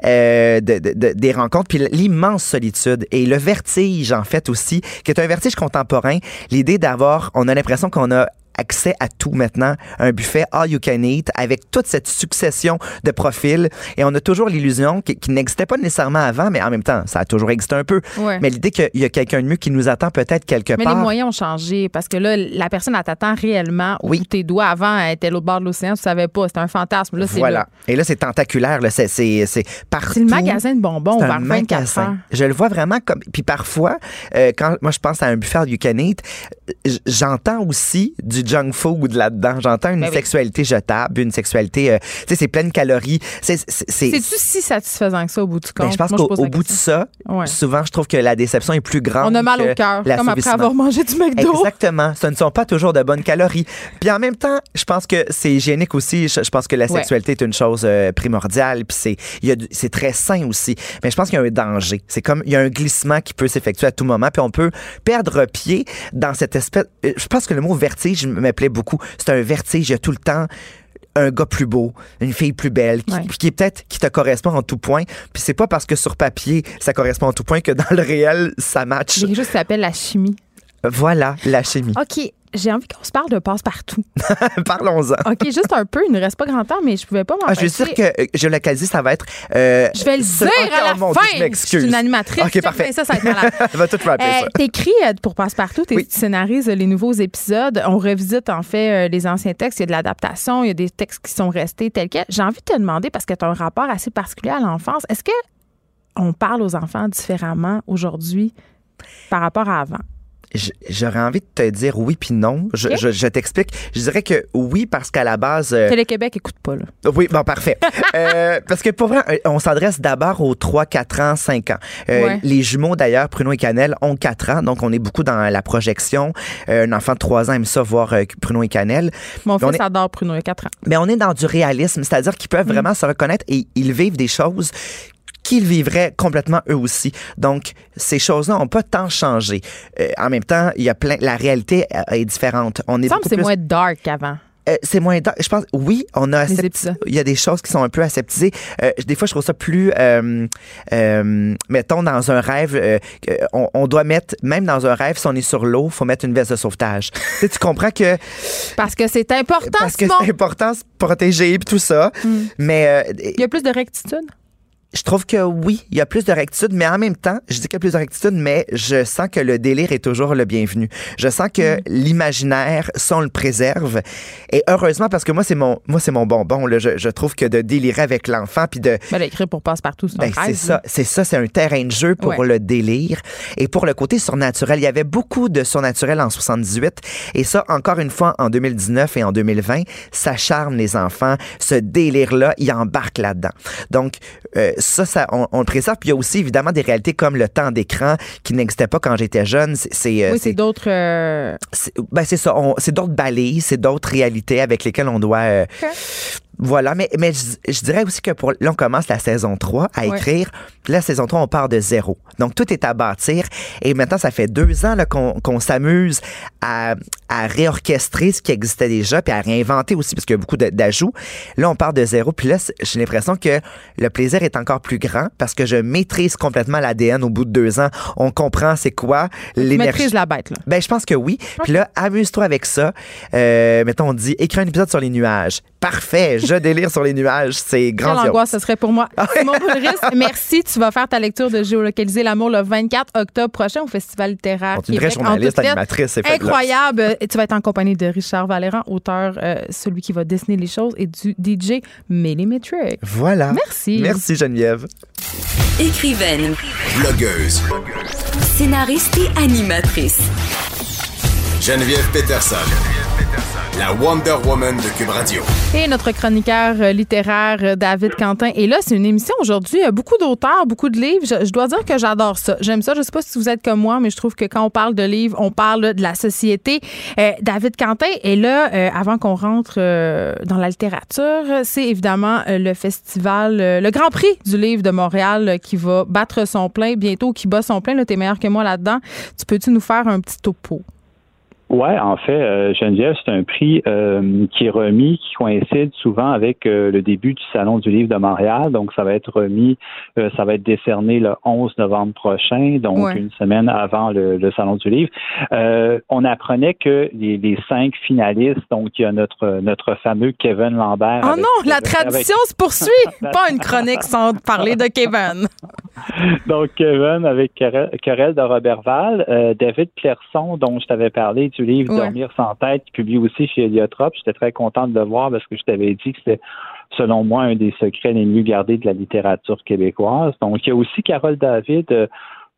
euh, de, de- de- des rencontres, puis l'immense solitude et le vertige en fait aussi, qui est un vertige contemporain. L'idée d'avoir, on a l'impression qu'on a accès à tout maintenant, un buffet all you can eat avec toute cette succession de profils et on a toujours l'illusion qui, qui n'existait pas nécessairement avant mais en même temps ça a toujours existé un peu Ouais. mais l'idée qu'il y a quelqu'un de mieux qui nous attend peut-être quelque Mais part les moyens ont changé parce que là, la personne, elle t'attend réellement où tes doigts avant elle était l'autre bord de l'océan, tu savais pas, c'était un fantasme. Là, c'est voilà là. et là c'est tentaculaire là, c'est c'est c'est partout C'est le magasin de bonbons C'est un 24 magasin. Je le vois vraiment comme. Puis parfois, euh, quand moi je pense à un buffet all you can eat, j'entends aussi du junk food là-dedans. J'entends une Ben oui. sexualité jetable, une sexualité. euh, tu sais, c'est plein de calories. C'est. C'est-tu si satisfaisant que ça au bout du compte? ben, je pense qu'au bout de ça, Ouais. souvent, je trouve que la déception est plus grande. On a mal au cœur, comme après avoir mangé du McDo. Exactement. Ce ne sont pas toujours de bonnes calories. Puis en même temps, je pense que c'est hygiénique aussi. Je, je pense que la Ouais. sexualité est une chose euh, primordiale. Puis c'est, c'est très sain aussi. Mais je pense qu'il y a un danger. C'est comme il y a un glissement qui peut s'effectuer à tout moment. Puis on peut perdre pied dans cette espèce. euh, Je pense que le mot vertige me plaît beaucoup. C'est un vertige. Il y a tout le temps un gars plus beau, une fille plus belle, qui, Ouais. qui est peut-être qui te correspond en tout point. Puis c'est pas parce que sur papier ça correspond en tout point que dans le réel ça match. Il y a quelque chose qui s'appelle la chimie. Voilà la chimie. OK, j'ai envie qu'on se parle de passe-partout. Parlons-en. OK, juste un peu, il ne reste pas grand temps, mais je pouvais pas Ah, je m'empêcher. dire que euh, géolocaliser, ça va être. euh, Je vais le dire Ok, à la oh fin. Dieu, je m'excuse. Je suis une animatrice. Ok, parfait. Ça, ça va être malade. Va tout Euh, ça. T'écris euh, pour Passe-Partout, tu scénarises les nouveaux épisodes. On revisite en fait les anciens textes. Il y a de l'adaptation, il y a des textes qui sont restés tels quels. J'ai envie de te demander, parce que tu as un rapport assez particulier à l'enfance, est-ce que on parle aux enfants différemment aujourd'hui par rapport à avant? J'aurais envie de te dire oui puis non. Je, Ok. je- je t'explique. Je dirais que oui parce qu'à la base. euh, Télé-Québec, écoute pas, là. Oui, bon, parfait. Euh, parce que pour vrai, euh, on s'adresse d'abord aux 3, 4 ans, 5 ans. Euh, Ouais. Les jumeaux, d'ailleurs, Pruno et Canel, ont 4 ans, donc on est beaucoup dans la projection. Un enfant de 3 ans aime ça voir Pruno et Canel. Mon fils est- adore Pruno, a 4 ans. Mais on est dans du réalisme, c'est-à-dire qu'ils peuvent vraiment se reconnaître et ils vivent des choses qu'ils vivraient complètement eux aussi. Donc, ces choses-là n'ont pas tant changé. Euh, en même temps, il y a plein, la réalité euh, est différente. On Il est c'est plus- moins dark qu'avant. Euh, c'est moins dense. Je pense, oui, on a aseptisé. Il y a des choses qui sont un peu aseptisées. Euh, des fois, je trouve ça plus, euh, mettons, dans un rêve, on, on, doit mettre, même dans un rêve, si on est sur l'eau, faut mettre une veste de sauvetage. tu, tu comprends que. Parce que c'est important, Parce que c'est important, se protéger et tout ça. Mm. Mais. il y a plus de rectitude? Je trouve que oui, il y a plus de rectitude, mais en même temps, je dis qu'il y a plus de rectitude, mais je sens que le délire est toujours le bienvenu. Je sens que Mm. l'imaginaire, ça, on le préserve. Et heureusement, parce que moi, c'est mon, moi, c'est mon bonbon. Là. Je, je trouve que de délirer avec l'enfant, puis de... Ben, l'écrire pour passe-partout, c'est Ben, c'est ça, c'est ça, c'est un terrain de jeu pour Ouais. le délire et pour le côté surnaturel. Il y avait beaucoup de surnaturel en 78 et ça, encore une fois, en 2019 et en 2020, ça charme les enfants. Ce délire-là, il embarque là-dedans. Donc, euh, ça, ça on, on le préserve. Puis il y a aussi évidemment des réalités comme le temps d'écran qui n'existait pas quand j'étais jeune. C'est, euh, Oui, c'est d'autres. euh, c'est- ben, c'est ça. c'est d'autres balises, c'est d'autres réalités avec lesquelles on doit. euh, Voilà, mais, mais je, je dirais aussi que pour là, on commence la saison 3 à Ouais. écrire. Puis La saison 3, on part de zéro. Donc, tout est à bâtir. Et maintenant, ça fait deux ans qu'on, s'amuse à, à réorchestrer ce qui existait déjà, puis à réinventer aussi, parce qu'il y a beaucoup d'ajouts. Là, on part de zéro. Puis là, j'ai l'impression que le plaisir est encore plus grand parce que je maîtrise complètement l'ADN au bout de deux ans. On comprend c'est quoi l'énergie. maîtrises la bête, là. Ben, je pense que oui. Puis là, amuse-toi avec ça. Euh, mettons, on dit, écris un épisode sur les nuages. Parfait, je délire sur les nuages. C'est Quelle grandiose. angoisse ce serait pour moi. Simon Boulris, merci. Tu vas faire ta lecture de Géolocaliser l'amour le 24 octobre prochain au Festival littéraire. Une vraie Québec, en journaliste, animatrice, c'est Incroyable. Et tu vas être en compagnie de Richard Valéran, auteur, euh, celui qui va dessiner les choses, et du DJ Millimetric. Voilà. Merci. Merci, Geneviève. Écrivaine, Blogueuse. scénariste et animatrice. Geneviève Peterson. La Wonder Woman de Cube Radio. Et notre chroniqueur euh, littéraire euh, David Quentin. Et là, c'est une émission aujourd'hui. euh, Beaucoup d'auteurs, beaucoup de livres. Je, dois dire que j'adore ça. J'aime ça. Je sais pas si vous êtes comme moi, mais je trouve que quand on parle de livres, on parle de la société. David Quentin est là, avant qu'on rentre dans la littérature, c'est évidemment le festival, le Grand Prix du livre de Montréal qui va battre son plein bientôt, qui bat son plein. Là, t'es meilleur que moi là-dedans. Tu peux-tu nous faire un petit topo? Ouais, en fait, euh, Geneviève, c'est un prix euh, qui est remis, qui coïncide souvent avec euh, le début du Salon du Livre de Montréal. Donc, ça va être remis, ça va être décerné le 11 novembre prochain, donc Ouais. une semaine avant le, le Salon du Livre. On apprenait que les, les cinq finalistes, donc il y a notre notre fameux Kevin Lambert. Oh non, la avec- tradition se poursuit. Pas une chronique sans parler de Kevin. Donc, Kevin avec Querelle de Robertval, David Clairson, dont je t'avais parlé du livre Ouais. Dormir sans tête, qui publie aussi chez Heliotrope. J'étais très contente de le voir parce que je t'avais dit que c'était, selon moi, un des secrets les mieux gardés de la littérature québécoise. Donc, il y a aussi Carole David euh,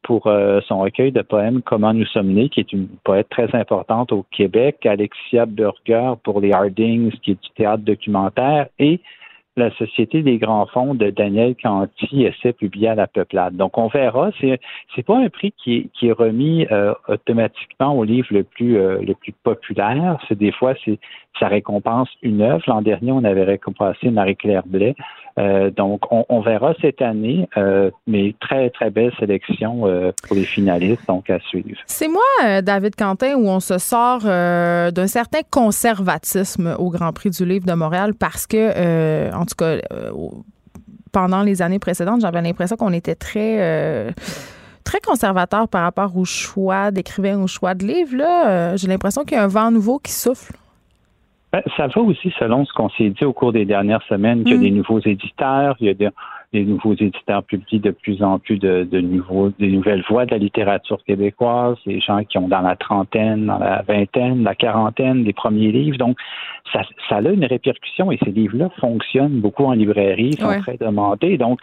pour euh, son recueil de poèmes Comment nous sommes nés, qui est une poète très importante au Québec, Alexia Burger pour les Hardings, qui est du théâtre documentaire, et la Société des grands fonds de Daniel Canty, essai publié à la Peuplade. Donc, on verra. C'est c'est pas un prix qui est, qui est remis euh, automatiquement au livre le plus euh, le plus populaire. C'est des fois c'est ça récompense une œuvre. L'an dernier, on avait récompensé Marie-Claire Blais. Euh, donc, on, verra cette année, euh, mais très très belle sélection euh, pour les finalistes, donc à suivre. C'est moi, David Quentin, où on se sort d'un certain conservatisme au Grand Prix du Livre de Montréal parce que, en tout cas, pendant les années précédentes, j'avais l'impression qu'on était très. Très conservateur par rapport au choix d'écrivain, au choix de livre. Là, j'ai l'impression qu'il y a un vent nouveau qui souffle. Ben, ça va aussi selon ce qu'on s'est dit au cours des dernières semaines, qu'il y a Mm. des nouveaux éditeurs, il y a des, des nouveaux éditeurs publient de plus en plus de, de nouveaux, des nouvelles voix de la littérature québécoise, des gens qui ont dans la trentaine, dans la vingtaine, la quarantaine, les premiers livres. Donc, ça, ça a une répercussion et ces livres-là fonctionnent beaucoup en librairie, sont Ouais. très demandés. Donc,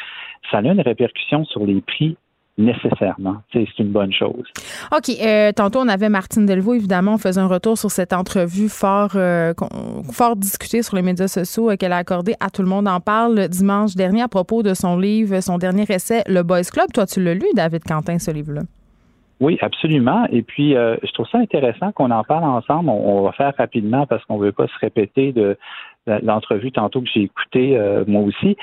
ça a une répercussion sur les prix nécessairement. C'est une bonne chose. OK. euh, tantôt, on avait Martine Delvaux, évidemment. On faisait un retour sur cette entrevue fort, euh, fort discutée sur les médias sociaux euh, qu'elle a accordée à Tout le monde en parle dimanche dernier à propos de son livre, son dernier essai, Le Boys Club. Toi, tu l'as lu, David Quentin, ce livre-là? Oui, absolument. Et puis, je trouve ça intéressant qu'on en parle ensemble. On, on va faire rapidement parce qu'on veut pas se répéter de l'entrevue tantôt que j'ai écoutée moi aussi.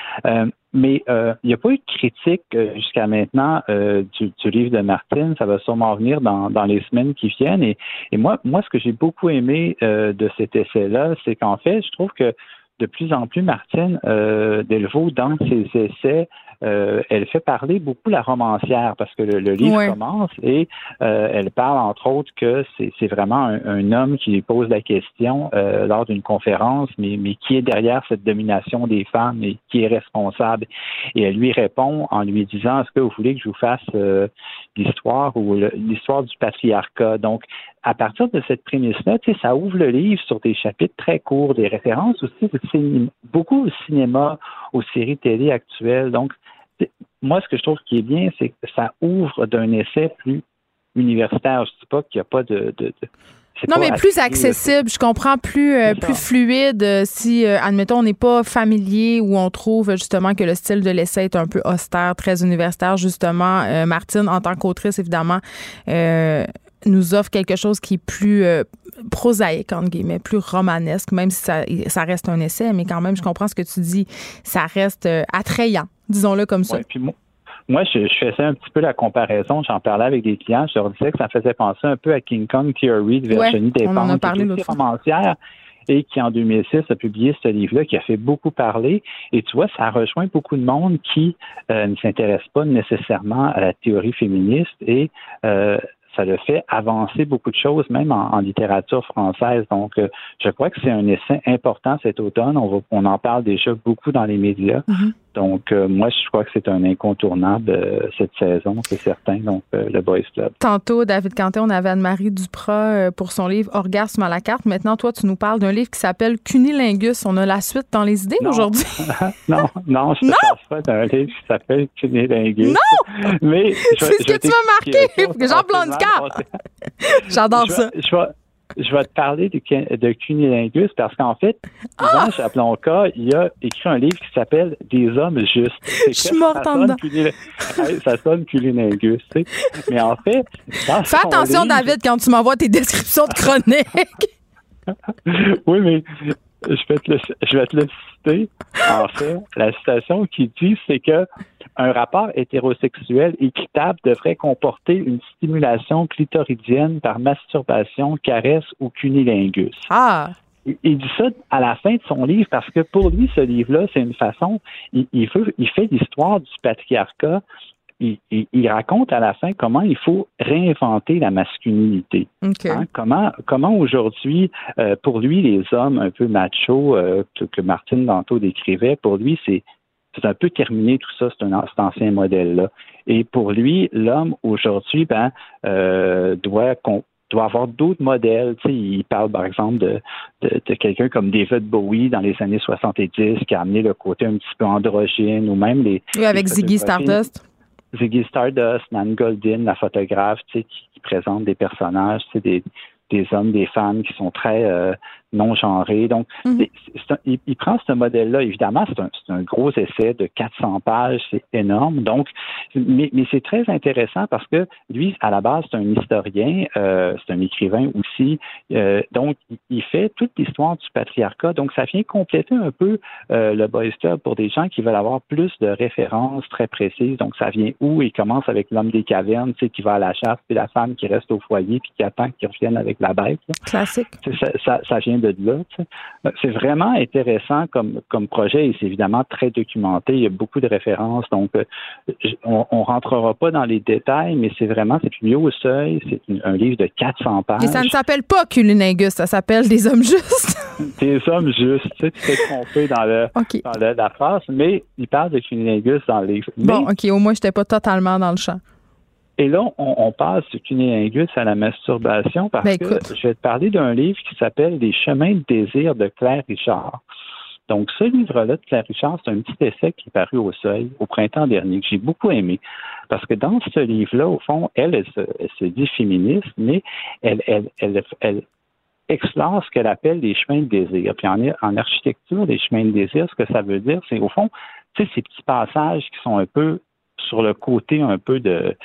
mais il n'y a pas eu de critique jusqu'à maintenant du, livre de Martine. Ça va sûrement venir dans, dans les semaines qui viennent. Et, et moi, moi, ce que j'ai beaucoup aimé de cet essai-là, c'est qu'en fait, je trouve que de plus en plus, Martine euh, Delvaux, dans ses essais, euh, elle fait parler beaucoup la romancière parce que le, livre commence et euh, elle parle entre autres que c'est vraiment un, homme qui lui pose la question euh, lors d'une conférence, mais, mais qui est derrière cette domination des femmes et qui est responsable. Et elle lui répond en lui disant Est-ce que vous voulez que je vous fasse l'histoire ou l'histoire du patriarcat? Donc, à partir de cette prémisse-là, ça ouvre le livre sur des chapitres très courts, des références aussi beaucoup au cinéma, aux séries télé actuelles. Donc, moi, ce que je trouve qui est bien, c'est que ça ouvre d'un essai plus universitaire. Je ne dis pas qu'il n'y a pas de, non, mais plus accessible, je comprends, plus, euh, plus fluide euh, si, euh, admettons, on n'est pas familier ou on trouve justement que le style de l'essai est un peu austère, très universitaire. Justement, Martine, en tant qu'autrice, évidemment, nous offre quelque chose qui est plus prosaïque, entre guillemets, plus romanesque, même si ça, ça reste un essai, mais quand même, je comprends ce que tu dis, ça reste attrayant disons-le comme ça. moi, je, faisais un petit peu la comparaison. J'en parlais avec des clients. Je leur disais que ça faisait penser un peu à King Kong Theory de Virginie ouais, Despentes, on parlé qui est romancière et qui, en 2006, a publié ce livre-là qui a fait beaucoup parler. Et tu vois, ça rejoint beaucoup de monde qui euh, ne s'intéresse pas nécessairement à la théorie féministe et euh, ça le fait avancer beaucoup de choses, même en, littérature française. Donc, euh, je crois que c'est un essai important cet automne. On, en parle déjà beaucoup dans les médias. Mm-hmm. Donc, euh, moi, je crois que c'est un incontournable euh, cette saison, c'est certain. Donc, le Boys Club. Tantôt, David Canté, on avait Anne-Marie Duprat pour son livre Orgasme à la carte. Maintenant, toi, tu nous parles d'un livre qui s'appelle Cunilingus. On a la suite dans les idées aujourd'hui? non, non, je ne parle pas d'un livre qui s'appelle Cunilingus. Non! Mais c'est ce que tu m'as marqué. Jean Blanc J'adore ça. Je vais, te parler de, de cunilingus parce qu'en fait, ah! Jean Chaplonka, il a écrit un livre qui s'appelle Des hommes justes. Je suis morte en dedans. Ça sonne cunilingus, tu sais. Mais en fait, Fais attention, David, quand tu m'envoies tes descriptions de chroniques. oui, mais je vais, te le, je vais te le citer. En fait, la citation qui dit, c'est que un rapport hétérosexuel équitable devrait comporter une stimulation clitoridienne par masturbation, caresse ou cunilingus. Ah! Il dit ça à la fin de son livre parce que pour lui, ce livre-là, c'est une façon, il, il, il fait l'histoire du patriarcat il, raconte à la fin comment il faut réinventer la masculinité. Hein, comment, comment aujourd'hui, euh, pour lui, les hommes un peu machos euh, que, Martine Danto décrivait, pour lui, c'est c'est un peu terminé tout ça, c'est un, cet ancien modèle-là. Et pour lui, l'homme aujourd'hui, ben, euh, doit doit avoir d'autres modèles. Tu sais, il parle, par exemple, de, de, de quelqu'un comme David Bowie dans les années 70 qui a amené le côté un petit peu androgyne ou même les... Oui, avec Ziggy Stardust. Ziggy Stardust, Nan Goldin, la photographe, qui, qui présente des personnages, des, des hommes, des femmes qui sont très euh, non genrés. Donc, mhm. il, prend ce modèle-là. Évidemment, c'est un, un, gros essai de 400 pages, c'est énorme. Donc, mais, mais c'est très intéressant parce que lui, à la base, c'est un historien, euh, c'est un écrivain aussi. Euh, donc, il fait toute l'histoire du patriarcat. Donc, ça vient compléter un peu euh, le Boys Club pour des gens qui veulent avoir plus de références très précises. Donc, ça vient où? Il commence avec l'homme des cavernes, tu sais, qui va à la chasse, puis la femme qui reste au foyer, puis qui attend qu'il revienne avec la bête. Classique. Ça, ça, ça, vient de là. C'est vraiment intéressant comme, comme projet et c'est évidemment très documenté. Il y a beaucoup de références. Donc, euh, on, on rentrera pas dans les détails, mais c'est vraiment, c'est publié au seuil. C'est un livre de 400 pages. Et ça ne s'appelle pas Culiningus, ça s'appelle Des hommes justes. des hommes justes. Tu sais, tu t'es trompé dans, le, dans la phrase, mais il parle de Culiningus dans le livre. Bon, OK, au moins, je n'étais pas totalement dans le champ. Et là, on, passe du cunilingus à la masturbation parce ben, que je vais te parler d'un livre qui s'appelle Les chemins de désir de Claire Richard. Donc, ce livre-là de Claire Richard, c'est un petit essai qui est paru au seuil au printemps dernier, que j'ai beaucoup aimé. Parce que dans ce livre-là, au fond, elle, elle, se, dit féministe, mais elle, elle, elle, elle explore ce qu'elle appelle les chemins de désir. Puis en, en architecture, les chemins de désir, ce que ça veut dire, c'est au fond, tu sais, ces petits passages qui sont un peu sur le côté un peu de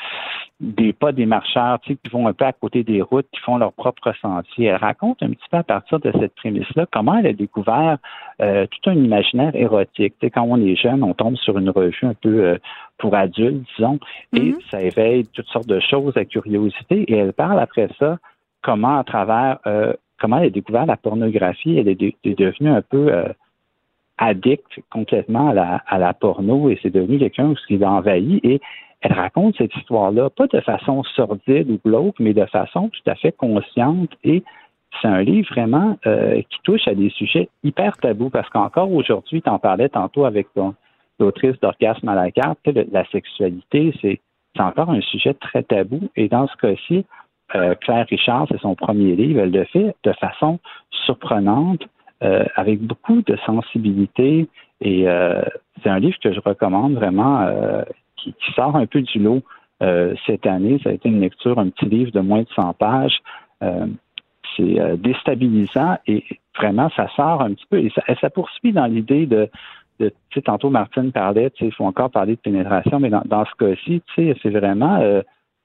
des pas des marcheurs qui vont un peu à côté des routes, qui font leur propre sentier. Elle raconte un petit peu à partir de cette prémisse-là comment elle a découvert euh, tout un imaginaire érotique. sais, quand on est jeune, on tombe sur une revue un peu euh, pour adultes, disons, et mm-hmm. ça éveille toutes sortes de choses, à curiosité. Et elle parle après ça comment à travers euh, comment elle a découvert la pornographie, elle est, devenue un peu addict complètement à la, porno et c'est devenu quelqu'un qui l'a envahi et elle raconte cette histoire-là, pas de façon sordide ou glauque, mais de façon tout à fait consciente. Et c'est un livre vraiment euh, qui touche à des sujets hyper tabous parce qu'encore aujourd'hui, tu en parlais tantôt avec l'autrice d'Orgasme à la carte, la sexualité, c'est encore un sujet très tabou. Et dans ce cas-ci, euh, Claire Richard, c'est son premier livre, elle le fait de façon surprenante, euh, avec beaucoup de sensibilité et c'est un livre que je recommande vraiment qui, sort un peu du lot euh, cette année. Ça a été une lecture, un petit livre de moins de 100 pages. Euh, c'est euh, déstabilisant et vraiment, ça sort un petit peu et ça, poursuit dans l'idée de, de tu sais, tantôt Martine parlait, il faut encore parler de pénétration, mais dans, dans ce cas-ci, c'est vraiment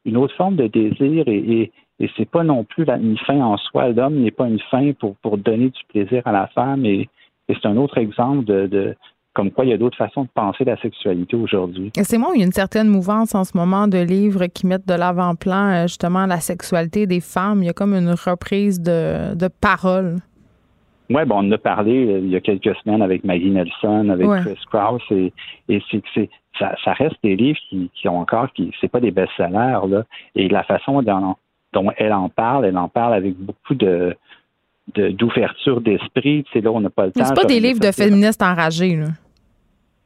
une autre forme de désir et, et, et c'est pas non plus la, une fin en soi. L'homme n'est pas une fin pour, pour donner du plaisir à la femme et, et c'est un autre exemple de, de, comme quoi il y a d'autres façons de penser la sexualité aujourd'hui. C'est moi, il y a une certaine mouvance en ce moment de livres qui mettent de l'avant-plan euh, justement la sexualité des femmes. Il y a comme une reprise de, de parole. Oui, bon, on en a parlé euh, il y a quelques semaines avec Maggie Nelson, avec Chris Krauss, et, et c'est ça, ça, reste des livres qui, qui ont encore, qui c'est pas des best-sellers, là. Et la façon dont, dont elle en parle, elle en parle avec beaucoup de, d'ouverture d'esprit. C'est là, on n'a pas le temps. C'est pas des livres de féministes enragés, là.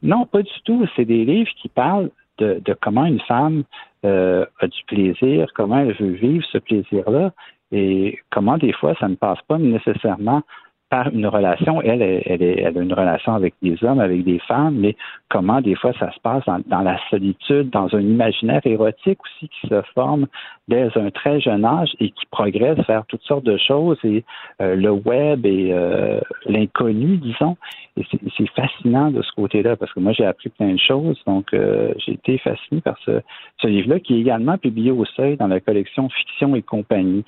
Non, pas du tout. C'est des livres qui parlent de, comment une femme euh, a du plaisir, comment elle veut vivre ce plaisir-là et comment des fois ça ne passe pas nécessairement par une relation. Elle, elle, elle, a une relation avec des hommes, avec des femmes, mais comment des fois ça se passe dans, la solitude, dans un imaginaire érotique aussi qui se forme dès un très jeune âge et qui progresse vers toutes sortes de choses et euh, le web et euh, l'inconnu, disons. Et c'est fascinant de ce côté-là parce que moi j'ai appris plein de choses, donc euh, j'ai été fasciné par ce, ce livre-là qui est également publié au Seuil dans la collection Fiction et compagnie.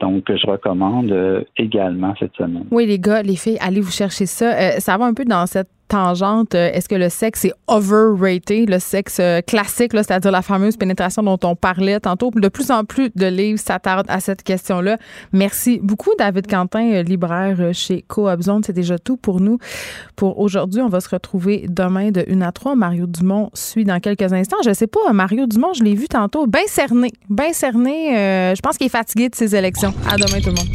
Donc, je recommande euh, également cette semaine. Oui, les gars, les filles, allez vous chercher ça. Euh, ça va un peu dans cette tangente, euh, est-ce que le sexe est overrated, le sexe euh, classique, c'est-à-dire la fameuse pénétration dont on parlait tantôt? De plus en plus de livres s'attardent à cette question-là. Merci beaucoup, David Quentin, euh, libraire chez Coopzone. C'est déjà tout pour nous. Pour aujourd'hui, on va se retrouver demain de 1 à 3. Mario Dumont suit dans quelques instants. Je sais pas, Mario Dumont, je l'ai vu tantôt, bien cerné. Bien cerné. je pense qu'il est fatigué de ses élections. À demain, tout le monde.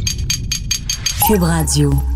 Cube Radio.